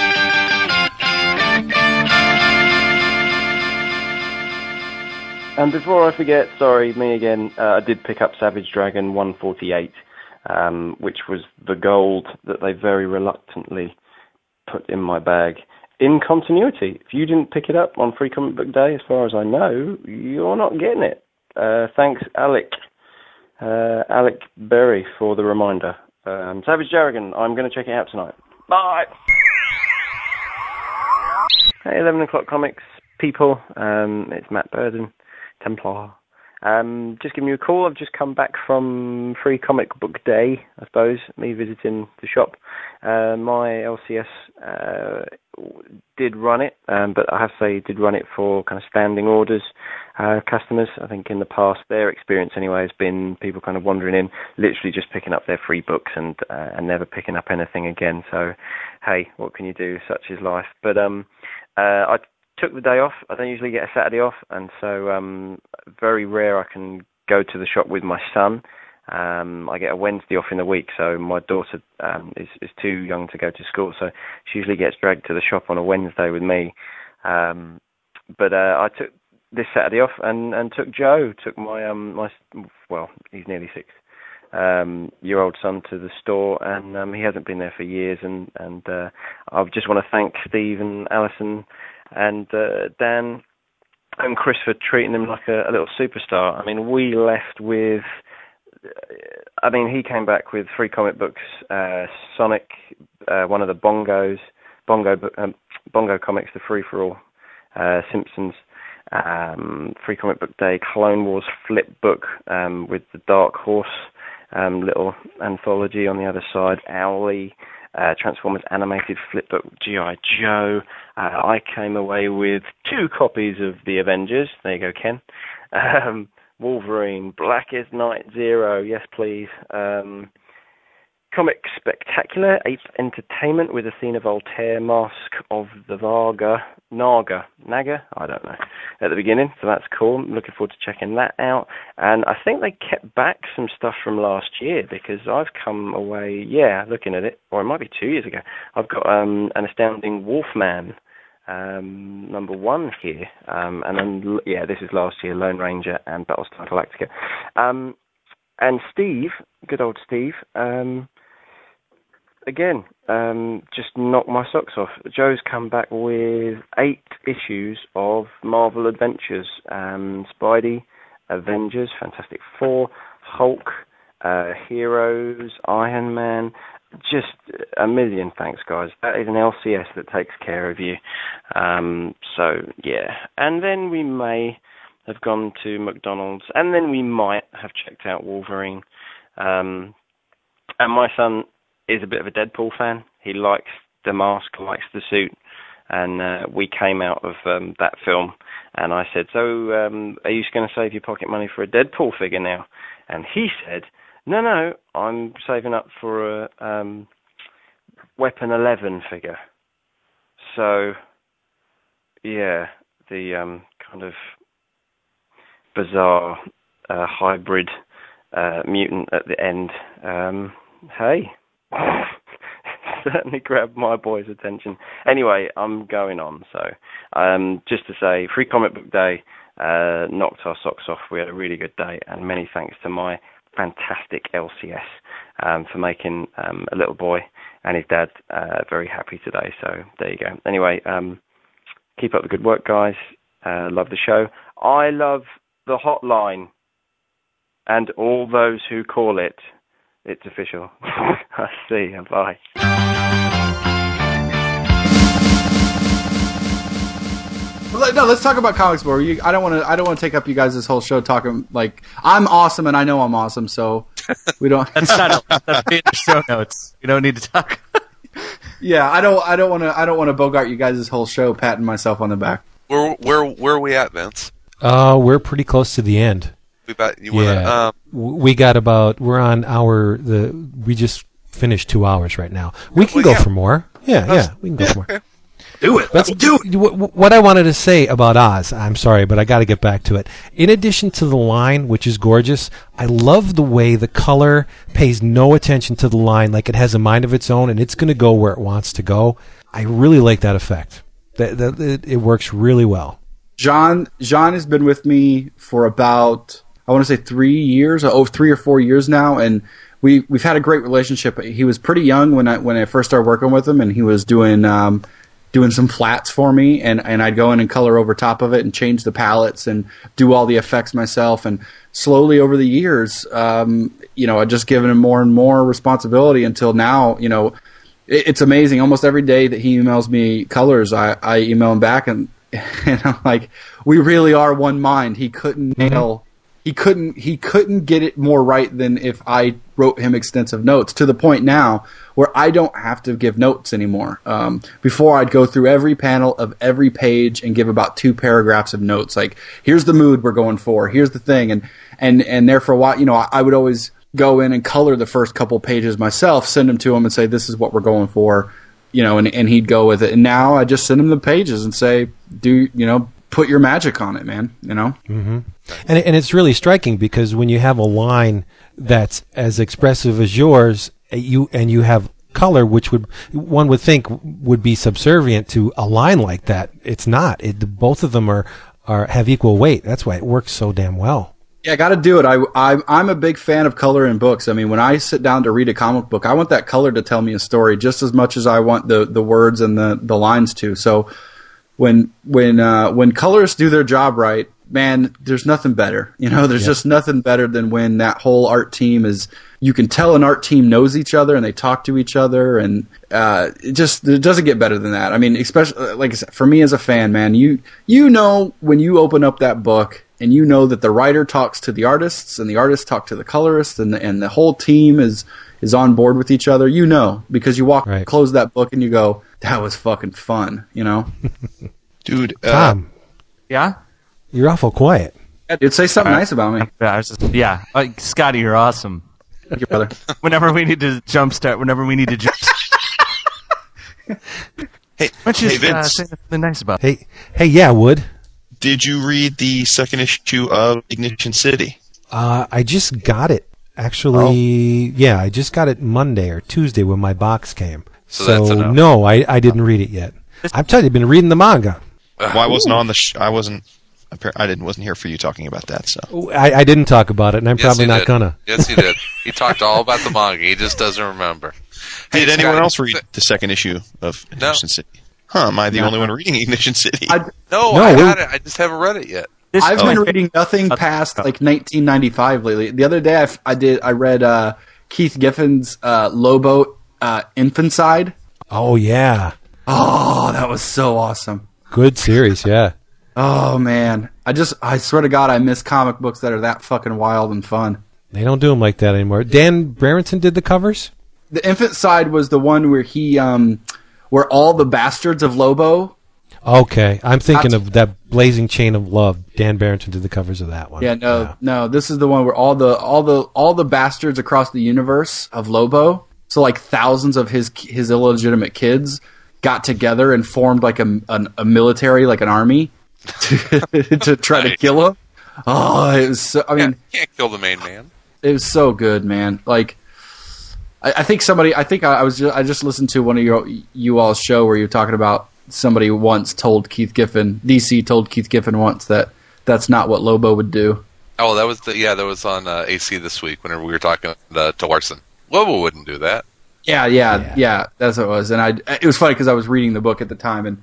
And before I forget, sorry, me again, uh, I did pick up Savage Dragon 148, um, which was the gold that they very reluctantly put in my bag. In continuity, if you didn't pick it up on Free Comic Book Day, as far as I know, you're not getting it. Uh, thanks, Alec, uh, Alec Berry, for the reminder. Um, Savage Dragon, I'm going to check it out tonight. Bye. Hey, 11 o'clock comics people. Um, it's Matt Burden, Templar. Um, just giving you a call. I've just come back from Free Comic Book Day, I suppose, me visiting the shop. Uh, my LCS uh, did run it, um, but I have to say, did run it for kind of standing orders uh, customers. I think in the past, their experience anyway has been people kind of wandering in, literally just picking up their free books and uh, and never picking up anything again. So, hey, what can you do? Such is life. But um, uh, I took the day off. I don't usually get a Saturday off, and so um, very rare I can go to the shop with my son. Um, I get a Wednesday off in the week, so my daughter um, is is too young to go to school, so she usually gets dragged to the shop on a Wednesday with me. Um, but uh, I took this Saturday off and and took Joe, took my um my well he's nearly six um year old son to the store, and um, he hasn't been there for years, and and uh, I just want to thank Steve and Alison and uh, Dan and Chris for treating him like a, a little superstar. I mean, we left with. I mean, he came back with three comic books: uh, Sonic, uh, one of the Bongos, Bongo, um, Bongo comics, the Free for All, uh, Simpsons, um, Free Comic Book Day, Clone Wars flip book um, with the Dark Horse um, little anthology on the other side, Owly, uh, Transformers animated flip book, G.I. Joe. Uh, I came away with two copies of The Avengers. There you go, Ken. Um, Wolverine, Blackest Night Zero, yes please. Um, Comic Spectacular, Ape Entertainment with Athena Voltaire, Mask of the Varga, Naga, Naga, I don't know, at the beginning, so that's cool. I'm looking forward to checking that out. And I think they kept back some stuff from last year because I've come away, yeah, looking at it, or it might be two years ago. I've got um, an astounding Wolfman um, number one here, um, and then yeah, this is last year, Lone Ranger and Battlestar Galactica. Um, and Steve, good old Steve, um, again, um, just knocked my socks off. Joe's come back with eight issues of Marvel Adventures, um, Spidey, Avengers, Fantastic Four, Hulk, uh, Heroes, Iron Man. Just a million thanks, guys. That is an LCS that takes care of you. Um, so yeah, and then we may have gone to McDonald's, and then we might have checked out Wolverine. Um, and my son is a bit of a Deadpool fan. He likes the mask, likes the suit, and uh, we came out of um, that film. And I said, "So, um, are you going to save your pocket money for a Deadpool figure now?" And he said, "No, no, I'm saving up for a um, Weapon Eleven figure." So, yeah, the um, kind of bizarre uh, hybrid uh, mutant at the end. Um, hey, *laughs* certainly grabbed my boy's attention. Anyway, I'm going on. So, um, just to say, Free Comic Book Day uh, knocked our socks off. We had a really good day, and many thanks to my fantastic LCS um, for making um, a little boy and his dad uh, very happy today. So there you go. Anyway, um, keep up the good work, guys. Uh, love the show. I love the hotline. and all those who call it, it's official. *laughs* I see. Bye. Well, let- no, let's talk about comics more. You, I don't want to. I don't want to take up you guys this whole show talking like I'm awesome and I know I'm awesome. So *laughs* we don't. That's not a, *laughs* that's in the show notes. We don't need to talk. yeah, I don't. I don't want to. I don't want to bogart you guys this whole show, patting myself on the back. Where where where are we at, Vince? Uh, we're pretty close to the end. We about you wanna, Yeah, um, W- we got about. We're on our the. We just finished two hours right now. We can Well, go yeah. for more. Yeah, yeah, we can go for more. *laughs* Do it. Let's do it. Wh- wh- What I wanted to say about Oz, I'm sorry, but I got to get back to it. In addition to the line, which is gorgeous, I love the way the color pays no attention to the line, like it has a mind of its own, and it's going to go where it wants to go. I really like that effect. That, that it, it works really well. John. John has been with me for about I want to say three years, oh, three or four years now, and we we've had a great relationship. He was pretty young when I when I first started working with him, and he was doing um, doing some flats for me, and and I'd go in and color over top of it and change the palettes and do all the effects myself. And slowly over the years, um, you know, I just given him more and more responsibility until now, you know. it- It's amazing. Almost every day that he emails me colors, I, I email him back, and *laughs* and I'm like, we really are one mind. He couldn't nail he couldn't he couldn't get it more right than if I wrote him extensive notes to the point now where I don't have to give notes anymore. Um, before I'd go through every panel of every page and give about two paragraphs of notes, like here's the mood we're going for, here's the thing, and and and there for a while, you know, I, I would always go in and color the first couple pages myself, send them to him, and say this is what we're going for, you know, and and he'd go with it. And now I just send him the pages and say, do you know, put your magic on it, man, you know. hmm And and it's really striking because when you have a line that's as expressive as yours, uh, you and you have color, which would one would think would be subservient to a line like that. It's not. It, both of them are are have equal weight. That's why it works so damn well. Yeah, I got to do it. I, I I'm a big fan of color in books. I mean, when I sit down to read a comic book, I want that color to tell me a story just as much as I want the the words and the the lines to. So when when uh, when colors do their job right, man, there's nothing better. You know, there's Yeah. just nothing better than when that whole art team is. You can tell an art team knows each other and they talk to each other, and uh, it just it doesn't get better than that. I mean, especially like I said, for me as a fan, man, you you know when you open up that book and you know that the writer talks to the artists and the artists talk to the colorists and the, and the whole team is is on board with each other. You know because you walk Right. close that book and you go, that was fucking fun. You know. *laughs* Dude, uh, Tom, Yeah. You're awful quiet. You'd say something nice about me. *laughs* Yeah, I was just, yeah. Uh, Skottie, you're awesome. Thank you, brother. *laughs* Whenever we need to jumpstart, whenever we need to jump. *laughs* hey, Why don't you hey uh, Vince, say something nice about it? Hey, hey, yeah, Wood. did you read the second issue of Ignition City? Uh, I just got it. Actually, yeah, I just got it Monday or Tuesday when my box came. So So, no, I, I didn't read it yet. I've told you, I've been reading the manga. Well, I wasn't on the. Sh- I wasn't. Appar- I didn't. Wasn't here for you talking about that. So I, I didn't talk about it, and I'm Yes, probably not did. gonna. Yes, he did. *laughs* He talked all about the manga. He just doesn't remember. did anyone Scott, else read the second issue of Ignition City? Huh? Am I the No. only one reading *laughs* Ignition City? I, No, No, I we- got it. I just haven't read it yet. This I've is been reading nothing past like 1995 lately. The other day, I did. I read uh, Keith Giffen's uh, Lobo uh, Infanticide. Oh yeah, Oh, that was so awesome. good series. Yeah. Oh man, I just I swear to God, I miss comic books that are that fucking wild and fun. They don't do them like that anymore. Dan Brereton did the covers. The Infanticide was the one where he, um, where all the bastards of Lobo. Okay, I'm thinking That's- of that Blazing Chain of Love. Dan Brereton did the covers of that one. Yeah, no, no, this is the one where all the all the all the bastards across the universe of Lobo. So like thousands of his his illegitimate kids got together and formed like a an, a military, like an army, to, *laughs* to try to kill him. Oh, it was. So, I mean, Can't, can't kill the main man. it was so good, man. Like, I, I think somebody, I think I, I was, just, I just listened to one of your you all's show where you're talking about somebody once told Keith Giffen, DC told Keith Giffen once that that's not what Lobo would do. Oh, that was the yeah. That was on uh, AC this week whenever we were talking uh, to Larsen. Lobo wouldn't do that. Yeah, yeah, Yeah. yeah, That's what it was, and I. It was funny because I was reading the book at the time, and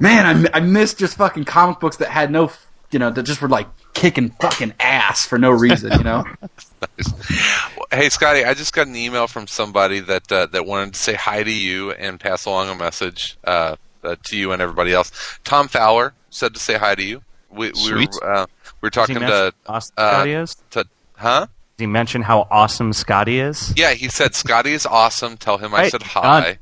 man, I, I missed just fucking comic books that had no, you know, that just were like kicking fucking ass. ass for no reason, you know. *laughs* Hey, Skottie, I just got an email from somebody that uh, that wanted to say hi to you and pass along a message uh, uh, to you and everybody else. Tom Fowler said to say hi to you. We, we Sweet. were uh, we were talking to, mention awesome uh, Skottie to huh? Did he mention how awesome Skottie is? Yeah, he said Skottie is awesome. Tell him I said hi.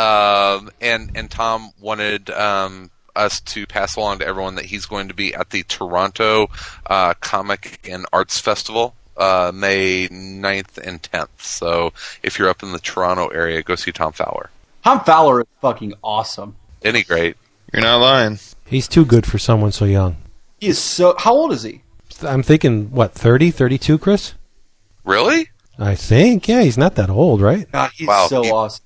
Um, and and Tom wanted um, us to pass along to everyone that he's going to be at the Toronto uh, Comic and Arts Festival. Uh, May 9th and 10th. So if you're up in the Toronto area, go see Tom Fowler. Tom Fowler is fucking awesome. Isn't great? You're not lying. He's too good for someone so young. He is so. How old is he? I'm thinking, what, 30, 32, Chris? Really? I think. Yeah, he's not that old, right? God, he's Wow, so he- awesome.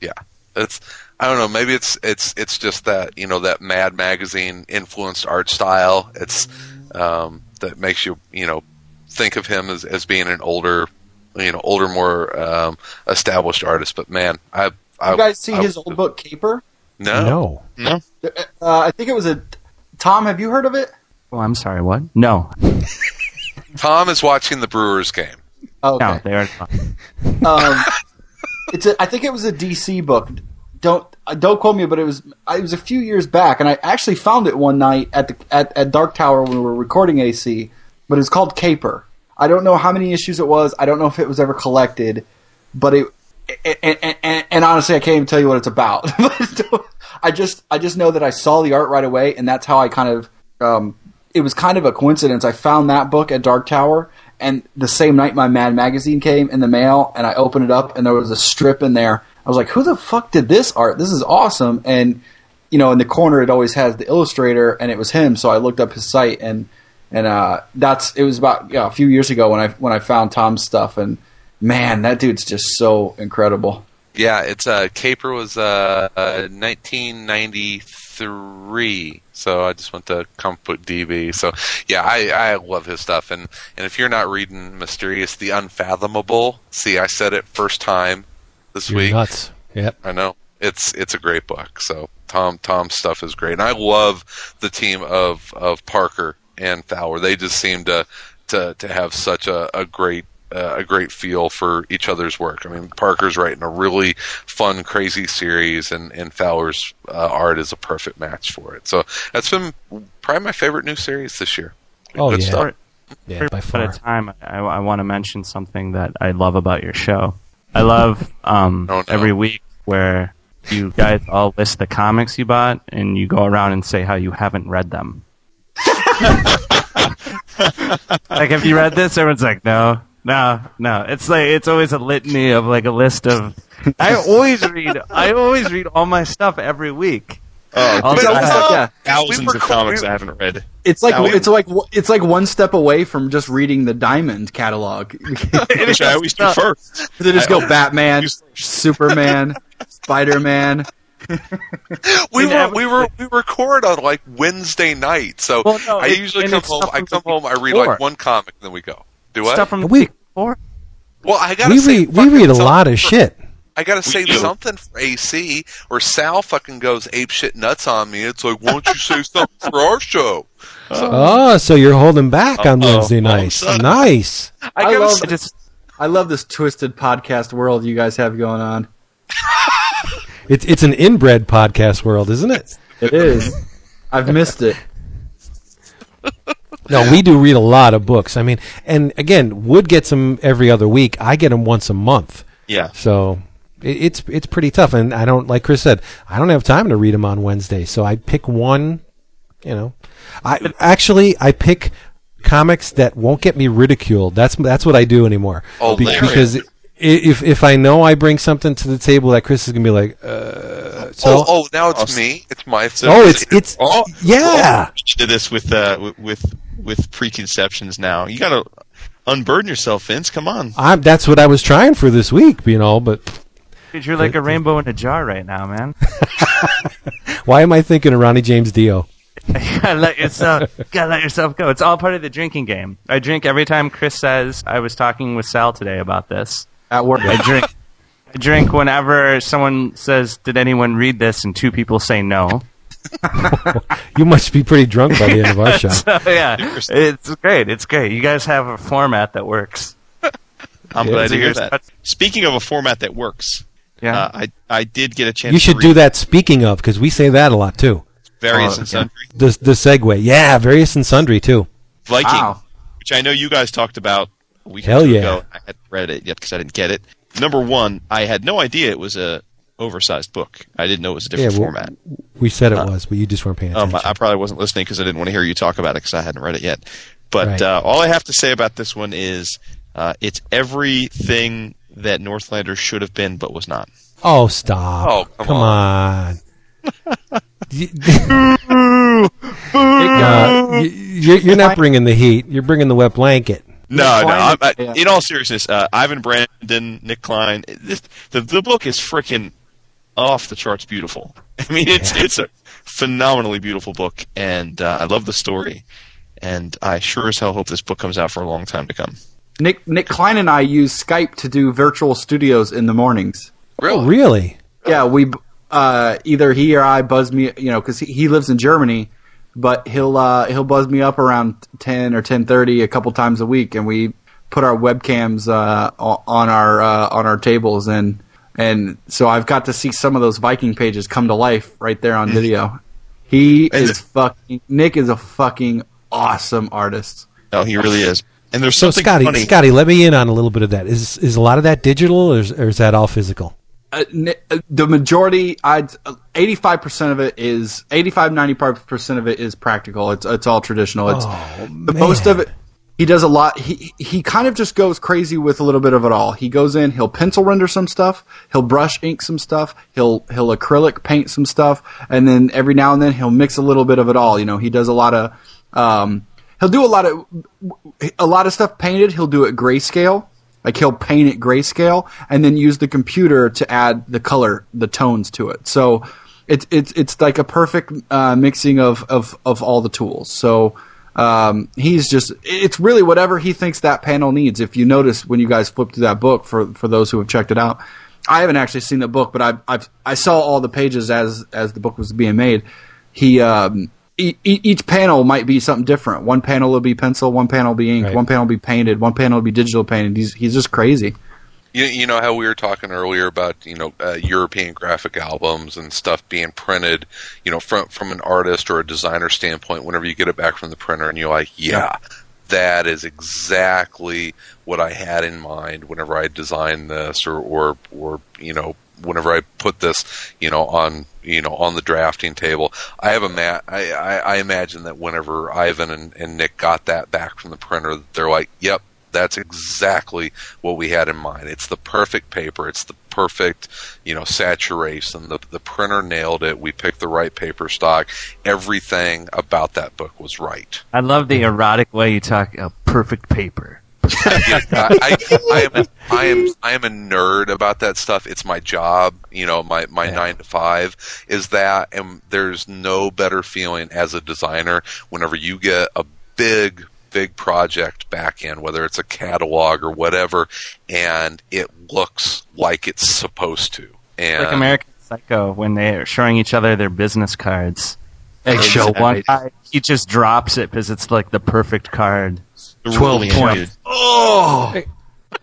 Yeah. It's I don't know, maybe it's it's it's just that, you know, that Mad magazine influenced art style. It's um that makes you, you know, think of him as as being an older you know, older, more um, established artist. But man, I, I You guys see I- his old book Caper? No, No. No. Uh, I think it was a. Tom, have you heard of it? Oh, I'm sorry. What? No. Tom is watching the Brewers game. Oh, No. They are. um, *laughs* it's a, I think it was a DC book. Don't uh, don't quote me, but it was it was a few years back, and I actually found it one night at the at, at Dark Tower when we were recording AC. But it's called Caper. I don't know how many issues it was. I don't know if it was ever collected, but it. And, and, and, and honestly, I can't even tell you what it's about. *laughs* I just I just know that I saw the art right away, and that's how I kind of um, it was kind of a coincidence. I found that book at Dark Tower, and the same night my Mad magazine came in the mail, and I opened it up, and there was a strip in there. I was like, "Who the fuck did this art? This is awesome!" And you know, in the corner, it always has the illustrator, and it was him. So I looked up his site, and and uh, that's it was about yeah, a few years ago when I when I found Tom's stuff, and man, that dude's just so incredible. Yeah, it's uh, Caper was uh, uh, 1993, so I just went to comic book DB. So yeah, I, I love his stuff, and and if you're not reading Mysterius, the Unfathomable, see, I said it first time this You're week. nuts. Yep. I know it's it's a great book. So Tom Tom's stuff is great, and I love the team of of Parker and Fowler. They just seem to to to have such a, a great uh, a great feel for each other's work. I mean, Parker's writing a really fun, crazy series, and and Fowler's uh, art is a perfect match for it. So that's been probably my favorite new series this year. Oh, Good yeah. stuff. Yeah, by At a time, I, I want to mention something that I love about your show. I love um, Oh, no. every week where you guys all list the comics you bought, and you go around and say how you haven't read them. *laughs* like, have you read this? Everyone's like, no, no, no. It's like it's always a litany of like a list of. I *laughs* always read. I always read all my stuff every week. Oh, I'll dude, say I that. have Yeah. thousands We were of comics we- I haven't read. It's like Now- it's like it's like one step away from just reading the Diamond catalog. *laughs* Which I always do No. first. they just I- go Batman, Superman, *laughs* Spider Man. We were we were we record on like Wednesday night, so Well, no, I usually come home. I come the home. I read like one comic, then we go. Do what? Stuff from the We- week before. Well, I gotta We say, read we read a lot of for- shit. I gotta say something for AC, or Sal fucking goes ape shit nuts on me. It's like, why don't you say something for our show? *laughs* Oh, so you're holding back on Uh-oh. Wednesday All of a nights. sudden. Nice. I I gotta love say, I just I love this twisted podcast world you guys have going on. *laughs* It's it's an inbred podcast world, isn't it? It is. I've missed it. *laughs* No, we do read a lot of books. I mean, and again, Wood gets them every other week. I get them once a month. Yeah. So it, it's it's pretty tough, and I don't like Chris said. I don't have time to read them on Wednesday, so I pick one. You know, I actually I pick comics that won't get me ridiculed. That's that's what I do anymore. Oh, Be- Larry. because i- if if I know I bring something to the table that Chris is gonna be like, uh, so oh, oh, now it's Awesome. me. It's my. oh, it's it's Oh, yeah. You did this with uh, with- with with preconceptions. Now you got to unburden yourself, Vince. Come on. I'm, that's what I was trying for this week, you know. But Dude, you're like a rainbow in a jar right now, man. *laughs* why am I thinking of Ronnie James Dio? *laughs* you gotta let yourself gotta let yourself go. It's all part of the drinking game. I drink every time Chris says I was talking with Sal today about this. At work. I drink I drink whenever someone says, Did anyone read this? and two people say no. *laughs* you must be pretty drunk by the end of our show. *laughs* so, yeah, it's great. It's great. You guys have a format that works. *laughs* I'm Yeah. glad to hear Yours- that. Speaking of a format that works, Yeah. uh, I I did get a chance. You to should read do that. Speaking of, because we say that a lot too. various Oh, and yeah. sundry The the segue, yeah, various and sundry too. Viking, Wow. which I know you guys talked about a week Hell or yeah. ago. I hadn't read it yet because I didn't get it. Number one, I had no idea it was a oversized book. I didn't know it was a different Yeah, well, format. We said it was, but you just weren't paying Um, attention. I, I probably wasn't listening because I didn't want to hear you talk about it because I hadn't read it yet. But Right. uh, all I have to say about this one is uh, it's everything that Northlanders should have been but was not. oh, stop! Oh, come come on. *laughs* Y- uh, you're, you're not bringing the heat. You're bringing the wet blanket. No, no. I'm, I, in all seriousness, uh, Ivan Brandon, Nic Klein, this, the the book is freaking off the charts beautiful. *laughs* I mean, it's it's a phenomenally beautiful book, and uh, I love the story. And I sure as hell hope this book comes out for a long time to come. Nic Nic Klein and I use Skype to do virtual studios in the mornings. Oh, really? Yeah, we uh, either he or I buzz me, you know, because he, he lives in Germany, but he'll uh, he'll buzz me up around ten or ten thirty a couple times a week, and we put our webcams uh, on our uh, on our tables, and and so I've got to see some of those Viking pages come to life right there on video. He is fucking Nic is a fucking awesome artist. No, he really is. And there's So, something Skottie, funny. Skottie, let me in on a little bit of that. Is is a lot of that digital, or is, or is that all physical? uh, uh, the majority i'd 85% of it is 85 95% of it is practical it's it's all traditional it's Oh, the most of it he does a lot he he kind of just goes crazy with a little bit of it all he goes in he'll pencil render some stuff he'll brush ink some stuff he'll he'll acrylic paint some stuff and then every now and then he'll mix a little bit of it all you know he does a lot of um he'll do a lot of a lot of stuff painted he'll do it grayscale like he'll paint it grayscale and then use the computer to add the color, the tones to it. So it's it's it's like a perfect uh, mixing of, of of all the tools. So um, he's just it's really whatever he thinks that panel needs. If you notice when you guys flip through that book for for those who have checked it out, I haven't actually seen the book, but I I've, I saw all the pages as as the book was being made. He um, e- each panel might be something different. One panel will be pencil, one panel will be ink, Right. one panel will be painted, one panel will be digital painted. He's he's just crazy. You, you know how we were talking earlier about you know uh, European graphic albums and stuff being printed, you know from from an artist or a designer standpoint. Whenever you get it back from the printer, and you're like, yeah, that is exactly what I had in mind whenever I designed this, or or or you know whenever I put this, you know on you know on the drafting table. I have a ma- I, I, I imagine that whenever Ivan and, and Nic got that back from the printer, they're like, yep, that's exactly what we had in mind. It's the perfect paper. It's the perfect, you know, saturation. The the printer nailed it. We picked the right paper stock. Everything about that book was right. I love the erotic way you talk. A perfect paper. I, I, I am I am I am a nerd about that stuff. It's my job, you know, my my nine to five is that, and there's no better feeling as a designer whenever you get a big big project back in, whether it's a catalog or whatever, and it looks like it's supposed to. And like American Psycho when they're showing each other their business cards. Eggshell And one guy, he just drops it because it's like the perfect card. Twelve points. Oh.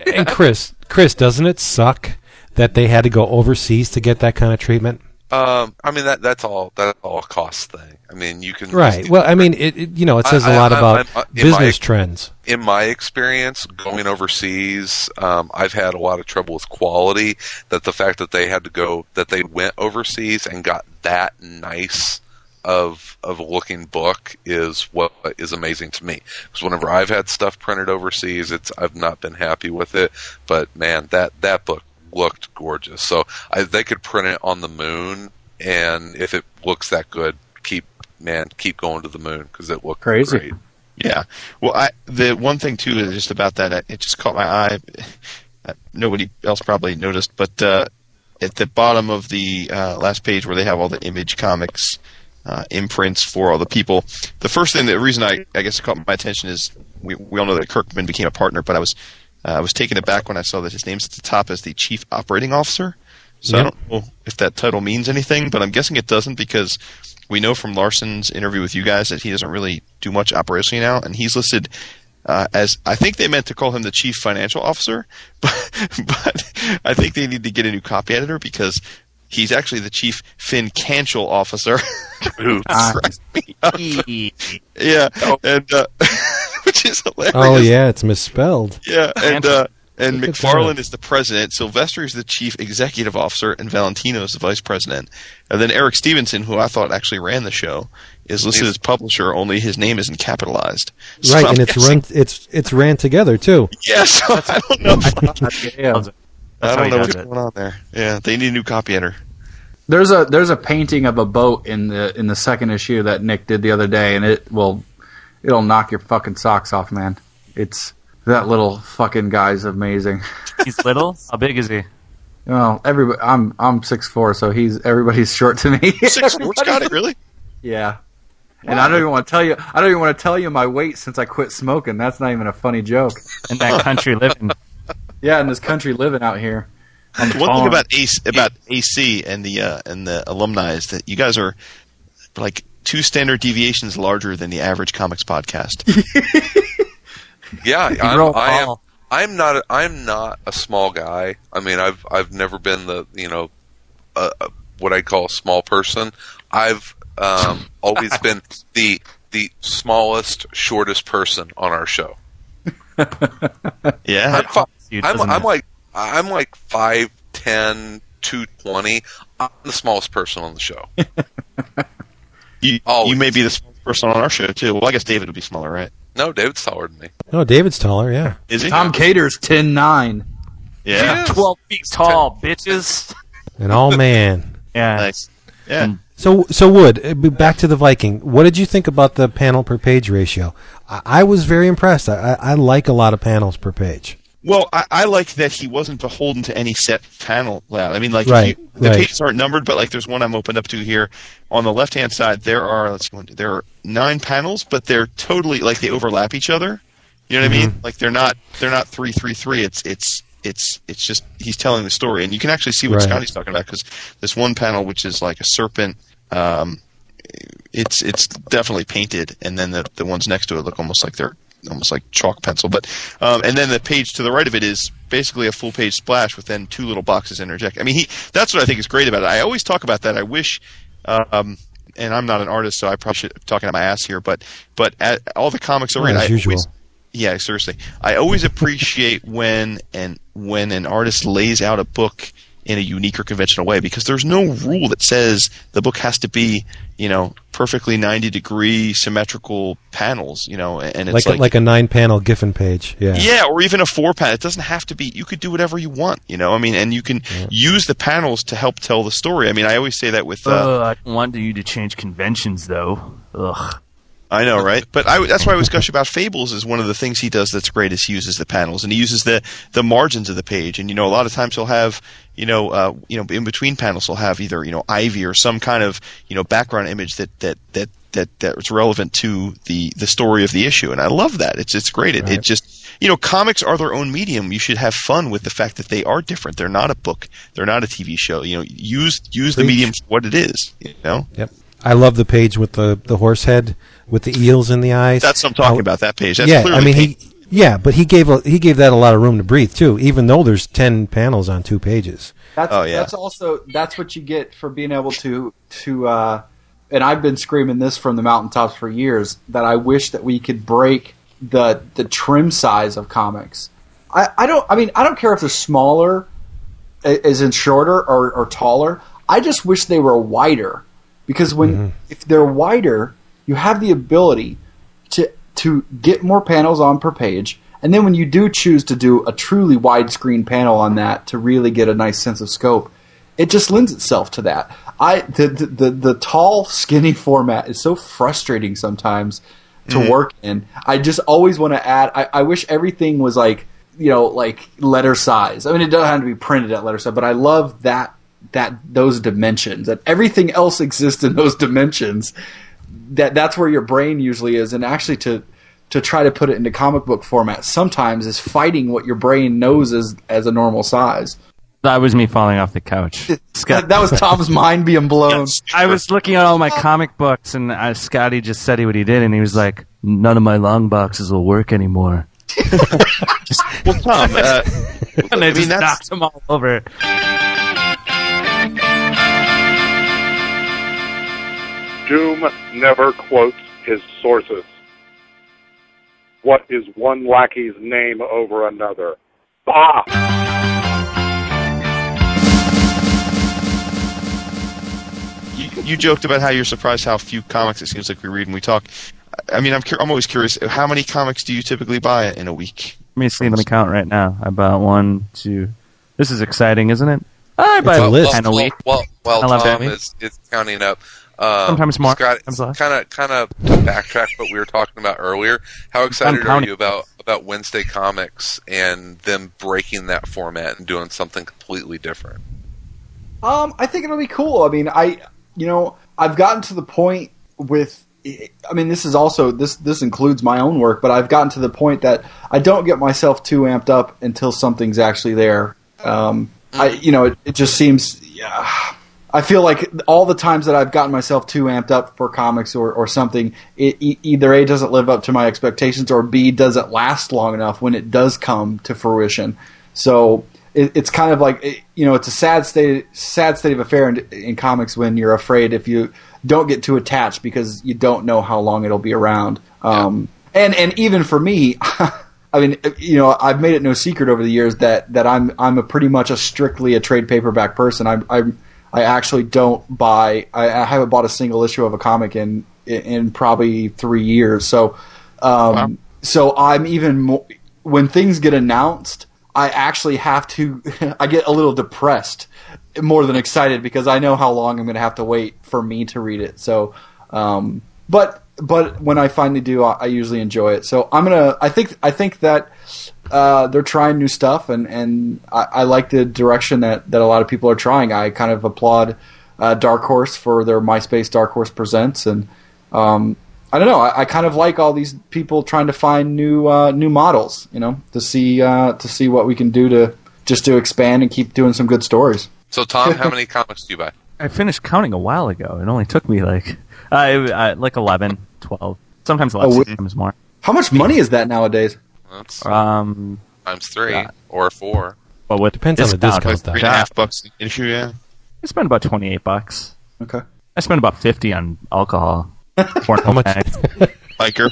And Chris, Chris, doesn't it suck that they had to go overseas to get that kind of treatment? Um, I mean that that's all that's all a cost thing. I mean you can Right. Well, I mean, it, it you know it says a I- lot I- about I'm- uh, business my- trends. in my experience going overseas, um, I've had a lot of trouble with quality. That the fact that they had to go, that they went overseas and got that nice of of a looking book is what is amazing to me. Because whenever I've had stuff printed overseas, it's I've not been happy with it. But man, that that book looked gorgeous. So I, they could print it on the moon, and if it looks that good, keep man keep going to the moon because it looked Crazy. great. Yeah. Well, I, the one thing too is just about that. It just caught my eye. Uh, Nobody else probably noticed, but uh, at the bottom of the uh, last page where they have all the Image Comics uh, imprints for all the people, the first thing, the reason I, I guess it caught my attention is we, we all know that Kirkman became a partner, but I was uh, I was taken aback when I saw that his name's at the top as the Chief Operating Officer. So I don't know if that title means anything, but I'm guessing it doesn't because we know from Larsen's interview with you guys that he doesn't really do much operationally now, and he's listed uh, as I think they meant to call him the chief financial officer, *laughs* but, but I think they need to get a new copy editor because he's actually the chief financial officer. *laughs* Who cracked me up. Yeah, and uh, *laughs* which is hilarious. Oh yeah, it's misspelled. Yeah, and uh, and Look at McFarlane the president. Sylvester is the chief executive officer, and Valentino is the vice president. And then Eric Stephenson, who I thought actually ran the show, is listed as publisher. Only his name isn't capitalized. So Right, I'm and it's guessing- run it's it's ran together too. Yeah, *laughs* so I don't know. Yeah. That's I don't know what's it. going on there. Yeah, they need a new copy editor. There's a there's a painting of a boat in the in the second issue that Nic did the other day, and it will it'll knock your fucking socks off, man. It's that little fucking guy's amazing. *laughs* He's little. How big is he? Well, everybody, I'm I'm six four, so he's everybody's *laughs* short to me. Six four, Skottie, *laughs* really? yeah. And I don't even want to tell you. I don't even want to tell you my weight since I quit smoking. That's not even a funny joke. In that country living. Yeah, in this country living out here. On the One thing about AC, about AC and the uh, and the alumni is that you guys are like two standard deviations larger than the average comics podcast. *laughs* Yeah, I'm, I am. I'm not. A, I'm not a small guy. I mean, I've I've never been the you know, uh, what I call a small person. I've um, *laughs* always been the the smallest, shortest person on our show. *laughs* yeah, I'm, fi- you, I'm, I'm like I'm like five ten, two twenty. I'm the smallest person on the show. You, Always. you may be the smallest person on our show too. Well, I guess David would be smaller, right? No, David's taller than me. No, David's taller. Yeah. Is he? Tom Katers ten nine. yeah. Twelve feet tall, bitches. An all man. *laughs* Yeah. Nice. Yeah. So, so Wood, uh, back to the Viking. What did you think about the panel per page ratio? I, I was very impressed. I, I, I like a lot of panels per page. Well, I, I like that he wasn't beholden to any set panel layout. I mean, like Right, you, the right. pages aren't numbered, but like there's one I'm opened up to here on the left hand side. There are let's see, one, there are nine panels, but they're totally like they overlap each other. You know what I Mm-hmm. mean? Like they're not they're not three three three. It's it's it's it's just he's telling the story, and you can actually see what Right. Skottie's talking about because this one panel, which is like a serpent. Um, it's it's definitely painted, and then the the ones next to it look almost like they're almost like chalk pencil. But um, and then the page to the right of it is basically a full page splash with then two little boxes interject. I mean, he that's what I think is great about it. I always talk about that. I wish. Um, and I'm not an artist, so I probably should be talking out my ass here. But but at, all the comics over, As I usual. always, yeah, seriously, I always appreciate when and when an artist lays out a book in a unique or conventional way because there's no rule that says the book has to be you know perfectly 90 degree symmetrical panels you know and it's Like, like, a, like a nine panel Giffen page. Yeah. yeah or even a four panel it doesn't have to be you could do whatever you want you know i mean and you can use the panels to help tell the story i mean i always say that with uh, Ugh, I don't want you to change conventions, though. Ugh. I know, right? But I, that's why I was gush about Fables. Is one of the things he does that's great is he uses the panels and he uses the the margins of the page. And you know, a lot of times he'll have you know uh, you know in between panels he'll have either you know ivy or some kind of you know background image that that that that that's relevant to the the story of the issue. And I love that. It's it's great. It, it just you know comics are their own medium. You should have fun with the fact that they are different. They're not a book. They're not a TV show. You know, use use the medium for what it is. You know. Yep. I love the page with the, the horse head with the eels in the eyes. That's what I'm talking How- about. That page. That's yeah, clearly I mean paint- he. Yeah, but he gave a, he gave that a lot of room to breathe too. Even though there's ten panels on two pages. That's Oh, yeah. that's also that's what you get for being able to to uh, and I've been screaming this from the mountaintops for years that I wish that we could break the the trim size of comics. I, I don't I mean I don't care if they're smaller a- as in shorter or, or taller. I just wish they were wider because when mm-hmm. if they're wider, you have the ability to to get more panels on per page. And then when you do choose to do a truly widescreen panel on that to really get a nice sense of scope, it just lends itself to that. I the the, the, the tall skinny format is so frustrating sometimes to mm-hmm. work in. I just always want to add. I, I wish everything was like you know like letter size. I mean, it doesn't have to be printed at letter size, but I love that that those dimensions that everything else exists in those dimensions. That that's where your brain usually is, and actually to to try to put it into comic book format sometimes is fighting what your brain knows as as a normal size. That was me falling off the couch. *laughs* Scott, that was Tom's *laughs* mind being blown. I was looking at all my comic books, and uh, Skottie just said what he did, and he was like, "None of my long boxes will work anymore." *laughs* Well, Tom, uh, and I I mean, just knocked him all over. Doom never quotes his sources. What is one lackey's name over another? Bah! you, you joked about how you're surprised how few comics it seems like we read and we talk. I mean, I'm cur- I'm always curious. How many comics do you typically buy in a week? Let me see. Let me count right now. I bought one, two. This is exciting, isn't it? I buy a list. ten a week. Well, well, I Tom that. is, is counting up. Um, Sometimes more, Scott, sometimes kind of, kind of backtrack what we were talking about earlier. How excited are you about about Wednesday comics and them breaking that format and doing something completely different? Um, I think it'll be cool. I mean, I, you know, I've gotten to the point with. I mean, this is also this this includes my own work, but I've gotten to the point that I don't get myself too amped up until something's actually there. Um, I, you know, it, it just seems. Yeah, I feel like all the times that I've gotten myself too amped up for comics or, or something, it either a doesn't live up to my expectations or b doesn't last long enough when it does come to fruition. So it, it's kind of like you know, it's a sad state sad state of affair in, in comics when you're afraid if you don't get too attached because you don't know how long it'll be around. Um, and and even for me. *laughs* I mean, you know, I've made it no secret over the years that, that I'm I'm a pretty much a strictly a trade paperback person. I I I actually don't buy. I, I haven't bought a single issue of a comic in in probably three years. So, um, so I'm even more when things get announced. I actually have to. *laughs* I get a little depressed more than excited because I know how long I'm going to have to wait for me to read it. So, um, but but when I finally do, I, I usually enjoy it. So I'm gonna. I think I think that uh, they're trying new stuff, and and I, I like the direction that that a lot of people are trying. I kind of applaud uh, Dark Horse for their MySpace Dark Horse Presents, and um, I don't know. I, I kind of like all these people trying to find new uh, new models. You know, to see uh, to see what we can do to just to expand and keep doing some good stories. So, Tom, how *laughs* many comics do you buy? I finished counting a while ago. It only took me like I, I like 11, 12, sometimes less, Oh, sometimes more. How much money is that nowadays? That's Um, times three yeah. or four. but with Depends on the discount, discount, Like three and a half bucks an issue, yeah. I spent about twenty eight bucks. Okay. I spent about fifty on alcohol. *laughs* How much? *laughs* Biker.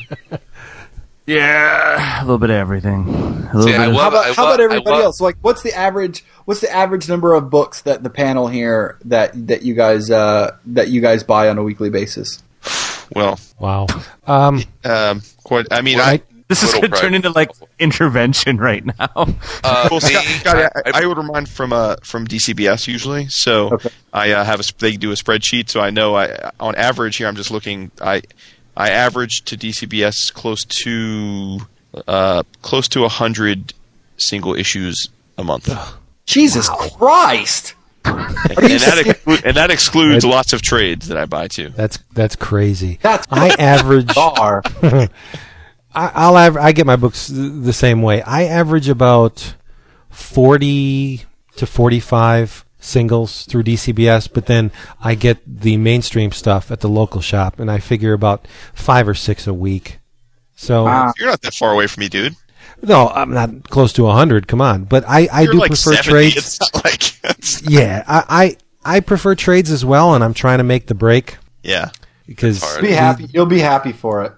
yeah, a little bit of everything. A little See, bit of, love- how about, how love- about everybody love- else? Like, what's the average? What's the average number of books that the panel here that that you guys uh, that you guys buy on a weekly basis? Well, Wow. Um, um, quite. I mean, I- I. this is Little going to turn into like intervention right now. Uh, *laughs* Well, me, Scott, Scott, I, I- I order mine from uh, from DCBS usually, so Okay. I uh, have a they do a spreadsheet, so I know I on average here I'm just looking I I average to DCBS close to uh, close to hundred single issues a month, Jesus Christ! And, that exclu- and that excludes lots of trades that I buy too. that's that's crazy. That's I average. bizarre. *laughs* I, I'll aver- I get my books the same way. I average about forty to forty-five singles through DCBS, but then I get the mainstream stuff at the local shop, and I figure about five or six a week. So Wow. You're not that far away from me, dude. No, I'm not close to hundred. Come on, but I, I You're do like prefer 70. trades. It's not like *laughs* Yeah, I, I I prefer trades as well, and I'm trying to make the break yeah. because hard. Be happy. You'll be happy for it.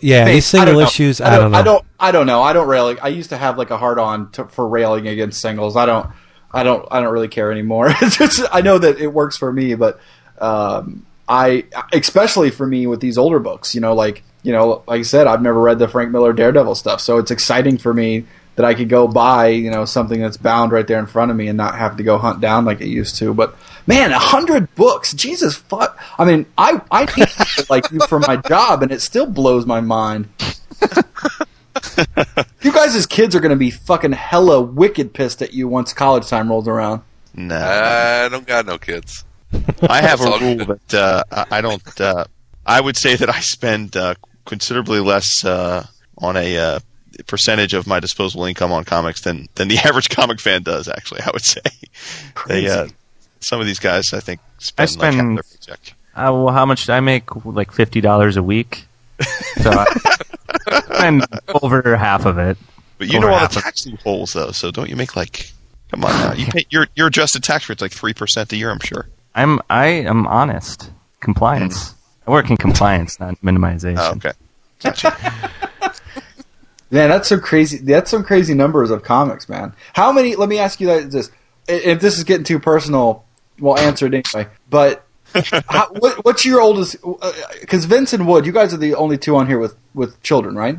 yeah, Hey, these I don't single issues. I don't, know. I don't. I don't know. I don't railing. I used to have like a hard on to, for railing against singles. I don't. I don't. I don't really care anymore. *laughs* It's just I know that it works for me, but um, I especially for me with these older books. You know, like you know, like I said, I've never read the Frank Miller Daredevil stuff, so it's exciting for me that I could go buy you know something that's bound right there in front of me and not have to go hunt down like it used to. But man, a hundred books, Jesus fuck! I mean, I I need people like you for my job, and it still blows my mind. *laughs* you guys as kids are going to be fucking hella wicked pissed at you once college time rolls around. Nah, I don't got no kids. I have a *laughs* rule that uh, I I don't. Uh, I would say that I spend uh, considerably less uh, on a uh, percentage of my disposable income on comics than than the *laughs* average comic fan does. Actually, I would say they uh, some of these guys I think spend, I spend like half their paycheck. Uh, well, how much do I make? Like fifty dollars a week. So I *laughs* spend over half of it. But you know all the of- tax loopholes though, so don't you make like come on now. You pay your your adjusted tax rate's like three percent a year, I'm sure. I'm I am honest. Compliance. Hmm. I work in compliance, not minimization. Oh, okay. *laughs* Man, that's some crazy. That's some crazy numbers of comics, man. How many? Let me ask you that. This, if this is getting too personal, we'll answer it anyway. But *laughs* how, what, what's your oldest? Uh, uh, because Vince and Wood, you guys are the only two on here with with children, right?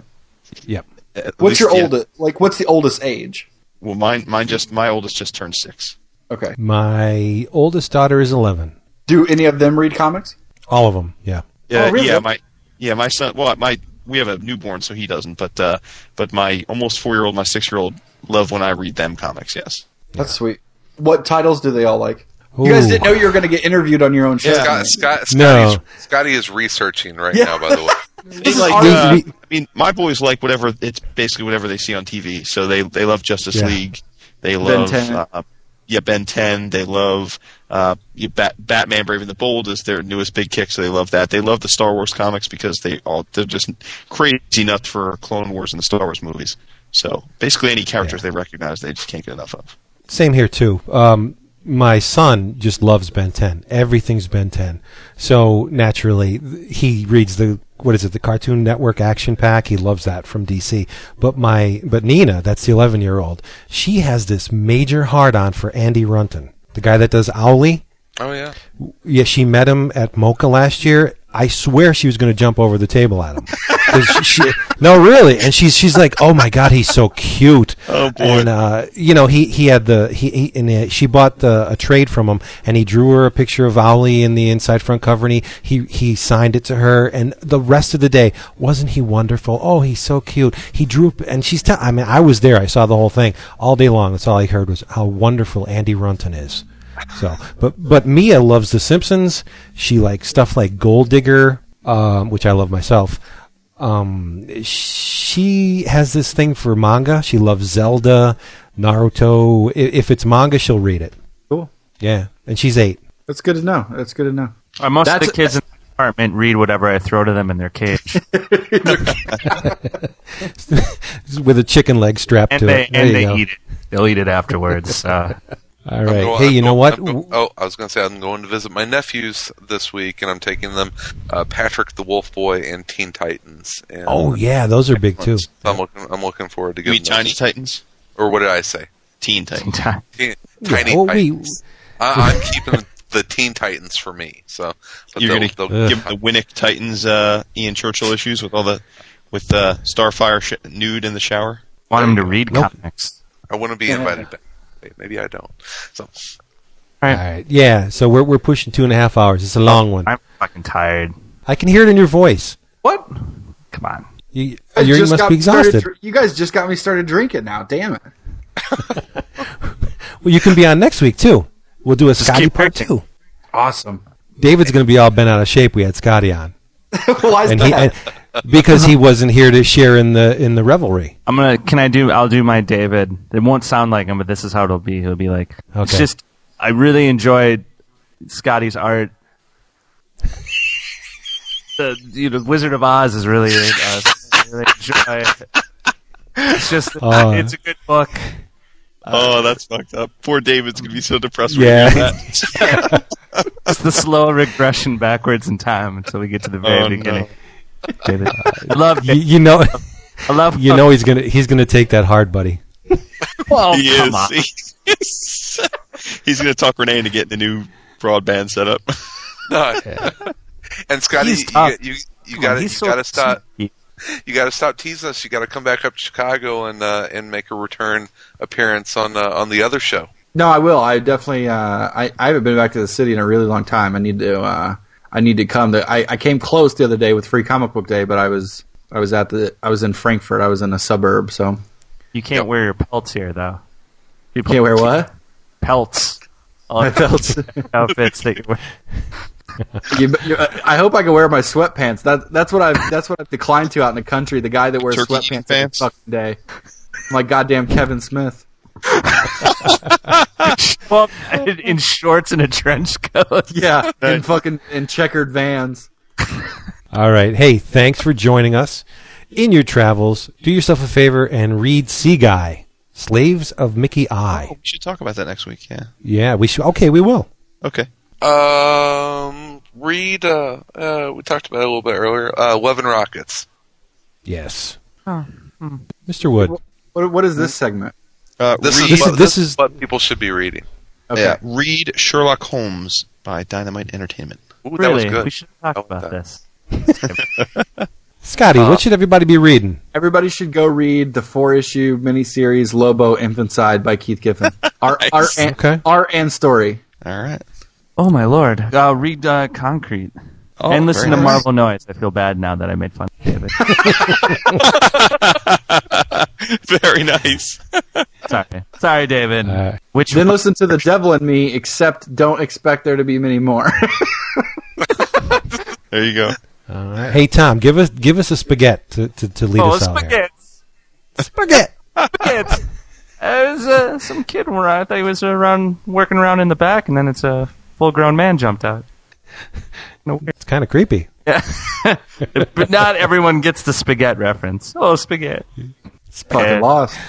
Yep. At What's least, your yeah. oldest? Like, what's the oldest age? Well, mine mine just my oldest just turned six. Okay. My oldest daughter is 11. Do any of them read comics? All of them, yeah. Yeah, Oh, really? yeah, my yeah, my son. Well, my we have a newborn, so he doesn't. But uh, but my almost four year old, my six year old, love when I read them comics. Yes. That's sweet. What titles do they all like? You guys didn't know you were going to get interviewed on your own show. Scott, Scott, No. Skottie is researching right Yeah. now, by the way. *laughs* They like. We- Uh, I mean, my boys like whatever. It's basically whatever they see on TV. So they they love Justice Yeah. League. They love 10. Uh, yeah Ben Ten. They love uh, you Bat- Batman Brave and the Bold is their newest big kick. So they love that. They love the Star Wars comics because they all they're just crazy nuts for Clone Wars and the Star Wars movies. So basically, any characters they recognize, they just can't get enough of. Same here too. Um, my son just loves Ben 10. Everything's Ben 10. So naturally, he reads the what is it? The Cartoon Network Action Pack. He loves that from DC. But my but Nina, that's the 11 year old. She has this major hard on for Andy Runton, the guy that does Owly. Oh yeah. Yeah, she met him at MoCCA last year. I swear she was going to jump over the table at him. she, no, really, and she's she's like, "Oh my god, he's so cute." Oh, boy. And uh, you know, he he had the he, he and uh, she bought the, a trade from him, and he drew her a picture of Owly in the inside front cover, and he, he he signed it to her. And the rest of the day, wasn't he wonderful? Oh, he's so cute. He drew, and she's. T- I mean, I was there. I saw the whole thing all day long. That's all I heard was how wonderful Andy Runton is. So, but but Mia loves The Simpsons. She likes stuff like Gold Digger, um, which I love myself. Um, she has this thing for manga. She loves Zelda, Naruto. I- If it's manga, she'll read it. Cool. Yeah, and she's eight. That's good to know. That's good to know. Uh, most That's- of the kids in the apartment read whatever I throw to them in their cage, *laughs* *laughs* with a chicken leg strapped and to they it. There and they go. eat it. They'll eat it afterwards. Uh, All I'm right. going- hey, I'm you know what? I'm go- oh, I was going to say I'm going to visit my nephews this week, and I'm taking them uh, Patrick the Wolf Boy and Teen Titans. And oh yeah, those are big too. So I'm looking. I'm looking forward to You mean getting Tiny. Titans, Or what did I say? Teen Titans. Teen, Tiny Oh, Titans. I, I'm keeping the Teen Titans for me. So but You're gonna they'll- give the Winick Titans uh, Ian Churchill issues with all the with uh, Starfire sh- nude in the shower. want them to read Nope. comics. I want to be invited back. Wait, Maybe I don't. So All right. Yeah. So we're we're pushing two and a half hours. It's a long one. I'm fucking tired. I can hear it in your voice. What? Come on. You, oh, you must got be me started exhausted. you guys just got me started drinking now. Damn it. *laughs* Well, you can be on next week too. We'll do a Skottie part two. Awesome. David's going to be all bent out of shape. We had Skottie on, *laughs* Why is and he that? and, because he wasn't here to share in the in the revelry. I'm gonna. Can I do? I'll do my David. It won't sound like him, but this is how it'll be. He'll be like, okay. it's just. I really enjoyed Skottie's art. *laughs* the you know, Wizard of Oz is really. Uh, I really enjoy. it. It's just. *laughs* Oh. it's a good book. oh, that's fucked up. Poor David's gonna be so depressed. when Yeah. he *laughs* that. It's the slow regression backwards in time until we get to the very Oh, no. Beginning. David, I love. You, you know, I love. you know he's gonna he's gonna take that hard, buddy. Well, he come is. on. He. *laughs* He's gonna talk Renee into getting the new broadband set up. *laughs* no. and Skottie, He's you, you you got to he's you so got to stop. sneaky. You got to stop teasing us. You got to come back up to Chicago and uh, and make a return appearance on uh, on the other show. No, I will. I definitely. Uh, I I haven't been back to the city in a really long time. I need to. I need to come. The, I I came close the other day with Free Comic Book Day, but I was I was at the I was in Frankfurt. I was in a suburb, so You can't wear your pelts here, though. You can't wear what? pelts. All *laughs* My pelts. *laughs* outfits that you wear. *laughs* You, you, I hope I can wear my sweatpants. That that's what I've that's what I've declined to out in the country. The guy that wears Turkey sweatpants every fucking day. I'm like goddamn Kevin Smith. *laughs* well, in, in shorts and a trench coat. Yeah, *laughs* in fucking in checkered vans. *laughs* All right. Hey, thanks for joining us. In your travels, do yourself a favor and read Seaguy, Slaves of Mickey Eye. We should talk about that next week. Yeah. Yeah, we should. Okay, we will. Okay. Um, read. Uh, uh, we talked about it a little bit earlier. Uh, Love and Rockets. Yes. Oh, hmm. Mr. Wood. What, what is this segment? Uh, This read, is what, this this is- is what people should be reading. Okay. yeah, read Sherlock Holmes by Dynamite Entertainment. Ooh, that was Really? good. We should talk about that. this. *laughs* Skottie, Uh, what should everybody be reading? Everybody should go read the four issue miniseries Lobo Infanticide by Keith Giffen. Art, *laughs* Nice. art, and, Okay. art and story. All right. Oh my lord! Uh, read uh, Concrete Oh, and listen very to nice. Marvel Noise. I feel bad now that I made fun of David. *laughs* very nice. *laughs* sorry, sorry, David. Uh, Which Then listen to The Devil in Me, except don't expect there to be many more. *laughs* There you go. all right. Hey, Tom, give us give us a spaghetti to, to, to lead oh, us out here. spaghetti, Spaghetti. spaghetti. Uh, it was uh, some kid around. I thought he was around working around in the back, and then it's a full-grown man jumped out. No, It's kind of creepy. yeah. *laughs* but not everyone gets the spaghetti reference. Oh, spaghetti. Fucking lost.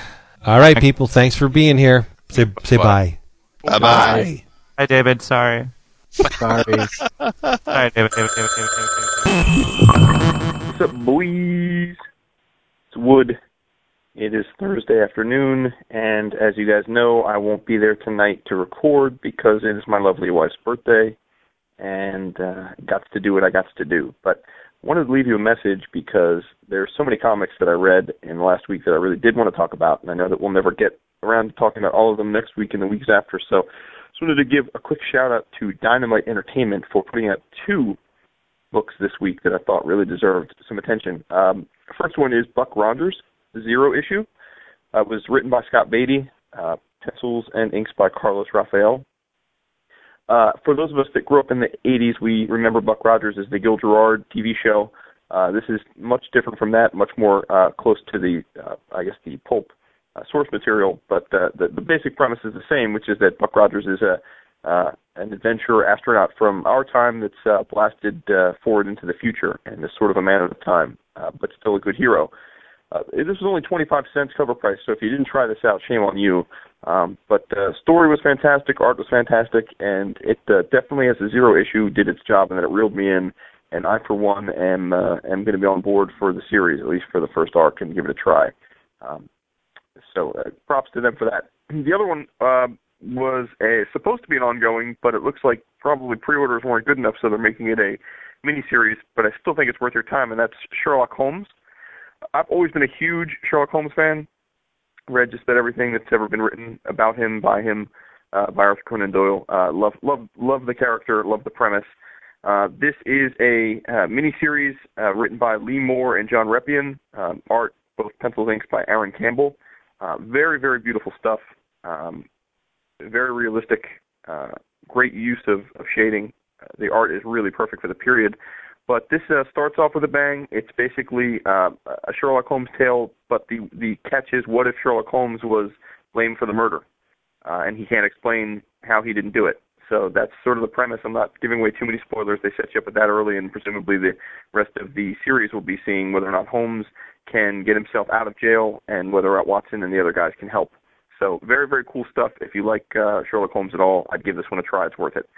All right, people. Thanks for being here. Say say bye. Bye bye. Hi, David. Sorry. Sorry. *laughs* Sorry, David. David, David, David, David, David. What's up, boys? It's Wood. It is Thursday afternoon, and as you guys know, I won't be there tonight to record because it is my lovely wife's birthday, and uh, got to do what I got to do. But wanted to leave you a message because there's so many comics that I read in the last week that I really did want to talk about, and I know that we'll never get around to talking about all of them next week and the weeks after. So, just wanted to give a quick shout out to Dynamite Entertainment for putting out two books this week that I thought really deserved some attention. Um, first one is Buck Rogers, Zero Issue. Uh, it was written by Scott Beatty, uh, pencils and inks by Carlos Rafael. Uh, for those of us that grew up in the 80s, we remember Buck Rogers as the Gil Gerard TV show. Uh, this is much different from that, much more uh, close to the, uh, I guess, the pulp uh, source material. But uh, the, the basic premise is the same, which is that Buck Rogers is a uh, an adventurer astronaut from our time that's uh, blasted uh, forward into the future and is sort of a man of the time, uh, but still a good hero. Uh, this was only 25 cents cover price, so if you didn't try this out, shame on you. Um, but the uh, story was fantastic, art was fantastic, and it uh, definitely, as a zero issue, did its job, and that it reeled me in. And I, for one, am uh, am going to be on board for the series, at least for the first arc, and give it a try. Um, so uh, props to them for that. *clears throat* The other one uh, was a, supposed to be an ongoing, but it looks like probably pre-orders weren't good enough, so they're making it a miniseries. But I still think it's worth your time, and that's Sherlock Holmes. I've always been a huge Sherlock Holmes fan. Read just about everything that's ever been written about him, by him, uh, by Arthur Conan Doyle. Uh, love, love, love the character, love the premise. Uh, this is a uh, miniseries uh, written by Leah Moore and John Reppion. Um, art, both pencils inks by Aaron Campbell. Uh, very, very beautiful stuff. Um, very realistic. Uh, great use of, of shading. Uh, the art is really perfect for the period. But this uh, starts off with a bang. It's basically uh, a Sherlock Holmes tale, but the the catch is, what if Sherlock Holmes was blamed for the murder, uh, and he can't explain how he didn't do it? So that's sort of the premise. I'm not giving away too many spoilers. They set you up with that early, and presumably the rest of the series will be seeing whether or not Holmes can get himself out of jail, and whether or not Watson and the other guys can help. So very, very cool stuff. If you like uh, Sherlock Holmes at all, I'd give this one a try. It's worth it.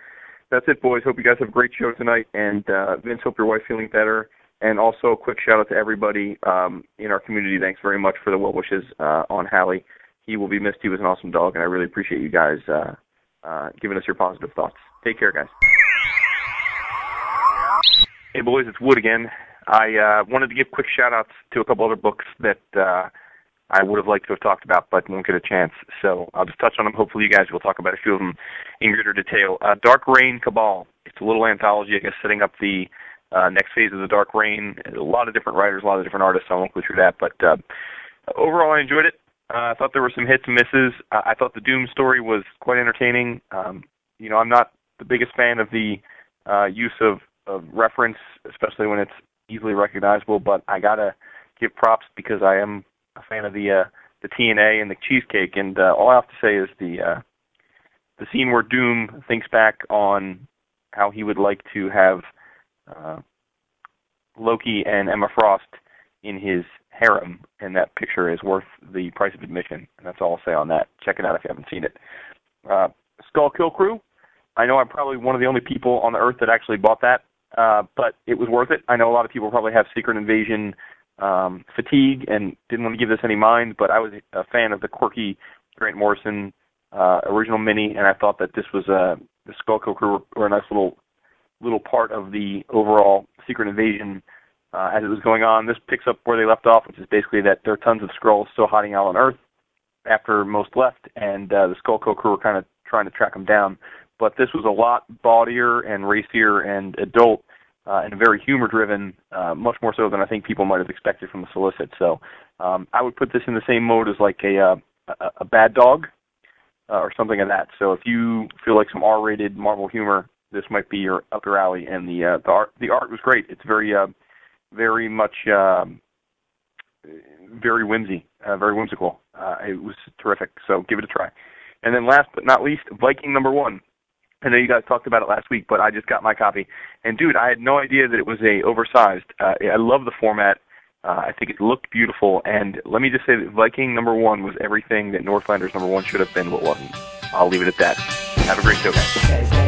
That's it, boys. Hope you guys have a great show tonight. And uh, Vince, hope your wife's feeling better. And also, a quick shout out to everybody um, in our community. Thanks very much for the well wishes uh, on Hallie. He will be missed. He was an awesome dog, and I really appreciate you guys uh, uh, giving us your positive thoughts. Take care, guys. Hey, boys, it's Wood again. I uh, wanted to give quick shout outs to a couple other books that uh, I would have liked to have talked about, but won't get a chance. So I'll just touch on them. Hopefully, you guys will talk about a few of them in greater detail. Uh, Dark Reign Cabal. It's a little anthology, I guess, setting up the uh, next phase of the Dark Reign. A lot of different writers, a lot of different artists. I won't go through that, but uh, overall, I enjoyed it. Uh, I thought there were some hits and misses. Uh, I thought the Doom story was quite entertaining. Um, you know, I'm not the biggest fan of the uh, use of, of reference, especially when it's easily recognizable. But I gotta give props because I am a fan of the uh, the TNA and the cheesecake, and uh, all I have to say is the uh, the scene where Doom thinks back on how he would like to have uh, Loki and Emma Frost in his harem, and that picture is worth the price of admission. And that's all I'll say on that. Check it out if you haven't seen it. Uh, Skrull Kill Krew. I know I'm probably one of the only people on the earth that actually bought that, uh, but it was worth it. I know a lot of people probably have Secret Invasion um, fatigue and didn't want to give this any mind, but I was a fan of the quirky Grant Morrison uh, original mini, and I thought that this was a the Skull Crew were a nice little little part of the overall Secret Invasion uh, as it was going on. This picks up where they left off, which is basically that there are tons of Skrulls still hiding out on Earth after most left, and uh, the Skull Crew were kind of trying to track them down. But this was a lot bawdier and racier and adult uh, and very humor-driven, uh, much more so than I think people might have expected from the solicit. So um, I would put this in the same mode as like a uh, a, a bad dog uh, or something of that. So if you feel like some R-rated Marvel humor, this might be your up your alley. And the uh, the art the art was great. It's very uh, very much um, very whimsy, uh, very whimsical. Uh, it was terrific. So give it a try. And then last but not least, Viking number one. I know you guys talked about it last week, but I just got my copy. And dude, I had no idea that it was a oversized. Uh, I love the format. Uh, I think it looked beautiful, and let me just say that Viking number one was everything that Northlanders number one should have been, but wasn't. I'll leave it at that. Have a great show, guys.